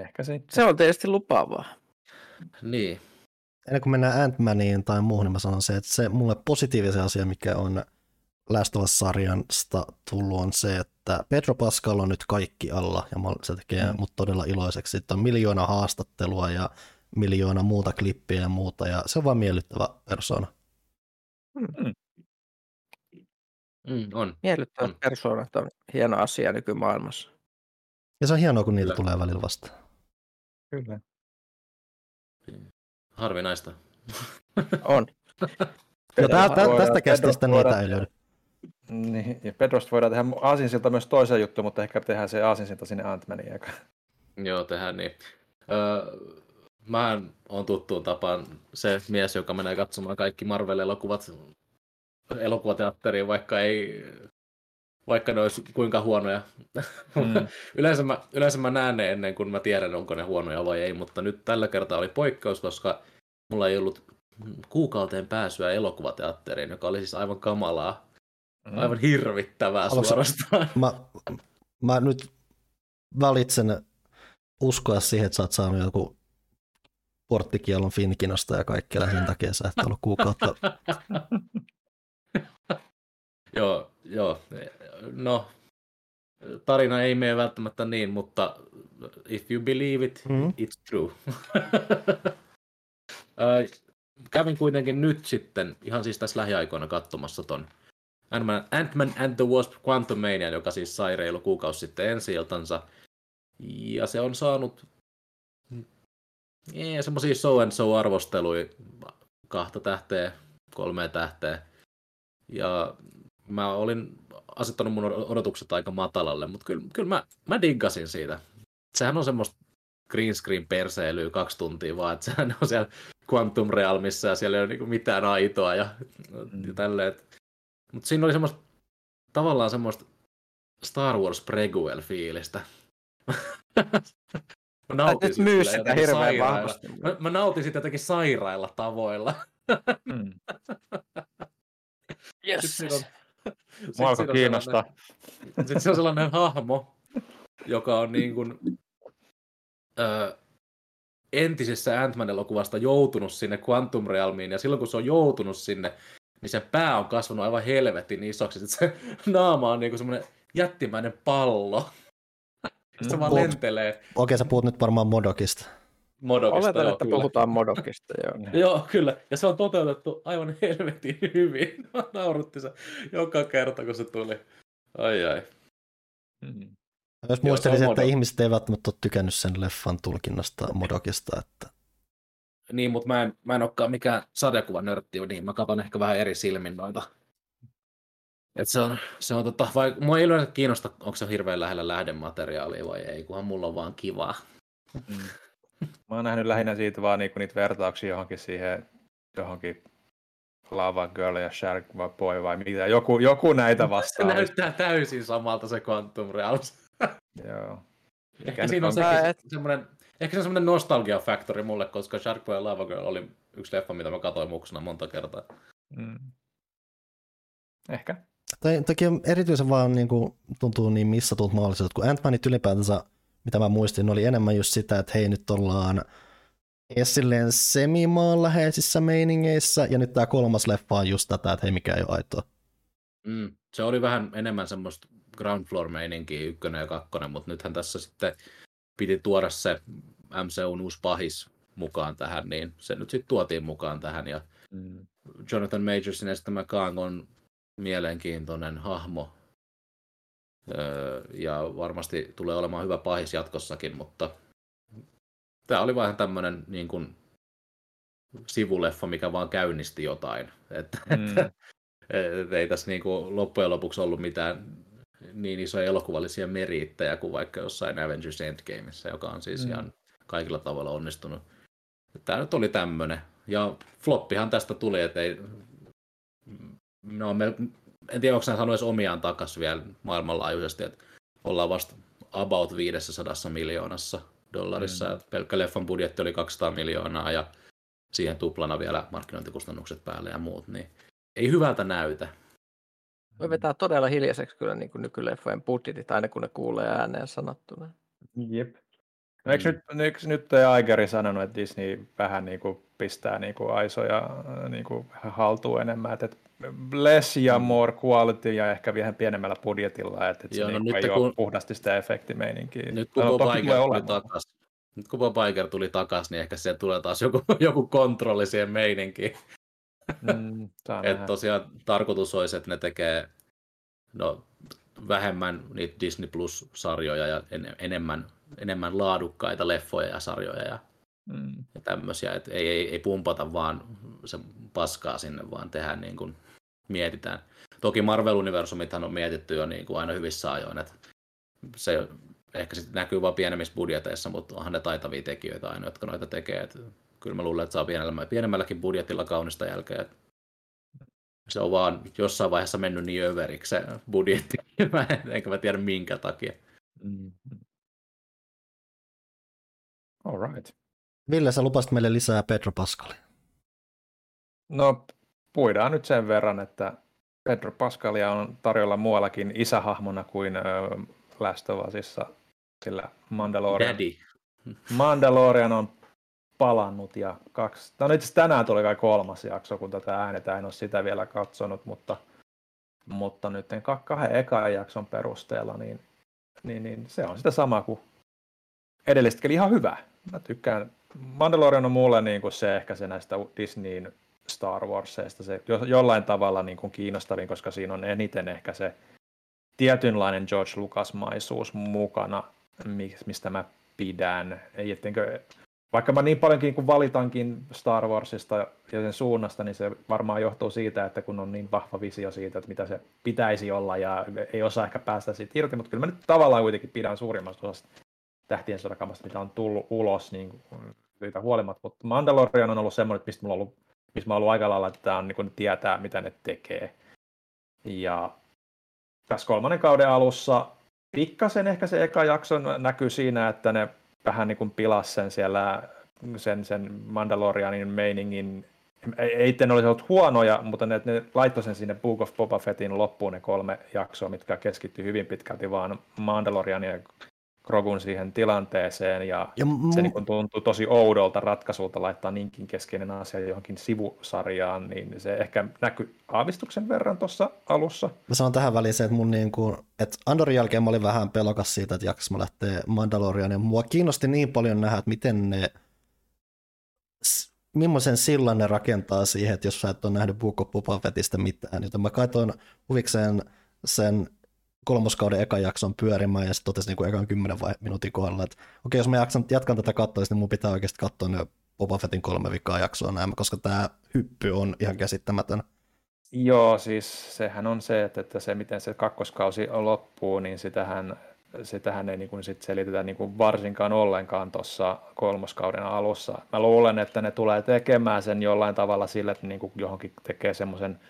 ehkä sitten. se on tietysti lupaavaa. Niin. Ennen kuin mennään Ant-Maniin tai muuhun, niin mä sanon se, että se mulle positiivisen asia, mikä on Last of Us-sarjasta tullut, on se, että Pedro Pascal on nyt kaikki alla, ja se tekee Mm. mut todella iloiseksi. Sitten on miljoona haastattelua ja miljoona muuta klippiä ja muuta, ja se on vaan miellyttävä persona. Mm, on. Miellyttävät On. persoonat on hieno asia nykymaailmassa. Ja se on hienoa, kun niitä Kyllä. tulee välillä vastaan. Kyllä. Harvinaista. On. Ja tää, tä, voidaan- tästä kästistä niitä ei löydy. Niin, ja Pedrosta voidaan tehdä aasinsilta myös toisen juttu, mutta ehkä tehdään se aasinsilta sinne Ant-Maniin eka. Joo, tehdään niin. Öö, mä on tuttuun tapaan se mies, joka menee katsomaan kaikki Marvel-elokuvat elokuvateatteriin, vaikka ei vaikka ne olisi kuinka huonoja. Mm. yleensä, mä, yleensä mä näen ne ennen kuin mä tiedän, onko ne huonoja vai ei, mutta nyt tällä kertaa oli poikkeus, koska mulla ei ollut kuukauteen pääsyä elokuvateatteriin, joka oli siis aivan kamalaa. Aivan hirvittävää Haluatko- suorastaan. Mä, mä nyt valitsen uskoa siihen, että sä oot saanut joku porttikielon Finkinosta ja kaikkea sen takia sä et ollut kuukautta. Joo, joo. No, tarina ei mene välttämättä niin, mutta if you believe it, Mm. it's true. Kävin kuitenkin nyt sitten, ihan siis tässä lähiaikoina katsomassa ton Ant-Man, Ant-Man and the Wasp Quantumania, joka siis sai reilu kuukausi sitten ensi iltansa. Ja se on saanut yeah, semmoisia so and so arvosteluja, kahta tähteä, kolme tähteä. Ja mä olin asettanut mun odotukset aika matalalle, mutta kyllä, kyllä mä, mä diggasin siitä. Sehän on semmoista green screen perseilyä kaksi tuntia vaan, että sehän on siellä Quantum Realmissa ja siellä ei ole niinku mitään aitoa ja, ja tälleen. Mutta siinä oli semmoista, tavallaan semmoista Star Wars Prequel-fiilistä. mä nautin nyt siitä myy sitä jotenkin hirveän sairailla- vahvasti. Mä, mä nautin sitä jotenkin sairailla tavoilla. Mm. Sitten siinä on, sit Mua alkoi kiinnostaa. Sitten se on sellainen hahmo, joka on niin kuin, ö, entisessä Ant-Man-elokuvasta joutunut sinne Quantum Realmiin, ja silloin kun se on joutunut sinne, niin se pää on kasvanut aivan helvetin isoksi, että se naama on niin kuin semmoinen jättimäinen pallo. Sitten se vaan Puhut- lentelee Okei, sä puhut nyt varmaan Modokista. Modokista. Oletan, joo, että kyllä. puhutaan Modokista. Joo. Joo, kyllä. Ja se on toteutettu aivan helvetin hyvin. Naurutti se joka kerta, kun se tuli. Ai ai. Mm. Jos muistelisin, että Modok. ihmiset eivät välttämättä ole tykännyt sen leffan tulkinnasta Modokista, että Niin, mutta mä en, mä en olekaan mikään sarjakuvanörtti, niin mä katson ehkä vähän eri silmin noita. Et se on, se on tota, vai, mua ei yleensä kiinnosta, onko se hirveän lähellä lähdemateriaalia vai ei, kunhan mulla on vaan kivaa. Mm. Mä oon nähnyt lähinnä siitä vaan niinku niitä vertauksia johonkin siihen, johonkin Lava Girl ja Shark Boy vai mitä. Joku, joku näitä Se vastaan. olisi. näyttää täysin samalta se Quantum Realms. Joo. Ehkä siinä on on- sekin et- semmoinen, ehkä se on semmoinen nostalgia-faktori mulle, koska Shark Boy ja Lava Girl oli yksi leffa, mitä mä katsoin muksuna monta kertaa. Mm. Ehkä. Tai takia erityisen vaan niin kuin, tuntuu niin missatut mahdollisuudet, kun Ant-Manit ylipäätänsä, mitä mä muistin, oli enemmän just sitä, että hei nyt ollaan edes silleen semimaanläheisissä meiningeissä, ja nyt tämä kolmas leffa on just tätä, että hei mikä ei ole aitoa. Mm. Se oli vähän enemmän semmoista ground floor meininkiä ykkönen ja kakkonen, mutta nythän tässä sitten piti tuoda se MCUn uusi pahis mukaan tähän, niin se nyt sitten tuotiin mukaan tähän ja Mm. Jonathan Majorsin esittämä Kang on mielenkiintoinen hahmo. Öö, ja varmasti tulee olemaan hyvä pahis jatkossakin, mutta tämä oli vähän tämmöinen niin kuin sivuleffa, mikä vaan käynnisti jotain. Että, mm. että, että ei tässä niin kuin loppujen lopuksi ollut mitään niin isoja elokuvallisia meriittejä kuin vaikka jossain Avengers Endgameissa, joka on siis mm. ihan kaikilla tavalla onnistunut. Tämä nyt oli tämmöinen. Ja floppihan tästä tuli, että ei... No, me, en tiedä, onko sanoisi omiaan takaisin vielä maailmanlaajuisesti, että ollaan vasta about 500 miljoonassa dollarissa. Mm. Pelkkä leffan budjetti oli 200 miljoonaa ja siihen tuplana vielä markkinointikustannukset päälle ja muut, niin ei hyvältä näytä. Voi vetää todella hiljaiseksi kyllä niin kuin nykyleffojen budjetit, aina kun ne kuulee ääneen sanottuna. Jep. No, eikö, mm. nyt, eikö nyt Aigeri sanonut, että Disney vähän niin kuin pistää niin kuin aisoja niin kuin haltuun enemmän, että less ja mm. more quality ja ehkä vielä pienemmällä budjetilla, että, että Joo, se no niin ei kun, ole puhdasti sitä efektimeininkiä. Nyt kun Bob Iger tuli takaisin, nyt kun Bob Iger tuli takaisin, niin ehkä se tulee taas joku, joku kontrolli siihen meininkiin. Mm, että tosiaan tarkoitus olisi, että ne tekee no, vähemmän niitä Disney Plus-sarjoja ja en, enemmän, enemmän laadukkaita leffoja ja sarjoja ja, mm. ja tämmöisiä. Että ei, ei, ei pumpata vaan se paskaa sinne, vaan tehdään niin kuin mietitään. Toki Marvel-universumithan on mietitty jo niin kuin aina hyvissä ajoin, että se ehkä sitten näkyy vain pienemmissä budjeteissa, mutta onhan ne taitavia tekijöitä aina, jotka noita tekee. Että kyllä mä luulen, että saa pienellä, pienemmälläkin budjetilla kaunista jälkeen. Se on vaan jossain vaiheessa mennyt niin överiksi se budjetti, enkä mä tiedä minkä takia. Mm. All right. Ville, sä lupasit meille lisää Pedro Pascalia. No, puidaan nyt sen verran, että Pedro Pascalia on tarjolla muuallakin isähahmona kuin Last of Usissa, sillä Mandalorian, Daddy. Mandalorian on palannut ja kaksi, no itse tänään tuli kai kolmas jakso, kun tätä äänetään, en ole sitä vielä katsonut, mutta, mutta nyt kahden ekan jakson perusteella, niin, niin, niin se on sitä sama kuin edellistäkin ihan hyvä. Mä tykkään, Mandalorian on mulle niin kuin se ehkä se näistä Disneyn Star Warsista se jo, jollain tavalla niin kuin kiinnostavin, koska siinä on eniten ehkä se tietynlainen George Lucas-maisuus mukana, mistä mä pidän. Ei, ettenkö, vaikka mä niin paljonkin kun valitankin Star Warsista ja sen suunnasta, niin se varmaan johtuu siitä, että kun on niin vahva visio siitä, että mitä se pitäisi olla ja ei osaa ehkä päästä siitä irti, mutta kyllä mä nyt tavallaan kuitenkin pidän suurimmasta osasta tähtien sodakamasta, mitä on tullut ulos niin siitä huolimatta, mutta Mandalorian on ollut semmoinen, mistä mulla on ollut, missä mä oon ollut aika lailla, että tämä on, niin tietää, mitä ne tekee. Ja tässä kolmannen kauden alussa pikkasen ehkä se eka jakso näkyy siinä, että ne vähän niin kuin pilas sen siellä sen, sen Mandalorianin meiningin. Ei, ei olisi ollut huonoja, mutta ne, ne laittoi sen sinne Book of Boba Fettin loppuun ne kolme jaksoa, mitkä keskittyy hyvin pitkälti vaan Mandalorianin ja Krogun siihen tilanteeseen ja, ja m- se niin tuntuu tosi oudolta ratkaisulta laittaa niinkin keskeinen asia johonkin sivusarjaan, niin se ehkä näkyy aavistuksen verran tuossa alussa. Mä sanon tähän väliin se, että mun niin kuin, että Andorin jälkeen mä olin vähän pelokas siitä, että jaksa mä lähtee Mandalorian ja mua kiinnosti niin paljon nähdä, että miten ne millaisen sillan ne rakentaa siihen, että jos sä et ole nähnyt Book of Boba Fettistä mitään, joten mä katsoin huvikseen sen kolmoskauden ekan jakson pyörimään ja sitten totesin niin kuin ekan kymmenen vai minuutin kohdalla, että okei, jos mä jaksan, jatkan tätä katsoa, niin mun pitää oikeasti katsoa ne Boba Fettin kolme vikaa jaksoa näin, koska tämä hyppy on ihan käsittämätön. Joo, siis sehän on se, että, että se miten se kakkoskausi loppuu, niin sitähän, sitähän ei niin kuin sit selitetä niin kuin varsinkaan ollenkaan tuossa kolmoskauden alussa. Mä luulen, että ne tulee tekemään sen jollain tavalla sille, että niin kuin johonkin tekee semmoisen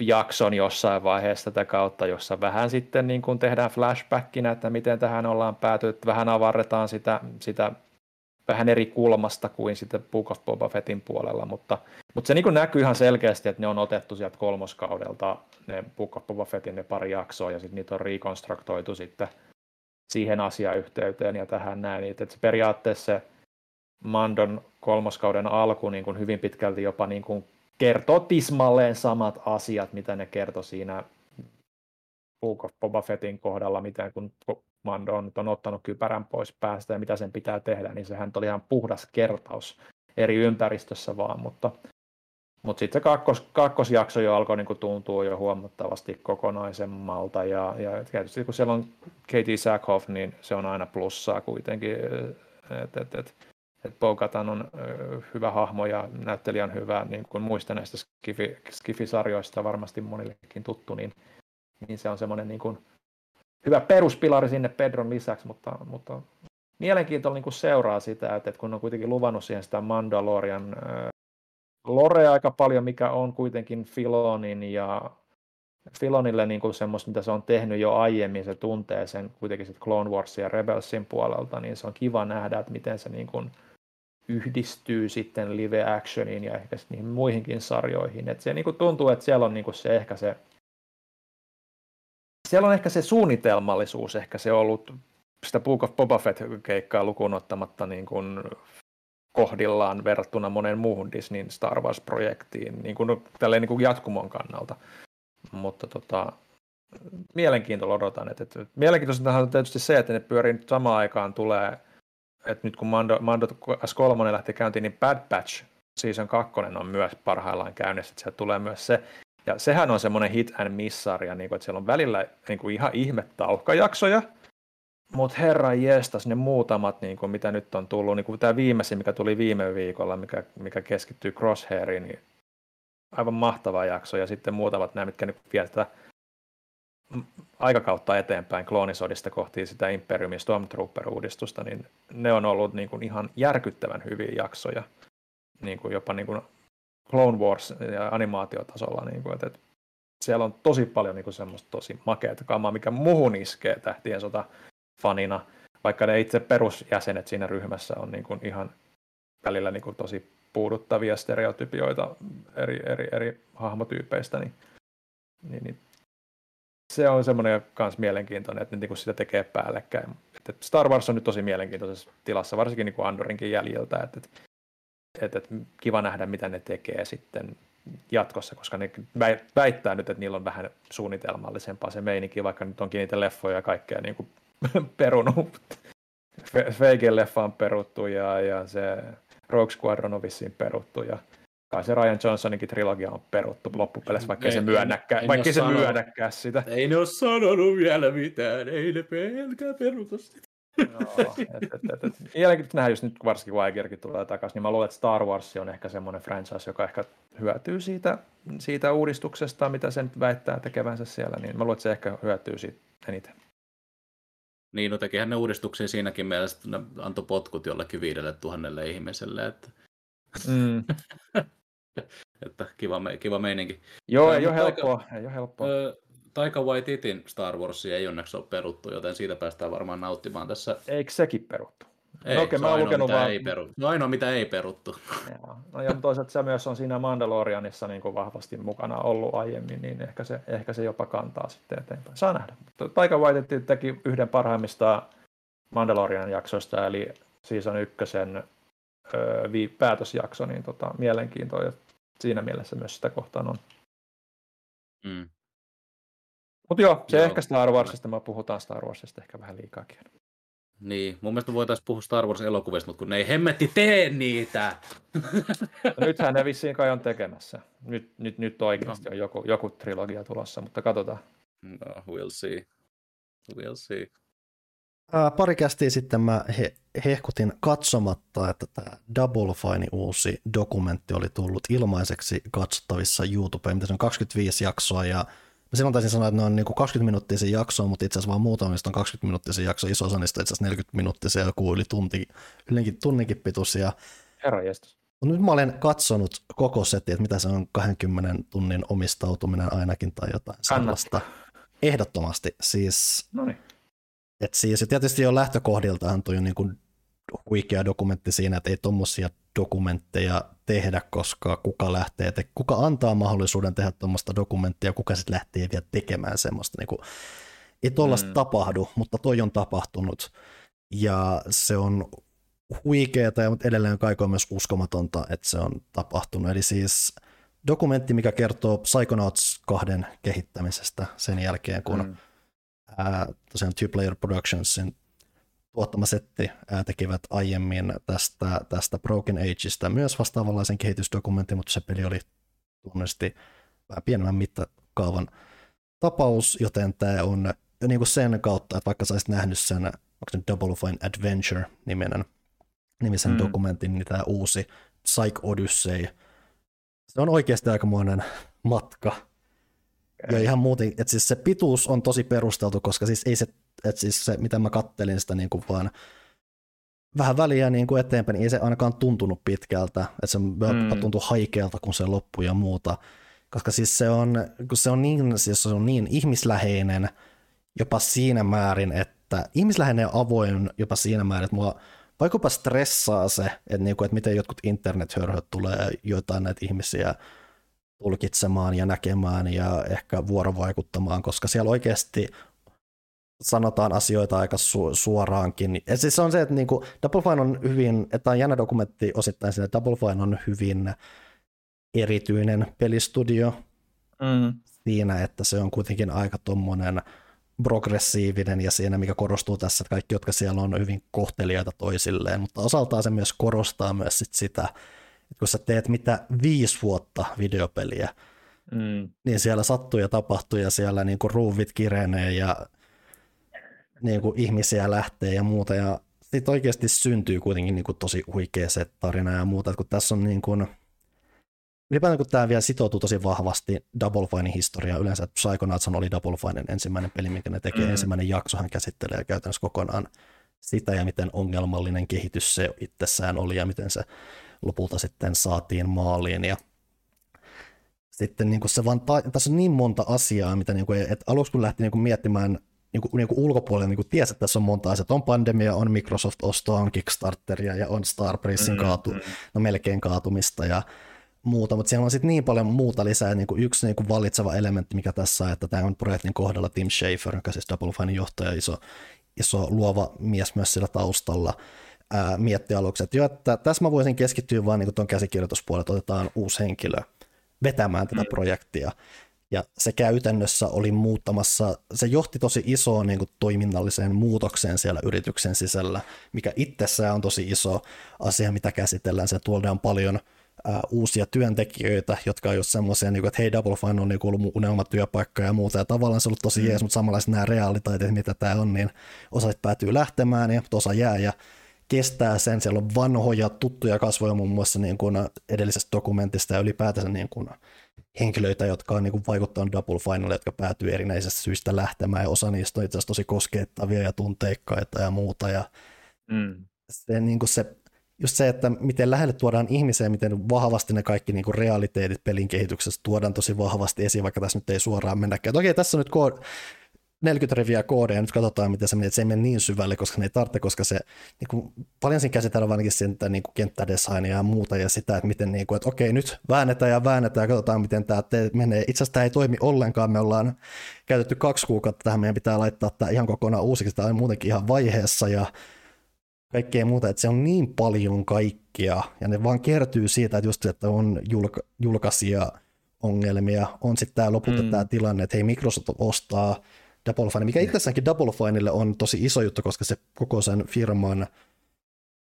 jakson jossain vaiheessa tätä kautta, jossa vähän sitten niin kuin tehdään flashbackinä, että miten tähän ollaan päätynyt, vähän avarretaan sitä, sitä vähän eri kulmasta kuin sitten Book of Boba Fettin puolella, mutta, mutta se niin kuin näkyy ihan selkeästi, että ne on otettu sieltä kolmoskaudelta ne Book of Boba Fettin ne pari jaksoa ja sitten niitä on rekonstruktoitu sitten siihen asiayhteyteen ja tähän näin, että se periaatteessa se Mandon kolmoskauden alku niin kuin hyvin pitkälti jopa niin kuin kertoo tismalleen samat asiat, mitä ne kertoi siinä Book of Boba Fettin kohdalla, miten kun Mando on, on ottanut kypärän pois päästä ja mitä sen pitää tehdä, niin sehän oli ihan puhdas kertaus eri ympäristössä vaan, mutta, Mutta sitten se kakkos, kakkosjakso jo alkoi niinku tuntua jo huomattavasti kokonaisemmalta. Ja, ja tietysti kun siellä on Katie Sackhoff, niin se on aina plussaa kuitenkin. Että et, et, et Bogatan on hyvä hahmo ja näyttelijä on hyvä, niin kuin muista näistä skifi, Skifi-sarjoista varmasti monillekin tuttu, niin, niin se on semmoinen niin kuin hyvä peruspilari sinne Pedron lisäksi, mutta, mutta mielenkiintoinen niin seuraa sitä, että, että kun on kuitenkin luvannut siihen sitä Mandalorian lorea aika paljon, mikä on kuitenkin Filonin ja Filonille niin kuin semmoista, mitä se on tehnyt jo aiemmin, se tuntee sen kuitenkin sit Clone Warsin ja Rebelsin puolelta, niin se on kiva nähdä, että miten se niin kuin yhdistyy sitten live actioniin ja ehkä niihin muihinkin sarjoihin. Et se niin kuin tuntuu, että siellä on niin kuin se ehkä se siellä on ehkä se suunnitelmallisuus, ehkä se ollut sitä Book of Boba Fett-keikkaa lukuun ottamatta niin kuin kohdillaan verrattuna moneen muuhun Disneyn Star Wars-projektiin niin kuin, tälleen niin kuin jatkumon kannalta. Mutta tota, mielenkiintoista odotan. Että, että, mielenkiintoista on tietysti se, että ne pyörii nyt samaan aikaan tulee, että nyt kun Mando, Mando S3 lähti käyntiin, niin Bad Batch Season 2 on myös parhaillaan käynnissä, että sieltä tulee myös se. Ja sehän on semmoinen hit and miss-sarja, niin kuin, että siellä on välillä niin kuin ihan ihme tauhkajaksoja, mutta herra jestas, ne muutamat, niin kuin, mitä nyt on tullut, niin kuin tämä viimeisin, mikä tuli viime viikolla, mikä, mikä keskittyy Crosshairiin, niin aivan mahtava jakso. Ja sitten muutamat nämä, mitkä vie tätä aikakautta eteenpäin kloonisodista kohti sitä Imperiumin Stormtrooper-uudistusta, niin ne on ollut niin kuin ihan järkyttävän hyviä jaksoja. Niin kuin jopa niin kuin Clone Wars ja animaatiotasolla. Niin kuin, että, siellä on tosi paljon niin kuin semmoista tosi makeata kamaa, mikä muhun iskee tähtien sota fanina, vaikka ne itse perusjäsenet siinä ryhmässä on niin kuin ihan välillä niin kuin tosi puuduttavia stereotypioita eri, eri, eri hahmotyypeistä, niin, niin, niin se on semmoinen myös mielenkiintoinen, että ne niin kuin sitä tekee päällekkäin. Että Star Wars on nyt tosi mielenkiintoisessa tilassa, varsinkin niin kuin Andorinkin jäljiltä, että, että, että, että kiva nähdä, mitä ne tekee sitten jatkossa, koska ne väittää nyt, että niillä on vähän suunnitelmallisempaa se meininki, vaikka nyt onkin niitä leffoja ja kaikkea niin kuin perunut. Feigen leffa on peruttu ja, ja se Rogue Squadron on vissiin peruttu ja kai se Ryan Johnsoninkin trilogia on peruttu loppupeleissä, vaikka ei, se myönnäkään, vaikka se sanonut, myönnäkään sitä. Ei ne ole sanonut vielä mitään, ei ne pelkää peruta sitä. Mielenkiintoista nähdä just nyt, varsinkin kun tulee takaisin, niin mä luulen, että Star Wars on ehkä semmoinen franchise, joka ehkä hyötyy siitä, siitä uudistuksesta, mitä sen väittää tekevänsä siellä, niin mä luulen, että se ehkä hyötyy siitä eniten. Niin, no tekihän ne uudistuksia siinäkin mielessä, että ne antoi potkut jollekin viidelle tuhannelle ihmiselle, että... Mm. että kiva, me, kiva meininki. Joo, ei ole helppoa. Ei ole helppoa. Taika Waititin Star Wars ei onneksi ole peruttu, joten siitä päästään varmaan nauttimaan tässä. Eikö sekin peruttu? Ei, no, okay, mä oon lukenut vaan... ei peru... no, ainoa, mitä ei peruttu. Joo. No, ja toisaalta se myös on siinä Mandalorianissa niin kuin vahvasti mukana ollut aiemmin, niin ehkä se, ehkä se jopa kantaa sitten eteenpäin. Saa nähdä. Taika Waititi teki yhden parhaimmista Mandalorian jaksoista, eli season ykkösen öö, päätösjakso, niin tota, mielenkiintoa, siinä mielessä myös sitä kohtaan on. Mm. Mutta joo, se joo. ehkä Star Warsista, me puhutaan Star Warsista ehkä vähän liikaakin. Niin, mun mielestä voitaisiin puhua Star Wars-elokuvista, mutta kun ne ei hemmetti tee niitä. No, nythän ne vissiin kai on tekemässä. Nyt, nyt, nyt oikeasti no. on joku, joku trilogia tulossa, mutta katsotaan. No, we'll see. We'll see. Pari kästiä sitten mä he, hehkutin katsomatta, että tämä Double Fine uusi dokumentti oli tullut ilmaiseksi katsottavissa YouTubeen, mitä se on 25 jaksoa ja Mä silloin taisin sanoa, että ne on niin 20 minuuttisia jaksoa, mutta itse asiassa vaan muutamista on 20 minuuttisia jaksoa, iso osa niistä itse asiassa 40 minuuttisia, joku yli tunti, ylinkin tunninkin pituisia. Herra. Mutta nyt mä olen katsonut koko setti, että mitä se on 20 tunnin omistautuminen ainakin tai jotain sellaista. Ehdottomasti. Siis, Noniin. Et siis, ja tietysti jo lähtökohdiltaan toi on niin kuin huikea dokumentti siinä, että ei tuommoisia dokumentteja tehdä, koska kuka lähtee, te- kuka antaa mahdollisuuden tehdä tuommoista dokumenttia, kuka sitten lähtee vielä tekemään semmoista. Niin kuin, ei tuollaista mm. tapahdu, mutta toi on tapahtunut. Ja se on huikeeta, ja edelleen kaiken myös uskomatonta, että se on tapahtunut. Eli siis dokumentti, mikä kertoo Psychonauts kahden kehittämisestä sen jälkeen, kun mm. Ää, tosiaan Two Player Productionsin tuottama setti tekivät aiemmin tästä, tästä Broken Ageista myös vastaavanlaisen kehitysdokumentin, mutta se peli oli tunnisti vähän pienemmän mittakaavan tapaus, joten tämä on niin kuin sen kautta, että vaikka sä olisit nähnyt sen, onko se Double Fine Adventure nimenen, nimisen mm. dokumentin, niin tämä uusi Psych Odyssey, se on oikeasti aikamoinen matka. Ja ihan muuten, että siis se pituus on tosi perusteltu, koska siis ei se, että siis se, mitä mä kattelin sitä niin kuin vaan vähän väliä niin kuin eteenpäin, niin ei se ainakaan tuntunut pitkältä, että se mm. tuntui haikealta, kun se loppui ja muuta. Koska siis se on, kun se on niin, siis se on niin ihmisläheinen jopa siinä määrin, että ihmisläheinen ja avoin jopa siinä määrin, että mua vaikka stressaa se, että, niin kuin, että miten jotkut internethörhöt tulee joitain näitä ihmisiä tulkitsemaan ja näkemään ja ehkä vuorovaikuttamaan, koska siellä oikeasti sanotaan asioita aika su- suoraankin. Ja siis se on se, että niinku Double Fine on hyvin, että on jännä dokumentti osittain sinne, Double Fine on hyvin erityinen pelistudio mm. siinä, että se on kuitenkin aika tuommoinen progressiivinen ja siinä, mikä korostuu tässä, että kaikki, jotka siellä on hyvin kohteliaita toisilleen, mutta osaltaan se myös korostaa myös sit sitä, että kun sä teet mitä viisi vuotta videopeliä, mm. niin siellä sattuu ja tapahtuu ja siellä niin kuin ruuvit kirenee ja niin kuin ihmisiä lähtee ja muuta ja sitten oikeasti syntyy kuitenkin niin kuin tosi huikea se tarina ja muuta, että kun tässä on niin kuin, ylipäätään kun tämä vielä sitoutuu tosi vahvasti Double Finein historiaan, yleensä Psychonauts oli Double Finen ensimmäinen peli, minkä ne tekee, mm. ensimmäinen jakso hän käsittelee käytännössä kokonaan sitä ja miten ongelmallinen kehitys se itsessään oli ja miten se lopulta sitten saatiin maaliin ja sitten niin kuin se vaan, ta- tässä on niin monta asiaa, mitä niin kuin, että aluksi kun lähti niin kuin miettimään niin kuin, niin kuin ulkopuolelle niin kuin tiesi, että tässä on monta asiaa. On pandemia, on Microsoft-ostoa, on Kickstarteria ja on Starbreezein mm, kaatu, mm. no melkein kaatumista ja muuta, mutta siellä on sitten niin paljon muuta lisää. Niin kuin yksi niin kuin valitseva elementti, mikä tässä on, että tämä on projektin kohdalla Tim Schafer, joka siis Double Finein johtaja, iso, iso luova mies myös sillä taustalla, ää, mietti aluksi, että, jo, että tässä mä voisin keskittyä vaan niin tuon käsikirjoituspuolelle, otetaan uusi henkilö vetämään tätä mm. projektia. Ja se käytännössä oli muuttamassa, se johti tosi isoon niin kuin, toiminnalliseen muutokseen siellä yrityksen sisällä, mikä itsessään on tosi iso asia, mitä käsitellään. Se tuodaan paljon ää, uusia työntekijöitä, jotka on just semmoisia, niin että hei, Double Fine on niin kuin, ollut unelmatyöpaikka ja muuta, ja tavallaan se on ollut tosi mm. jees, mutta samalla nämä reaalitaiteet, mitä tämä on, niin osa päätyy lähtemään ja osa jää, ja kestää sen. Siellä on vanhoja tuttuja kasvoja muun muassa niin kuin edellisestä dokumentista ja ylipäätänsä niin kuin henkilöitä, jotka on niin kuin vaikuttanut Double Finale, jotka päätyy erinäisistä syistä lähtemään ja osa niistä on itse asiassa tosi koskettavia ja tunteikkaita ja muuta. Ja mm. se, niin kuin se, just se, että miten lähelle tuodaan ihmisiä, miten vahvasti ne kaikki niin kuin realiteetit pelin kehityksessä tuodaan tosi vahvasti esiin, vaikka tässä nyt ei suoraan mennäkään. Okei, tässä on nyt kood- 40 riviä koodeja, nyt katsotaan, miten se menee, että se ei mene niin syvälle, koska ne ei tarvitse, koska se niin kuin, paljon siinä käsitellään ainakin sitä niin kuin kenttädesignia ja muuta ja sitä, että miten, niin kuin, että okei, nyt väännetään ja väännetään ja katsotaan, miten tämä te- menee. Itse asiassa tämä ei toimi ollenkaan, me ollaan käytetty kaksi kuukautta tähän, meidän pitää laittaa tämä ihan kokonaan uusiksi, tämä on muutenkin ihan vaiheessa ja kaikkea muuta, että se on niin paljon kaikkea ja ne vaan kertyy siitä, että just että on julka- julkaisija ongelmia, on sitten tämä lopulta mm. tämä tilanne, että hei Microsoft ostaa Double Fine, mikä itsessäänkin Double Fineille on tosi iso juttu, koska se koko sen firman,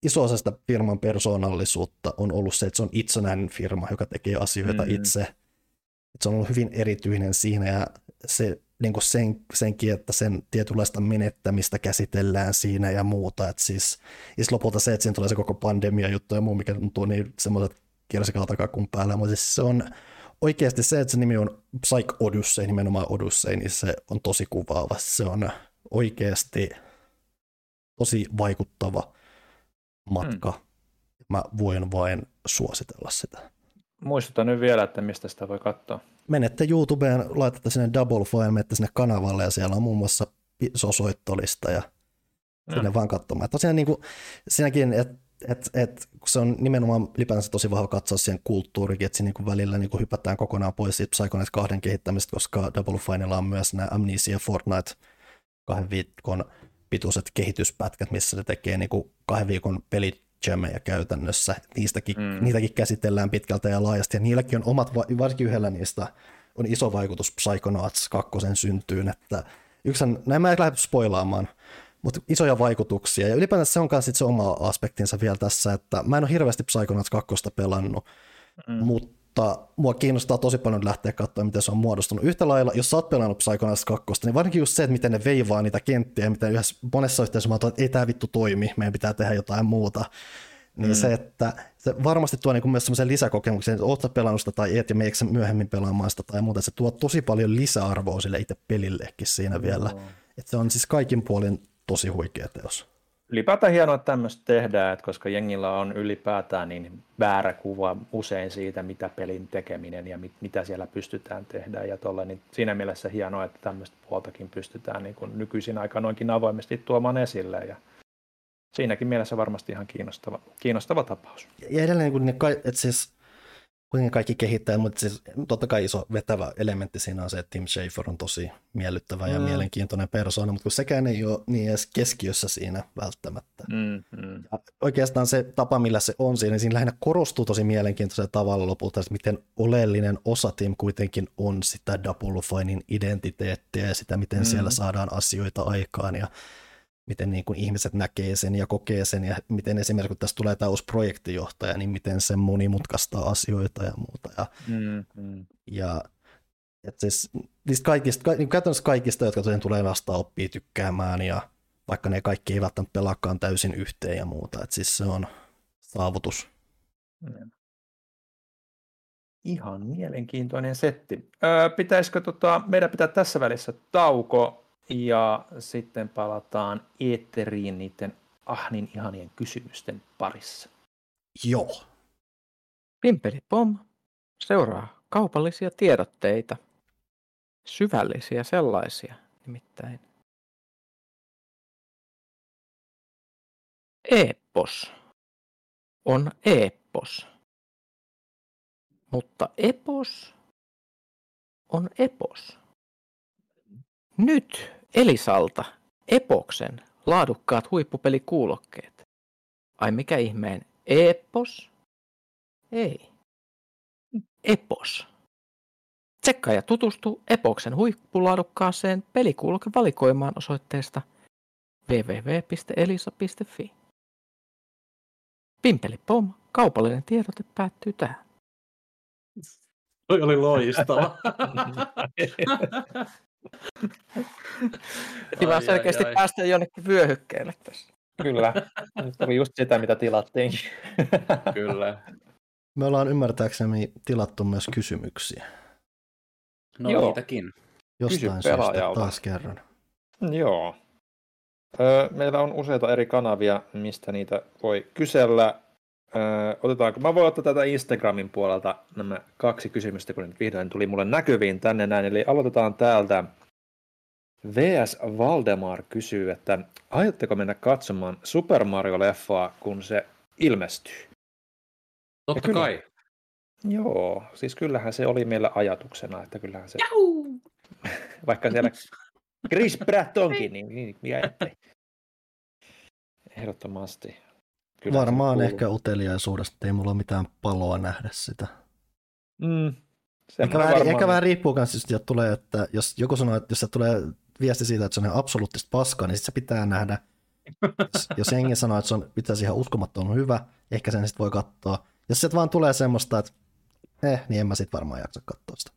iso osa sitä firman persoonallisuutta on ollut se, että se on itsenäinen firma, joka tekee asioita mm. itse. Että se on ollut hyvin erityinen siinä ja se, niin kuin sen, senkin, että sen tietynlaista menettämistä käsitellään siinä ja muuta. Että siis, siis lopulta se, että siinä tulee se koko pandemia juttu ja muu, mikä tuntuu niin semmoiset kirsikaltakakun päällä, mutta siis se on, oikeasti se, että se nimi on Psych Odyssey, nimenomaan Odyssey, niin se on tosi kuvaava. Se on oikeasti tosi vaikuttava matka. Hmm. Mä voin vain suositella sitä. Muistutan nyt vielä, että mistä sitä voi katsoa. Menette YouTubeen, laitatte sinne Double File, menette sinne kanavalle ja siellä on muun muassa iso soittolista ja sinne mm. vaan katsomaan. Tosiaan niin kuin, siinäkin, että et, et, kun se on nimenomaan ylipäänsä tosi vahva katsoa siihen kulttuurikin, että siinä niin välillä niin hypätään kokonaan pois siitä Psychonet kahden kehittämistä, koska Double Finella on myös nämä Amnesia Fortnite kahden viikon pituiset kehityspätkät, missä se tekee niin kuin kahden viikon pelijämmejä käytännössä. Niistäkin, mm. Niitäkin käsitellään pitkältä ja laajasti, ja niilläkin on omat, varsinkin yhdellä niistä on iso vaikutus Psychonauts kakkosen syntyyn, että yksi, näin mä en lähde spoilaamaan, mutta isoja vaikutuksia. Ja ylipäätään se on myös se oma aspektinsa vielä tässä, että mä en ole hirveästi Psychonauts 2 pelannut, mm. mutta mua kiinnostaa tosi paljon lähteä katsomaan, miten se on muodostunut. Yhtä lailla, jos sä oot pelannut Psychonauts 2, niin varsinkin just se, että miten ne veivaa niitä kenttiä, miten yhdessä, monessa yhteydessä mä että ei tämä vittu toimi, meidän pitää tehdä jotain muuta. Niin mm. se, että se varmasti tuo niin myös semmoisen lisäkokemuksen, että oot sä pelannut sitä tai et ja meikö myöhemmin pelaamaan sitä tai muuta, se tuo tosi paljon lisäarvoa sille itse pelillekin siinä vielä. Mm. Että se on siis kaikin puolin tosi huikea teos ylipäätään hienoa, että tämmöistä tehdään, että koska jengillä on ylipäätään niin väärä kuva usein siitä, mitä pelin tekeminen ja mit, mitä siellä pystytään tehdä ja tolle, niin siinä mielessä hienoa, että tämmöistä puoltakin pystytään niin kuin nykyisin aika noinkin avoimesti tuomaan esille ja siinäkin mielessä varmasti ihan kiinnostava, kiinnostava tapaus. Ja edelleen, kun ne, että siis kuitenkin kaikki kehittää, mutta siis totta kai iso vetävä elementti siinä on se, että Tim Schafer on tosi miellyttävä ja mm. mielenkiintoinen persoona, mutta kun sekään ei ole niin edes keskiössä siinä välttämättä. Mm, mm. Ja oikeastaan se tapa, millä se on siinä, niin siinä lähinnä korostuu tosi mielenkiintoisella tavalla lopulta, että miten oleellinen osa Tim kuitenkin on sitä Double Finein identiteettiä ja sitä, miten mm. siellä saadaan asioita aikaan ja miten niin kuin ihmiset näkee sen ja kokee sen ja miten esimerkiksi kun tässä tulee tämä uusi projektijohtaja, niin miten se monimutkaistaa asioita ja muuta. Ja, mm, mm. ja että siis niistä kaikista, niin käytännössä kaikista, jotka tulee vasta oppii tykkäämään ja vaikka ne kaikki ei välttämättä pelaakaan täysin yhteen ja muuta, että siis se on saavutus. Mm. Ihan mielenkiintoinen setti. Öö, pitäisikö tota, meidän pitää tässä välissä tauko ja sitten palataan eetteriin niiden ahnin ihanien kysymysten parissa. Joo. Pimpeli pom. Seuraa kaupallisia tiedotteita. Syvällisiä sellaisia nimittäin. Epos on epos. Mutta epos on epos. Nyt Elisalta Epoksen laadukkaat huippupelikuulokkeet. Ai mikä ihmeen Epos? Ei. Epos. Tsekkaa ja tutustu Epoksen huippulaadukkaaseen pelikuulokevalikoimaan osoitteesta www.elisa.fi. Pimpeli pom, kaupallinen tiedote päättyy tähän. Toi oli loistava. Piti vaan selkeästi ai, päästä jonnekin vyöhykkeelle tässä. Kyllä, nyt oli just sitä, mitä tilattiin. Kyllä. Me ollaan ymmärtääkseni tilattu myös kysymyksiä. No Joo. niitäkin. Jostain syystä taas kerran. Joo. meillä on useita eri kanavia, mistä niitä voi kysellä. Otetaanko? Mä voin ottaa tätä Instagramin puolelta nämä kaksi kysymystä, kun nyt vihdoin tuli mulle näkyviin tänne näin. Eli aloitetaan täältä. VS Valdemar kysyy, että aiotteko mennä katsomaan Super Mario-leffaa, kun se ilmestyy? Totta kyllä, kai. Joo, siis kyllähän se oli meillä ajatuksena, että kyllähän se... Jau! Vaikka siellä Chris Pratt onkin, niin, niin mikä ettei. Ehdottomasti. Kyllä Varmaan ehkä uteliaisuudesta, ei mulla ole mitään paloa nähdä sitä. Mm, Ehkä vähän, varmaan... ehkä vähän riippuu myös, jos tulee, että jos joku sanoo, että jos se tulee viesti siitä, että se on ihan absoluuttista paskaa, niin sitten se pitää nähdä. Jos, jos jengi sanoo, että se on itse asiassa ihan uskomattoman hyvä, ehkä sen sitten voi katsoa. Jos se vaan tulee semmoista, että eh, niin en mä sitten varmaan jaksa katsoa sitä.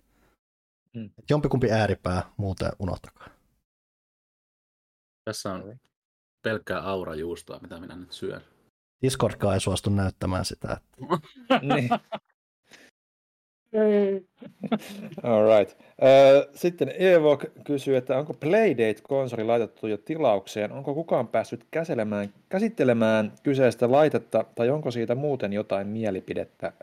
Hmm. Jompikumpi ääripää, muuten unohtakaa. Tässä on pelkkää aurajuustoa, mitä minä nyt syön. Discordkaan ei suostu näyttämään sitä. Että... niin. All right. Sitten Evok kysyy, että onko Playdate-konsoli laitettu jo tilaukseen? Onko kukaan päässyt käsittelemään, käsittelemään kyseistä laitetta tai onko siitä muuten jotain mielipidettä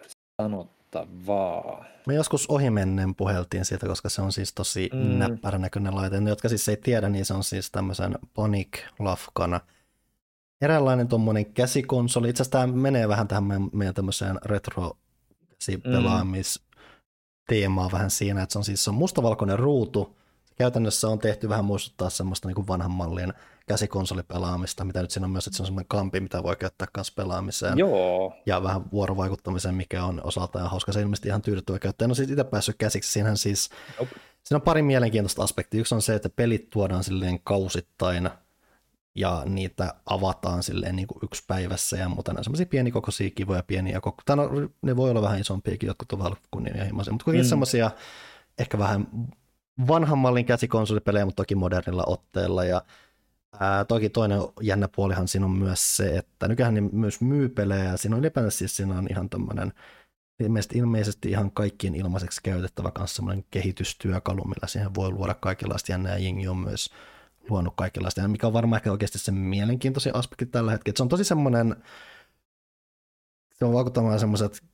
sanottavaa? Me joskus ohimennen puheltiin siitä, koska se on siis tosi mm. näppärä näköinen laite. Ne, jotka siis ei tiedä, niin se on siis tämmöisen Panic-lafkana eräänlainen tuommoinen käsikonsoli. Itse asiassa tämä menee vähän tähän meidän, meidän tämmöiseen retro pelaamis teemaa vähän siinä, että se on siis se on mustavalkoinen ruutu. Käytännössä on tehty vähän muistuttaa semmoista niin kuin vanhan mallin käsikonsolipelaamista, mitä nyt siinä on myös, että se on semmoinen kampi, mitä voi käyttää myös pelaamiseen. Joo. Ja vähän vuorovaikuttamiseen, mikä on osaltaan hauska. Se ilmeisesti ihan tyydyttävä käyttää. No sitten itse päässyt käsiksi. Siinähän siis, nope. siinä on pari mielenkiintoista aspektia. Yksi on se, että pelit tuodaan silleen kausittain ja niitä avataan silleen niin kuin yksi päivässä ja muuta. Ne on semmoisia pienikokoisia, kivoja, pieniä. Koko... Tai no, ne voi olla vähän isompiakin, jotkut on vähän kunnianhimoisia, mutta kuitenkin mm. semmoisia ehkä vähän vanhan mallin käsikonsolipelejä, mutta toki modernilla otteella. Ja ää, toki toinen jännä puolihan siinä on myös se, että nykyään ne myös myy pelejä ja siinä on ylipäänsä siis siinä on ihan tämmöinen ilmeisesti, ilmeisesti ihan kaikkien ilmaiseksi käytettävä kanssa semmoinen kehitystyökalu, millä siihen voi luoda kaikenlaista jännää ja jengi on myös luonut kaikenlaista, ja mikä on varmaan ehkä oikeasti se mielenkiintoisin aspekti tällä hetkellä. Se on tosi semmoinen, se on vaikuttamaan semmoiset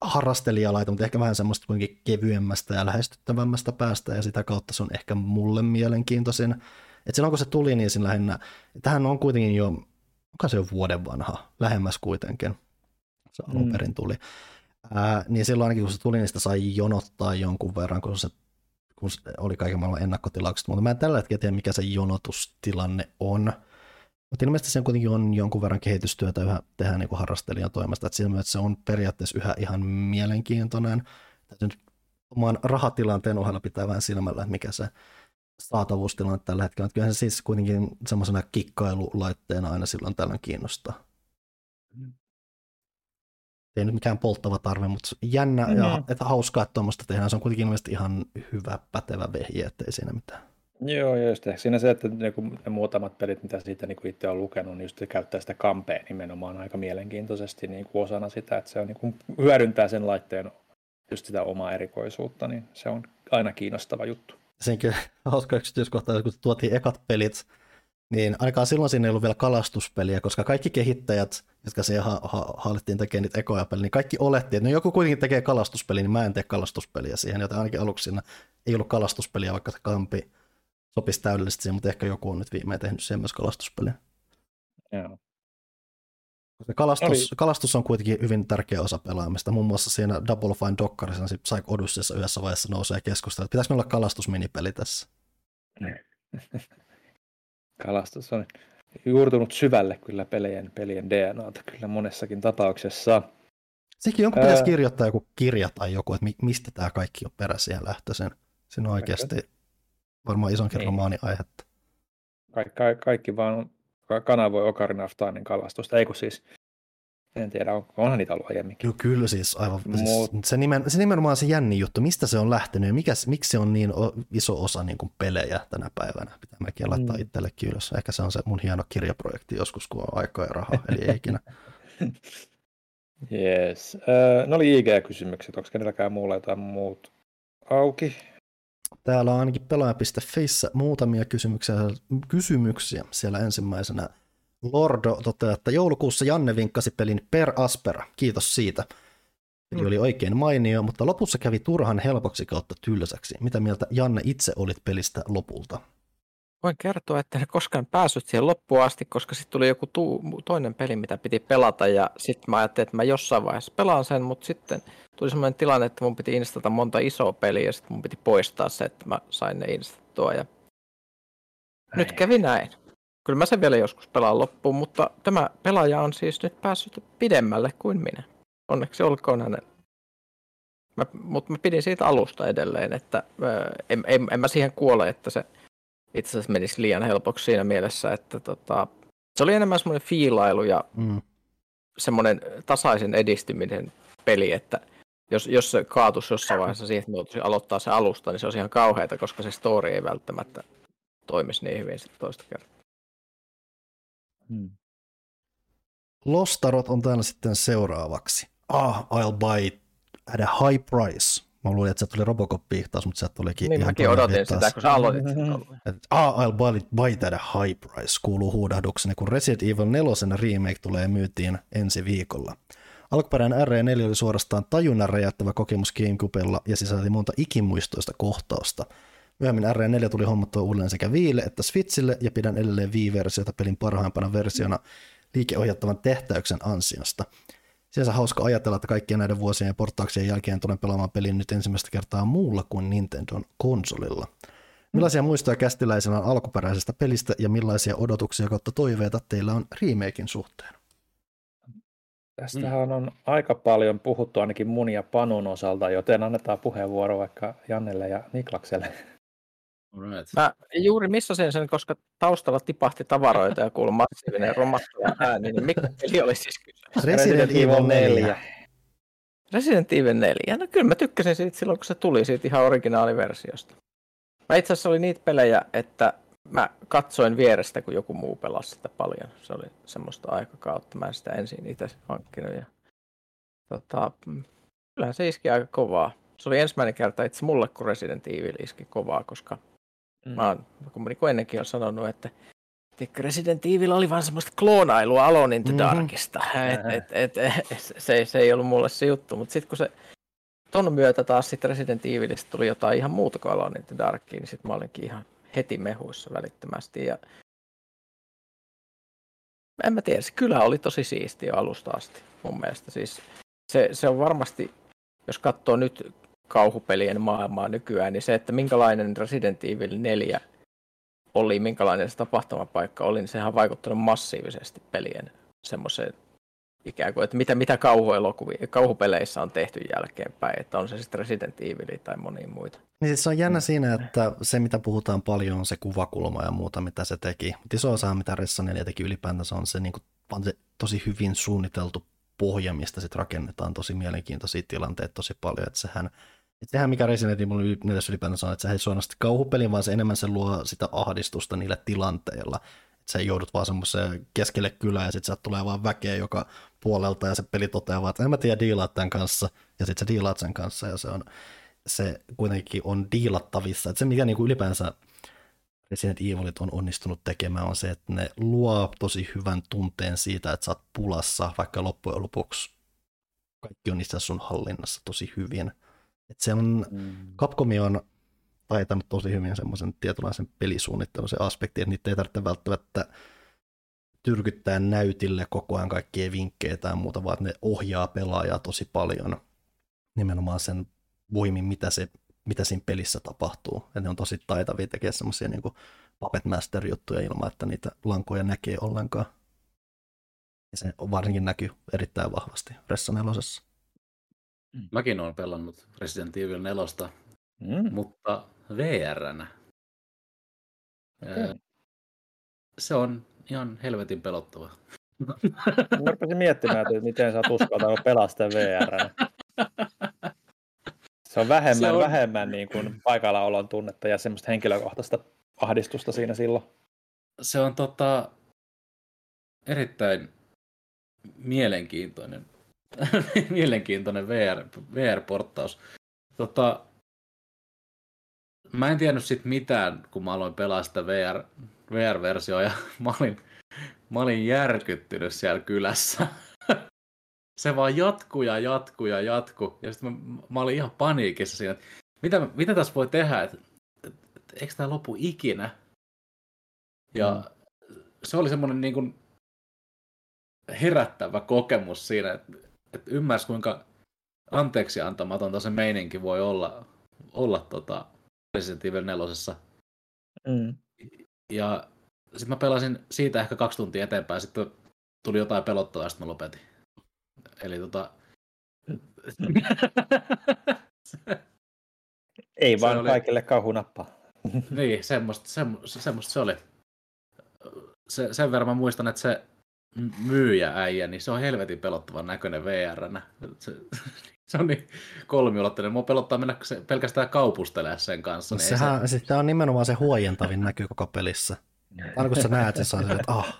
harrastelijalaita, mutta ehkä vähän semmoista kuitenkin kevyemmästä ja lähestyttävämmästä päästä, ja sitä kautta se on ehkä mulle mielenkiintoisin. Et silloin kun se tuli, niin siinä lähinnä, tähän on kuitenkin jo, onko se jo vuoden vanha, lähemmäs kuitenkin, se alun mm. perin tuli. Ää, niin silloin ainakin kun se tuli, niin sitä sai jonottaa jonkun verran, kun se kun oli kaiken maailman ennakkotilaukset, mutta mä en tällä hetkellä tiedä, mikä se jonotustilanne on. Mutta ilmeisesti sen kuitenkin on jonkun verran kehitystyötä yhä tehdään niin harrastelijan toimesta, että siinä että se on periaatteessa yhä ihan mielenkiintoinen. Täytyy nyt oman rahatilanteen ohella pitää vähän silmällä, että mikä se saatavuustilanne tällä hetkellä. Että kyllähän se siis kuitenkin semmoisena kikkailulaitteena aina silloin tällöin kiinnostaa ei nyt mikään polttava tarve, mutta jännä mm-hmm. ja että hauskaa, että tuommoista tehdään. Se on kuitenkin ilmeisesti ihan hyvä, pätevä vehje, ettei siinä mitään. Joo, ja just ehkä siinä se, että ne muutamat pelit, mitä siitä niin kuin itse on lukenut, niin just käyttää sitä kampea nimenomaan aika mielenkiintoisesti niin kuin osana sitä, että se on, niin kuin, hyödyntää sen laitteen just sitä omaa erikoisuutta, niin se on aina kiinnostava juttu. Senkin hauska yksityiskohta, kun tuotiin ekat pelit, niin ainakaan silloin siinä ei ollut vielä kalastuspeliä, koska kaikki kehittäjät, jotka siihen ha- ha- haluttiin tekemään niitä ekoja peliä, niin kaikki oletti, että no joku kuitenkin tekee kalastuspeliä, niin mä en tee kalastuspeliä siihen, joten ainakin aluksi siinä ei ollut kalastuspeliä, vaikka se kampi sopisi täydellisesti siihen, mutta ehkä joku on nyt viimein tehnyt siihen myös kalastuspeliä. Joo. Kalastus, kalastus on kuitenkin hyvin tärkeä osa pelaamista. Muun muassa siinä Double Fine Dockerissa, Psych Odysseyssa yhdessä vaiheessa nousee keskustella, että pitäisikö olla kalastusminipeli tässä. Kalastus on juurtunut syvälle kyllä pelien, pelien DNAta kyllä monessakin tapauksessa. Sekin jonkun pitäisi kirjoittaa joku kirja tai joku, että mistä tämä kaikki on peräisin ja lähtöisin. Siinä on oikeasti varmaan isonkin niin. romaani aihetta. Kaikki, kaikki, kaikki vaan kanavoi Ocarina of Timein kalastusta, ei kun siis en tiedä, on, onhan niitä ollut aiemminkin. Joo, kyllä siis aivan. Mut... Siis, se, nimen, se nimenomaan se jänni juttu, mistä se on lähtenyt ja mikä, miksi se on niin iso osa niin kuin pelejä tänä päivänä. Pitää mäkin laittaa mm. itsellekin ylös. Ehkä se on se mun hieno kirjaprojekti joskus, kun on aikaa ja rahaa, eli ei ikinä. Yes. Öö, ne oli IG-kysymykset. Onko kenelläkään muulla jotain muut auki? Täällä on ainakin pelaaja.fissä muutamia kysymyksiä, kysymyksiä siellä ensimmäisenä Lordo toteaa, että joulukuussa Janne vinkkasi pelin Per Aspera. Kiitos siitä. Peli mm. oli oikein mainio, mutta lopussa kävi turhan helpoksi kautta tylsäksi. Mitä mieltä Janne itse olit pelistä lopulta? Voin kertoa, että en koskaan päässyt siihen loppuun asti, koska sitten tuli joku tuu, toinen peli, mitä piti pelata, ja sitten mä ajattelin, että mä jossain vaiheessa pelaan sen, mutta sitten tuli sellainen tilanne, että mun piti instata monta isoa peliä, ja sitten mun piti poistaa se, että mä sain ne instattua, ja Ai. nyt kävi näin kyllä mä sen vielä joskus pelaan loppuun, mutta tämä pelaaja on siis nyt päässyt pidemmälle kuin minä. Onneksi olkoon hänen. Mä, mutta mä pidin siitä alusta edelleen, että ää, en, en, en mä siihen kuole, että se itse asiassa menisi liian helpoksi siinä mielessä, että tota, se oli enemmän semmoinen fiilailu ja mm. semmoinen tasaisen edistyminen peli, että jos, jos se kaatus jossain vaiheessa siihen, että me aloittaa se alusta, niin se olisi ihan kauheata, koska se story ei välttämättä toimisi niin hyvin sitten toista kertaa. Hmm. Lostarot on täällä sitten seuraavaksi. Ah, I'll buy at a high price. Mä luulin, että se tuli Robocop taas, mutta se tulikin niin, ihan mäkin odotin sitä, kun sä aloitit sitä. Ah, I'll buy, buy at a high price, kuuluu huudahdukseni, kun Resident Evil 4 remake tulee myytiin ensi viikolla. Alkuperäinen RE4 oli suorastaan tajunnan räjäyttävä kokemus Gamecubella ja sisälti monta ikimuistoista kohtausta – Myöhemmin R4 tuli hommattua uudelleen sekä Viille että Switchille ja pidän edelleen Wii-versiota pelin parhaimpana versiona liikeohjattavan tehtäyksen ansiosta. Sinänsä hauska ajatella, että kaikkien näiden vuosien ja porttauksien jälkeen tulen pelaamaan pelin nyt ensimmäistä kertaa muulla kuin Nintendon konsolilla. Millaisia muistoja kästiläisenä on alkuperäisestä pelistä ja millaisia odotuksia kautta toiveita teillä on remakein suhteen? Tästähän on aika paljon puhuttu ainakin mun ja Panun osalta, joten annetaan puheenvuoro vaikka Jannelle ja Niklakselle. Right. Mä juuri missasin sen, koska taustalla tipahti tavaroita ja kuului massiivinen romahtava ääni, niin mikä peli oli siis kyseessä? Resident Evil 4. Resident Evil 4. No kyllä mä tykkäsin siitä silloin, kun se tuli siitä ihan originaaliversiosta. Mä itse asiassa oli niitä pelejä, että mä katsoin vierestä, kun joku muu pelasi sitä paljon. Se oli semmoista aikakautta. Mä en sitä ensin itse hankkinut. Ja, tota, kyllähän se iski aika kovaa. Se oli ensimmäinen kerta itse mulle, kun Resident Evil iski kovaa, koska mm. mä oon, niin ennenkin olen sanonut, että Tiedätkö, Resident Evil oli vaan semmoista kloonailua Alone in the Mhm. Darkista. Et, et, et, et, se, se ei ollut mulle se juttu, mutta sitten kun se ton myötä taas sit Resident Evilistä tuli jotain ihan muuta kuin Alone in the Darkia, niin sitten mä olinkin ihan heti mehuissa välittömästi. Ja... En mä tiedä, se kylä oli tosi siisti jo alusta asti mun mielestä. Siis se, se on varmasti, jos katsoo nyt kauhupelien maailmaa nykyään, niin se, että minkälainen Resident Evil 4 oli, minkälainen se tapahtumapaikka oli, niin sehän on vaikuttanut massiivisesti pelien semmoiseen ikään kuin, että mitä, mitä kauhuelokuvia, kauhupeleissä on tehty jälkeenpäin, että on se sitten Resident Evil tai monia muita. Niin siis se on jännä siinä, että se mitä puhutaan paljon on se kuvakulma ja muuta, mitä se teki. Mutta iso osa, mitä Ressa 4 teki ylipäätänsä, on se, niin kuin, on se tosi hyvin suunniteltu pohja, mistä sitten rakennetaan tosi mielenkiintoisia tilanteita tosi paljon. Että sehän, sehän mikä Resident Evil 4 ylipäätänsä on, että se ei suorasti kauhupeli, vaan se enemmän se luo sitä ahdistusta niillä tilanteilla. Että sä joudut vaan semmoiseen keskelle kylää ja sitten sieltä tulee vaan väkeä joka puolelta ja se peli toteaa vaan, että en mä tiedä diilaat tämän kanssa ja sitten sä diilaat sen kanssa ja se on se kuitenkin on diilattavissa. Että se, mikä niin kuin ylipäänsä Resident Evilit on onnistunut tekemään, on se, että ne luo tosi hyvän tunteen siitä, että sä oot pulassa, vaikka loppujen lopuksi kaikki on niistä sun hallinnassa tosi hyvin. Että se on, Mm. Capcom on taitanut tosi hyvin semmoisen tietynlaisen pelisuunnittelun se aspekti, että niitä ei tarvitse välttämättä tyrkyttää näytille koko ajan kaikkia vinkkejä tai muuta, vaan ne ohjaa pelaajaa tosi paljon nimenomaan sen voimin, mitä, se, mitä siinä pelissä tapahtuu. Ja ne on tosi taitavia tekemään semmoisia niin Puppet Master-juttuja ilman, että niitä lankoja näkee ollenkaan. Ja se varsinkin näkyy erittäin vahvasti Ressa nelosessa. Mäkin olen pelannut Resident Evil 4, Mm. mutta VRnä. Ää, Se on ihan helvetin pelottava. Mä rupesin miettimään, että miten sä uskaltanut pelaa sitä VR. Se on vähemmän, Se on- vähemmän niin kuin paikallaolon tunnetta ja semmoista henkilökohtaista ahdistusta siinä silloin. Se on tota, erittäin mielenkiintoinen, mielenkiintoinen VR, VR-porttaus. Tota, mä en tiennyt sit mitään, kun mä aloin pelaa sitä VR, VR-versioa ja mä olin, mä olin järkyttynyt siellä kylässä. Se vaan jatkuu ja jatkuu ja jatkuu. Ja sitten mä, mä olin ihan paniikissa siinä, että mitä, mitä tässä voi tehdä, että et, et, eikö tämä lopu ikinä? Ja se oli semmoinen niin kuin herättävä kokemus siinä, että, että ymmärsi kuinka anteeksi antamatonta se meininki voi olla, olla tota Resident Evil 4. Mm. Ja sitten mä pelasin siitä ehkä kaksi tuntia eteenpäin, sitten tuli jotain pelottavaa ja sitten mä lopetin. Eli tota... Ei Se vaan oli- kaikille kauhunappaa. niin, semmoista, semmoista, semmoista se oli. Se, sen verran mä muistan, että se myyjä-äijä, niin se on helvetin pelottavan näköinen VR-nä. Se, se on niin kolmiulotteinen. Mua pelottaa mennä se, pelkästään kaupustelemaan sen kanssa. No Niin ei sehän, se... Tämä on nimenomaan se huojentavin näkyy koko pelissä. Aina kun sä näet sen, sä silleen, että ah,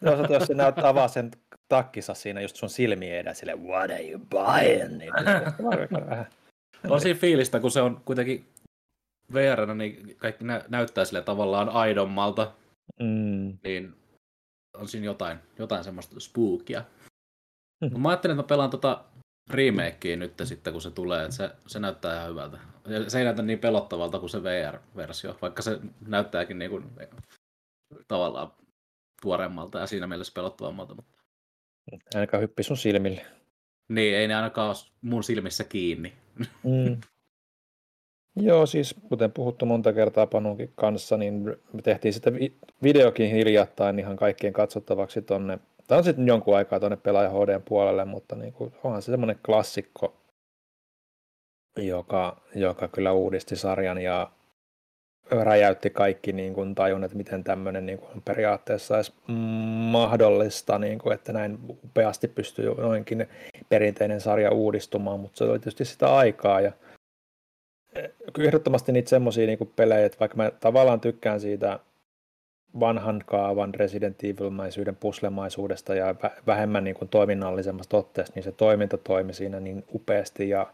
No, jos se näyttää avaa sen takkissa siinä just sun silmien edessä, silleen, what are you buying? Niin. On siinä fiilistä, kun se on kuitenkin VR, niin kaikki nä- näyttää sille tavallaan aidommalta, Mm. niin on siinä jotain, jotain semmoista spookia. Mut mä ajattelin, että mä pelaan tota remakea nyt sitten, kun se tulee, että se, se näyttää ihan hyvältä. Se ei näytä niin pelottavalta kuin se VR-versio, vaikka se näyttääkin niin kuin, tavallaan tuoreemmalta ja siinä mielessä pelottavammalta. Mutta... Ainakaan hyppi sun silmille. Niin, ei ne ainakaan ole mun silmissä kiinni. Mm. Joo, siis kuten puhuttu monta kertaa Panunkin kanssa, niin me tehtiin sitä vi- videokin hiljattain ihan kaikkien katsottavaksi tonne. Tämä on sitten jonkun aikaa tuonne pelaaja HD puolelle, mutta niin kuin, onhan se semmoinen klassikko, joka, joka kyllä uudisti sarjan ja räjäytti kaikki niin kuin tajun, että miten tämmöinen niin kuin periaatteessa olisi mahdollista, niin kuin, että näin upeasti pystyy noinkin perinteinen sarja uudistumaan, mutta se oli tietysti sitä aikaa ja ehdottomasti niitä semmoisia niin pelejä, että vaikka mä tavallaan tykkään siitä vanhan kaavan Resident Evil-mäisyyden puslemaisuudesta ja vähemmän niin kuin toiminnallisemmasta otteesta, niin se toiminta toimi siinä niin upeasti ja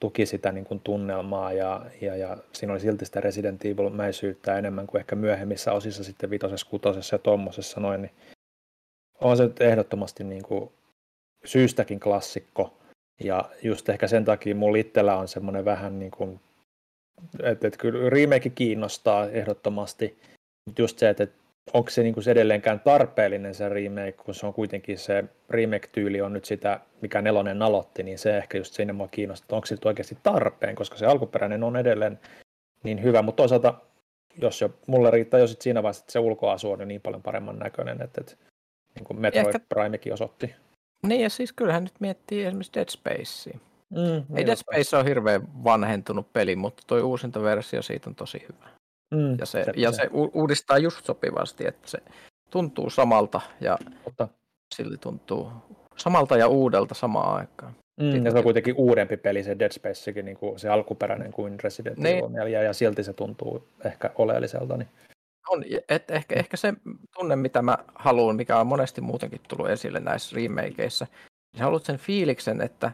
tuki sitä niin kuin tunnelmaa ja, ja, ja siinä oli silti sitä Resident Evil-mäisyyttä enemmän kuin ehkä myöhemmissä osissa sitten vitosessa, kutosessa ja tommosessa noin, niin on se ehdottomasti niin kuin syystäkin klassikko. Ja just ehkä sen takia mulla itsellä on semmoinen vähän niin kuin, että, että kyllä remake kiinnostaa ehdottomasti, mutta just se, että, että onko se, niin kuin se edelleenkään tarpeellinen se remake, kun se on kuitenkin se remake-tyyli on nyt sitä, mikä nelonen aloitti, niin se ehkä just siinä mua kiinnostaa, onko se oikeasti tarpeen, koska se alkuperäinen on edelleen niin hyvä, mutta toisaalta jos jo, mulle riittää jo sit siinä vaiheessa, että se ulkoasu on jo niin paljon paremman näköinen, että, että niin kuin Metroid ehkä... Primekin osoitti. Niin ja siis kyllähän nyt miettii esimerkiksi Dead Spacea. Mm, Ei Dead Space on hirveän vanhentunut peli, mutta tuo uusinta versio siitä on tosi hyvä. Mm, ja se, se, ja se uudistaa just sopivasti, että se tuntuu samalta ja Mutta. sille tuntuu samalta ja uudelta samaan aikaan. Mm, ja se on kuitenkin uudempi peli se Dead Spacekin, niin kuin se alkuperäinen kuin Resident niin. Evil 4, ja silti se tuntuu ehkä oleelliselta. Niin. On, et ehkä, ehkä se tunne, mitä mä haluan, mikä on monesti muutenkin tullut esille näissä remakeissa, niin haluat sen fiiliksen, että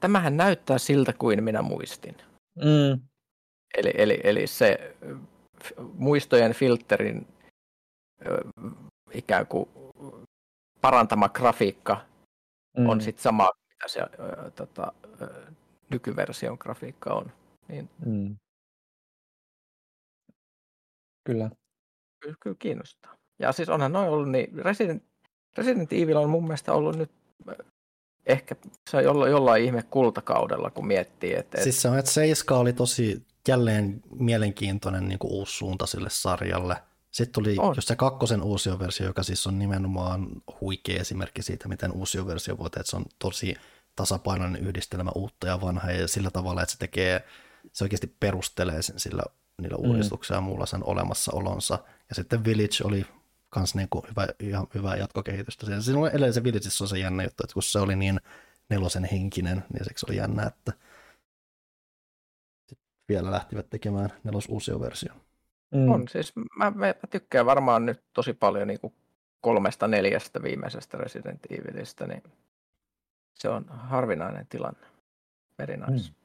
tämähän näyttää siltä kuin minä muistin. Mm. Eli, eli, eli se muistojen filterin ikään kuin parantama grafiikka mm. on sitten sama, mitä se ö, tota, ö, nykyversion grafiikka on. Niin... Mm. Kyllä. Kyllä, kyllä kiinnostaa. Ja siis onhan noin ollut, niin Resident, Resident Evil on mun mielestä ollut nyt ehkä se on jollain, jollain ihme kultakaudella, kun miettii. Että, siis se on, että Seiska oli tosi jälleen mielenkiintoinen niin kuin uusi suunta sille sarjalle. Sitten tuli on. just se kakkosen uusioversio, joka siis on nimenomaan huikea esimerkki siitä, miten uusioversio voi tehdä. Se on tosi tasapainoinen yhdistelmä uutta ja vanhaa ja sillä tavalla, että se tekee, se oikeasti perustelee sen sillä niillä mm. uudistuksilla ja muulla sen olemassaolonsa. Ja sitten Village oli kans niin kuin hyvä, ihan hyvää jatkokehitystä. Siinä on edelleen se Villageissa on se jännä juttu, että kun se oli niin nelosen henkinen, niin siksi oli jännä, että vielä lähtivät tekemään nelos uusia versio. Mm. On, siis mä, mä, tykkään varmaan nyt tosi paljon niin kuin kolmesta neljästä viimeisestä Resident Evilistä, niin se on harvinainen tilanne. Very nice. Mm.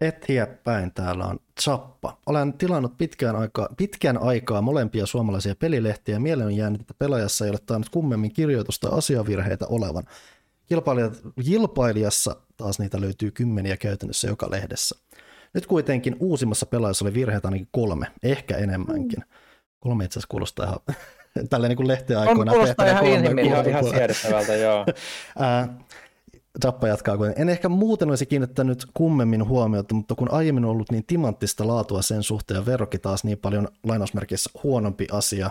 Eteenpäin täällä on Zappa. Olen tilannut pitkään aikaa, pitkän aikaa molempia suomalaisia pelilehtiä ja mieleen on jäänyt, että pelaajassa ei ole tainnut kummemmin kirjoitusta asiavirheitä olevan. Kilpailijassa taas niitä löytyy kymmeniä käytännössä joka lehdessä. Nyt kuitenkin uusimmassa pelaajassa oli virheitä ainakin kolme, ehkä enemmänkin. Kolme itse asiassa kuulostaa ihan tällä niin kuin lehteen aikoina. Kuulostaa ihan, ihan, ihan, ihan siedettävältä, joo. Zappa jatkaa, kun en ehkä muuten olisi kiinnittänyt kummemmin huomiota, mutta kun aiemmin on ollut niin timanttista laatua sen suhteen ja verrokki taas niin paljon lainausmerkeissä huonompi asia,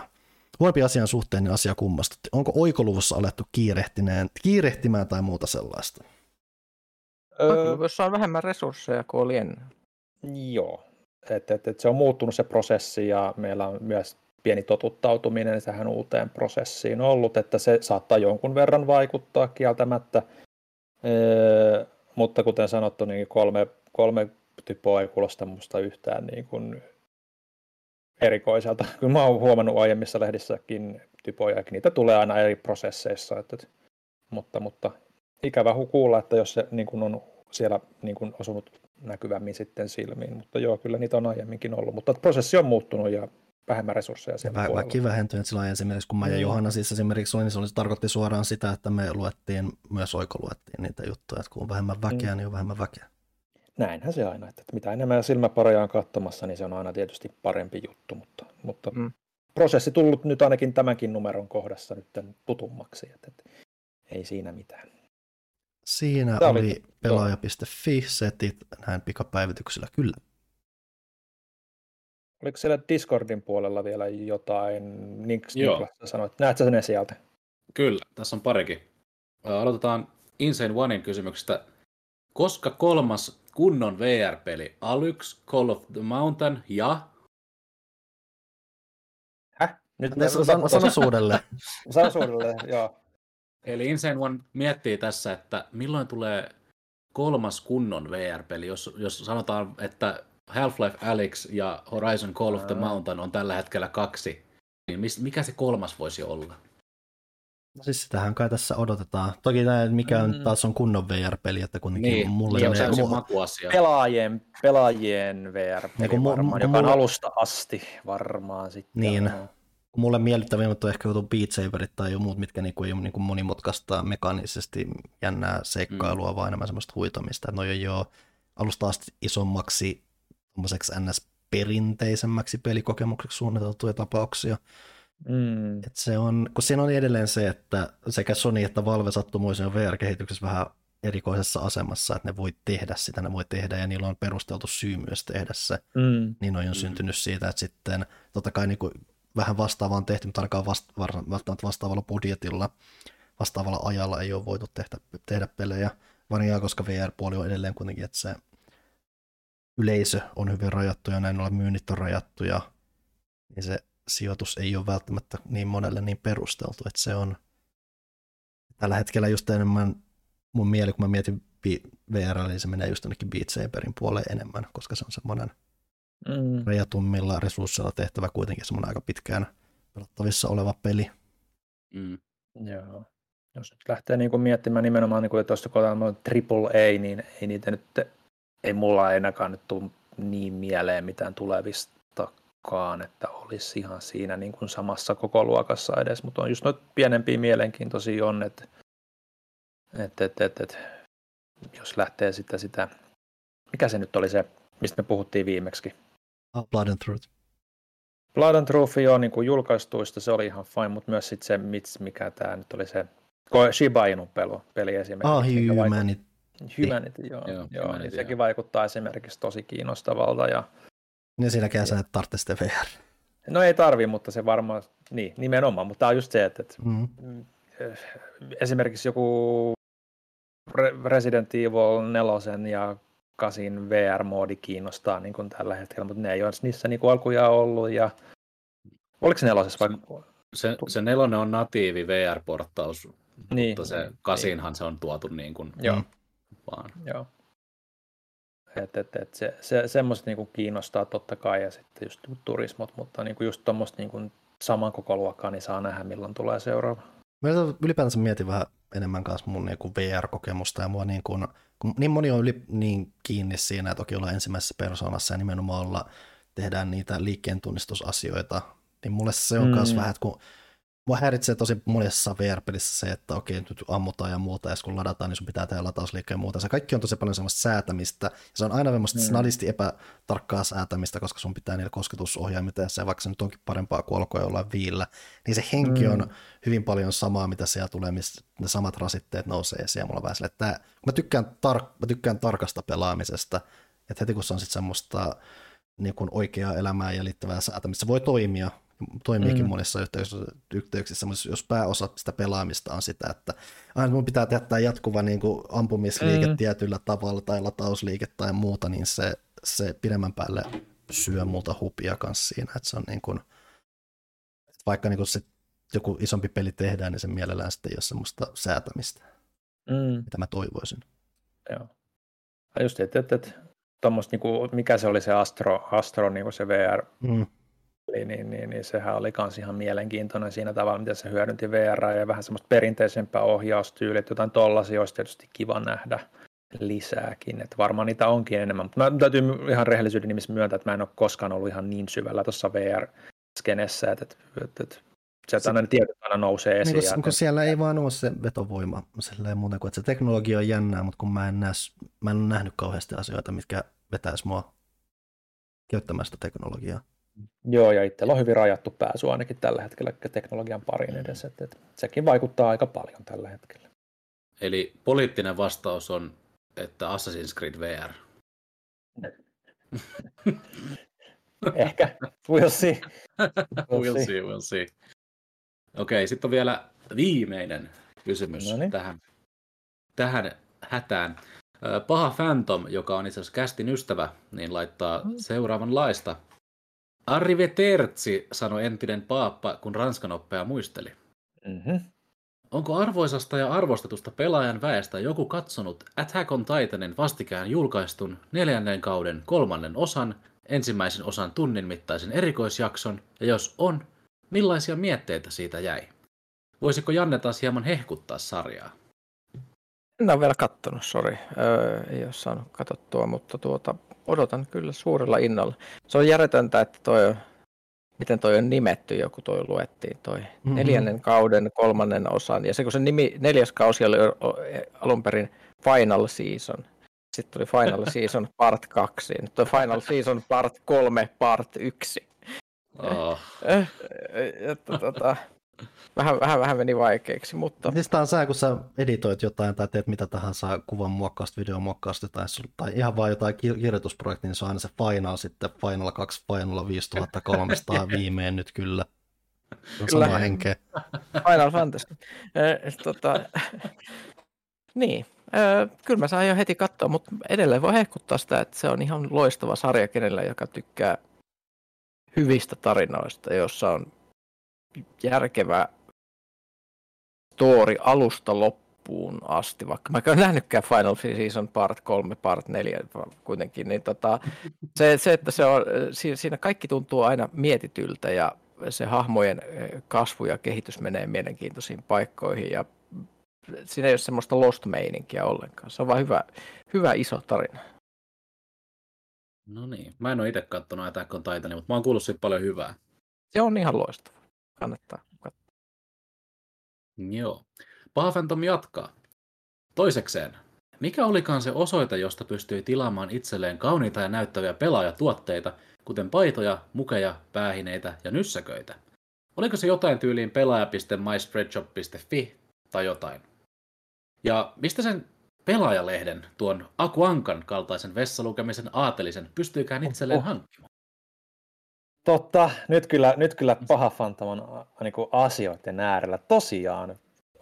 huonompi asian suhteen, niin asia kummastutti. Onko oikoluvussa alettu kiirehtimään tai muuta sellaista? Oikoluvussa on vähemmän resursseja kuin oli ennen. Joo, että et, et se on muuttunut se prosessi ja meillä on myös pieni totuttautuminen tähän uuteen prosessiin ollut, että se saattaa jonkun verran vaikuttaa kieltämättä, Ee, mutta kuten sanottu, niin kolme, kolme typoa ei kuulosta minusta yhtään niin kuin erikoiselta. Kyllä mä oon huomannut aiemmissa lehdissäkin typoja, niitä tulee aina eri prosesseissa, että, mutta, mutta ikävä kuulla, että jos se niin kuin on siellä niin kuin osunut näkyvämmin sitten silmiin, mutta joo, kyllä niitä on aiemminkin ollut, mutta prosessi on muuttunut ja vähemmän resursseja siellä Vä, Väki vähentynyt silloin esimerkiksi, kun mä ja mm. Johanna siis esimerkiksi olin, niin se tarkoitti suoraan sitä, että me luettiin, myös oikoluettiin niitä juttuja, että kun on vähemmän väkeä, mm. niin on vähemmän väkeä. Näinhän se aina, että mitä enemmän silmäpareja on katsomassa, niin se on aina tietysti parempi juttu, mutta, mutta mm. prosessi tullut nyt ainakin tämänkin numeron kohdassa nyt tutummaksi, että, että ei siinä mitään. Siinä Tämä oli, oli pelaaja.fi setit näin pikapäivityksellä, kyllä. Oliko siellä Discordin puolella vielä jotain? Ninks, Joo. sanoit, näet sä ne sieltä? Kyllä, tässä on parikin. Aloitetaan Insane Onein kysymyksestä. Koska kolmas kunnon VR-peli. Alyx, Call of the Mountain ja... Häh? Nyt Sano, sano suudelle. Sano suudelle, joo. Eli Insane One miettii tässä, että milloin tulee kolmas kunnon VR-peli, jos, jos sanotaan, että Half-Life Alyx ja Horizon Call of the Mountain on tällä hetkellä kaksi, niin mikä se kolmas voisi olla? No siis sitähän kai tässä odotetaan. Toki tämä, mikä on, Mm. taas on kunnon VR-peli, että kuitenkin Niin, mulle niin on mu- makuasia. Pelaajien, pelaajien VR Niin varmaan, mu- joka on mulla- alusta asti varmaan sitten. Niin. Joo. kun mulle miellyttävimmät on ehkä joku Beat Saberit tai jo muut, mitkä niinku ei ole niinku monimutkaista mekaanisesti jännää seikkailua, mm. vaan enemmän semmoista huitamista. Että on jo alusta asti isommaksi tommoseksi NS-perinteisemmäksi pelikokemukseksi suunniteltuja tapauksia. Mm. Et se on, kun siinä on edelleen se, että sekä Sony että Valve sattumoisin on VR-kehityksessä vähän erikoisessa asemassa, että ne voi tehdä sitä, ne voi tehdä ja niillä on perusteltu syy myös tehdä se Mm. niin on Mm. syntynyt siitä, että sitten totta kai niin kuin vähän vastaavaa on tehty, mutta ainakaan vasta, välttämättä vastaavalla budjetilla, vastaavalla ajalla ei ole voitu tehdä, tehdä pelejä, varsinkaan koska VR-puoli on edelleen kuitenkin, että se yleisö on hyvin rajattu ja näin ollen myynnit on rajattuja, niin se sijoitus ei ole välttämättä niin monelle niin perusteltu, että se on tällä hetkellä just enemmän mun mieli, kun mä mietin VR, niin se menee just jonnekin Beat Saberin puoleen enemmän, koska se on semmoinen Mm. rajatummilla resursseilla tehtävä kuitenkin semmoinen aika pitkään pelattavissa oleva peli. Mm. Joo. Jos nyt lähtee niin kuin miettimään nimenomaan, niin kuin, että tuosta kun otetaan triple A, niin ei niitä nyt, ei mulla ainakaan nyt tule niin mieleen mitään tulevistakaan, että olisi ihan siinä niin kuin samassa koko luokassa edes, mutta on just noita pienempiä mielenkiintoisia on, että, että, että, että, että jos lähtee sitä, sitä, mikä se nyt oli se, mistä me puhuttiin viimeksi, Ah, Blood and Truth. Blood and Truth joo, niin kuin julkaistuista se oli ihan fine, mutta myös sit se, mikä tämä nyt oli se Shiba Inu pelu, peli esimerkiksi. Ah, vaikut- Humanity. Humanity, joo. Joo, joo, joo Humanity, niin sekin joo. vaikuttaa esimerkiksi tosi kiinnostavalta. Ja, Ja siinäkään sä et tarvitse sitä VR. no ei tarvi, mutta se varmaan, niin nimenomaan, mutta tämä on just se, että, että Mm. mm, eh, esimerkiksi joku Re- Resident Evil 4 ja 8 VR-moodi kiinnostaa niin kuin tällä hetkellä, mutta ne ei ole niissä niin kuin alkujaan ollut. Ja... Oliko se nelosessa vai? Se, se nelonen on natiivi VR-porttaus, Niin, mutta se kasinhan se on tuotu niin kuin Joo. Vaan. Joo. Et, et, et se, se, semmoiset niinku kiinnostaa totta kai ja sitten just turismot, mutta niinku just tuommoista niinku saman koko luokkaa, niin saa nähdä milloin tulee seuraava. Mä ylipäätänsä mietin vähän enemmän kanssa mun niinku VR-kokemusta ja mua niin, kun, kun niin moni on yli, niin kiinni siinä, että okei ollaan ensimmäisessä persoonassa ja nimenomaan olla, tehdään niitä liikkeen tunnistusasioita, niin mulle se on myös Mm. vähän, että kun mua häiritsee tosi monessa VR-pelissä se, että okei, nyt ammutaan ja muuta, ja kun ladataan, niin sun pitää tehdä latausliikkeen ja muuta. Se kaikki on tosi paljon semmoista säätämistä, ja se on aina semmoista Mm. snadisti epätarkkaa säätämistä, koska sun pitää niillä kosketusohjaimilla tehdä se, vaikka se nyt onkin parempaa kuin alkoi olla viillä, niin se henki Mm. on hyvin paljon samaa, mitä siellä tulee, missä ne samat rasitteet nousee esiin, ja mulla on vähän silleen, että tää, mä, tykkään tar- mä tykkään tarkasta pelaamisesta, että heti kun se on sitten semmoista niin kuin oikeaa elämää ja liittyvää säätämistä, se voi toimia, toimiikin Mm. monissa yhteyksissä, yhteyksissä, mutta jos pääosa sitä pelaamista on sitä, että aina mun pitää tehdä tämä jatkuva niin kuin ampumisliike Mm. tietyllä tavalla tai latausliike tai muuta, niin se, se pidemmän päälle syö multa hupia kanssa siinä, että se on niin kuin, että vaikka niin kuin se joku isompi peli tehdään, niin sen mielellään sitten ei ole semmoista säätämistä, Mm, mitä mä toivoisin. joo. Ja just, että et, et, tommoista, niinku, mikä se oli se Astro, Astro niinku se VR, Mm. Niin, niin, niin, niin sehän oli kans ihan mielenkiintoinen siinä tavalla, miten se hyödynti VR ja vähän semmoista perinteisempää ohjaustyyliä, että jotain tollasia olisi tietysti kiva nähdä lisääkin, että varmaan niitä onkin enemmän, mutta mä täytyy ihan rehellisyyden nimissä myöntää, että mä en ole koskaan ollut ihan niin syvällä tuossa VR-skenessä, että, että, että sieltä aina ne tiedot aina nousee esiin. Niin kun, kun siellä ei vaan ole se vetovoima silleen muuten kuin, että se teknologia on jännää, mutta kun mä en, näe, mä en ole nähnyt kauheasti asioita, mitkä vetäisi mua käyttämään sitä teknologiaa. Joo, ja itsellä on hyvin rajattu pääsy ainakin tällä hetkellä teknologian pariin edes, että, että sekin vaikuttaa aika paljon tällä hetkellä. Eli poliittinen vastaus on, että Assassin's Creed VR. Ehkä, we'll see. We'll see, we'll see. Okei, sitten on vielä viimeinen kysymys Noniin. tähän, tähän hätään. Paha Phantom, joka on itse asiassa kästin ystävä, niin laittaa seuraavan laista. Arrivederci, sanoi entinen paappa, kun Ranskan oppea muisteli. Mm-hmm. Onko arvoisasta ja arvostetusta pelaajan väestä joku katsonut Attack on Titanin vastikään julkaistun neljännen kauden kolmannen osan, ensimmäisen osan tunnin mittaisen erikoisjakson, ja jos on, millaisia mietteitä siitä jäi? Voisiko Janne taas hieman hehkuttaa sarjaa? En ole vielä kattonut, sori. Öö, ei ole saanut katsottua, mutta tuota, odotan kyllä suurella innolla. Se on järjetöntä, että toi, miten toi on nimetty, joku toi luettiin, toi mm-hmm. neljännen kauden kolmannen osan. Ja se kun se nimi, neljäs kausi oli o- alun perin Final Season. Sitten tuli Final Season Part 2. Nyt on Final Season Part 3, Part 1. Oh. Eh, että, tota, vähän, vähän, vähän meni vaikeaksi, mutta Siis tää on sä, kun sä editoit jotain tai teet mitä tahansa kuvan muokkausta, videon muokkausta tai, tai ihan vaan jotain kir- kirjoitusprojektia, niin se on aina se Final sitten, Final 2, Final 5300 viimein nyt kyllä. Kyllä. sama henkeä. Final Fantasy. Tota, niin, kyllä mä saan jo heti katsoa, mutta edelleen voi hehkuttaa sitä, että se on ihan loistava sarja kenelle, joka tykkää hyvistä tarinoista, jossa on järkevä story alusta loppuun asti, vaikka mä en nähnytkään Final Season Part 3, Part 4 vaan kuitenkin, niin tota, se, se, että se on, si- siinä kaikki tuntuu aina mietityltä ja se hahmojen kasvu ja kehitys menee mielenkiintoisiin paikkoihin ja siinä ei ole semmoista lost-meininkiä ollenkaan. Se on vaan hyvä, hyvä iso tarina. No niin, mä en ole itse katsonut Attack on Titania, mutta mä oon kuullut siitä paljon hyvää. Se on ihan loistava. Kannattaa katsoa. Joo. Paha Phantom jatkaa. Toisekseen, mikä olikaan se osoite, josta pystyi tilaamaan itselleen kauniita ja näyttäviä pelaajatuotteita, kuten paitoja, mukeja, päähineitä ja nyssäköitä? Oliko se jotain tyyliin pelaaja.myspreadshop.fi tai jotain? Ja mistä sen pelaajalehden, tuon Akuankan kaltaisen vessalukemisen aatelisen, pystyykään itselleen Oho. hankkimaan? Totta, nyt kyllä, nyt kyllä paha on a- niin asioiden äärellä. Tosiaan,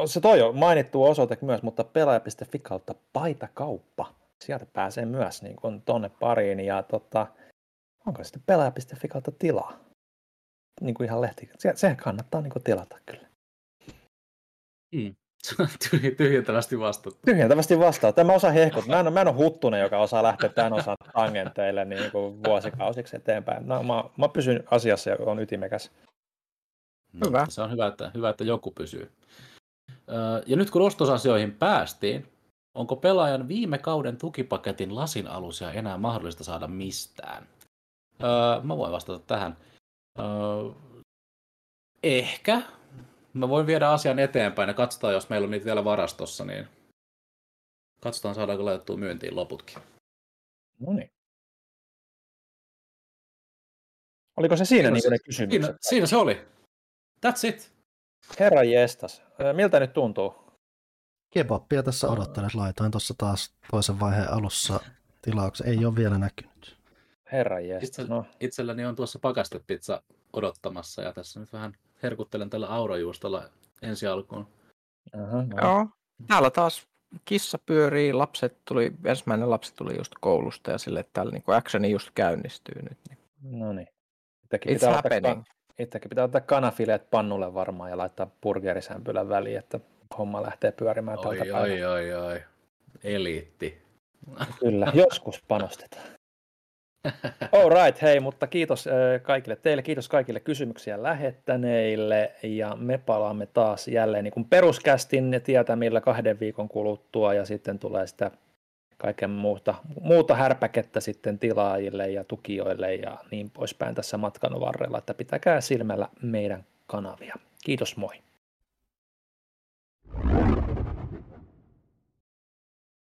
se toi on mainittu osoite myös, mutta pelaaja.fi kautta paitakauppa. Sieltä pääsee myös niin kuin tonne pariin ja tota, onko sitten pelaaja.fi kautta tilaa? Niin kuin ihan lehti. Se, sehän kannattaa niin kuin tilata kyllä. Tyhj- tyhjentävästi vastattu. Tyhjentävästi vastaa. Tämä osa hehkut. Mä en, ole, mä en ole huttunen, joka osaa lähteä tämän osan tangenteille niin kuin vuosikausiksi eteenpäin. No, mä, mä pysyn asiassa ja on ytimekäs. No, Hyvä. Se on hyvä että, hyvä, että joku pysyy. Öö, Ja nyt kun ostosasioihin päästiin, onko pelaajan viime kauden tukipaketin lasin alusia enää mahdollista saada mistään? Öö, Mä voin vastata tähän. Öö, Ehkä. Mä voin viedä asian eteenpäin ja katsotaan, jos meillä on niitä vielä varastossa, niin katsotaan saadaanko laitettua myyntiin loputkin. No niin. Oliko se siinä, Siinä niin se- ne kysymykset? Siinä, siinä se oli. That's it. Herra jestas. Miltä nyt tuntuu? Kebappia tässä odottelen, laitoin tuossa taas toisen vaiheen alussa tilauksen, ei ole vielä näkynyt. Herra jestas. Itse, No, itselläni on tuossa pakastepizza odottamassa ja tässä nyt vähän herkuttelen tällä aurajuustolla ensi alkuun. aha, no. Joo. Täällä taas kissa pyörii, lapset tuli, ensimmäinen lapsi tuli just koulusta ja sille, että täällä niin actioni just käynnistyy nyt. Niin. no niin. Itsekin It's pitää, ottaa, itsekin pitää ottaa kanafileet pannulle varmaan ja laittaa burgerisämpylän väliin, että homma lähtee pyörimään tältä Oi, päivältä. oi, oi, oi. Eliitti. Kyllä, joskus panostetaan. All right, hei, mutta kiitos ö, kaikille teille, kiitos kaikille kysymyksiä lähettäneille ja me palaamme taas jälleen niin kuin peruskästin tietämillä kahden viikon kuluttua ja sitten tulee sitä kaiken muuta, muuta härpäkettä sitten tilaajille ja tukijoille ja niin poispäin tässä matkan varrella, että pitäkää silmällä meidän kanavia. Kiitos, moi!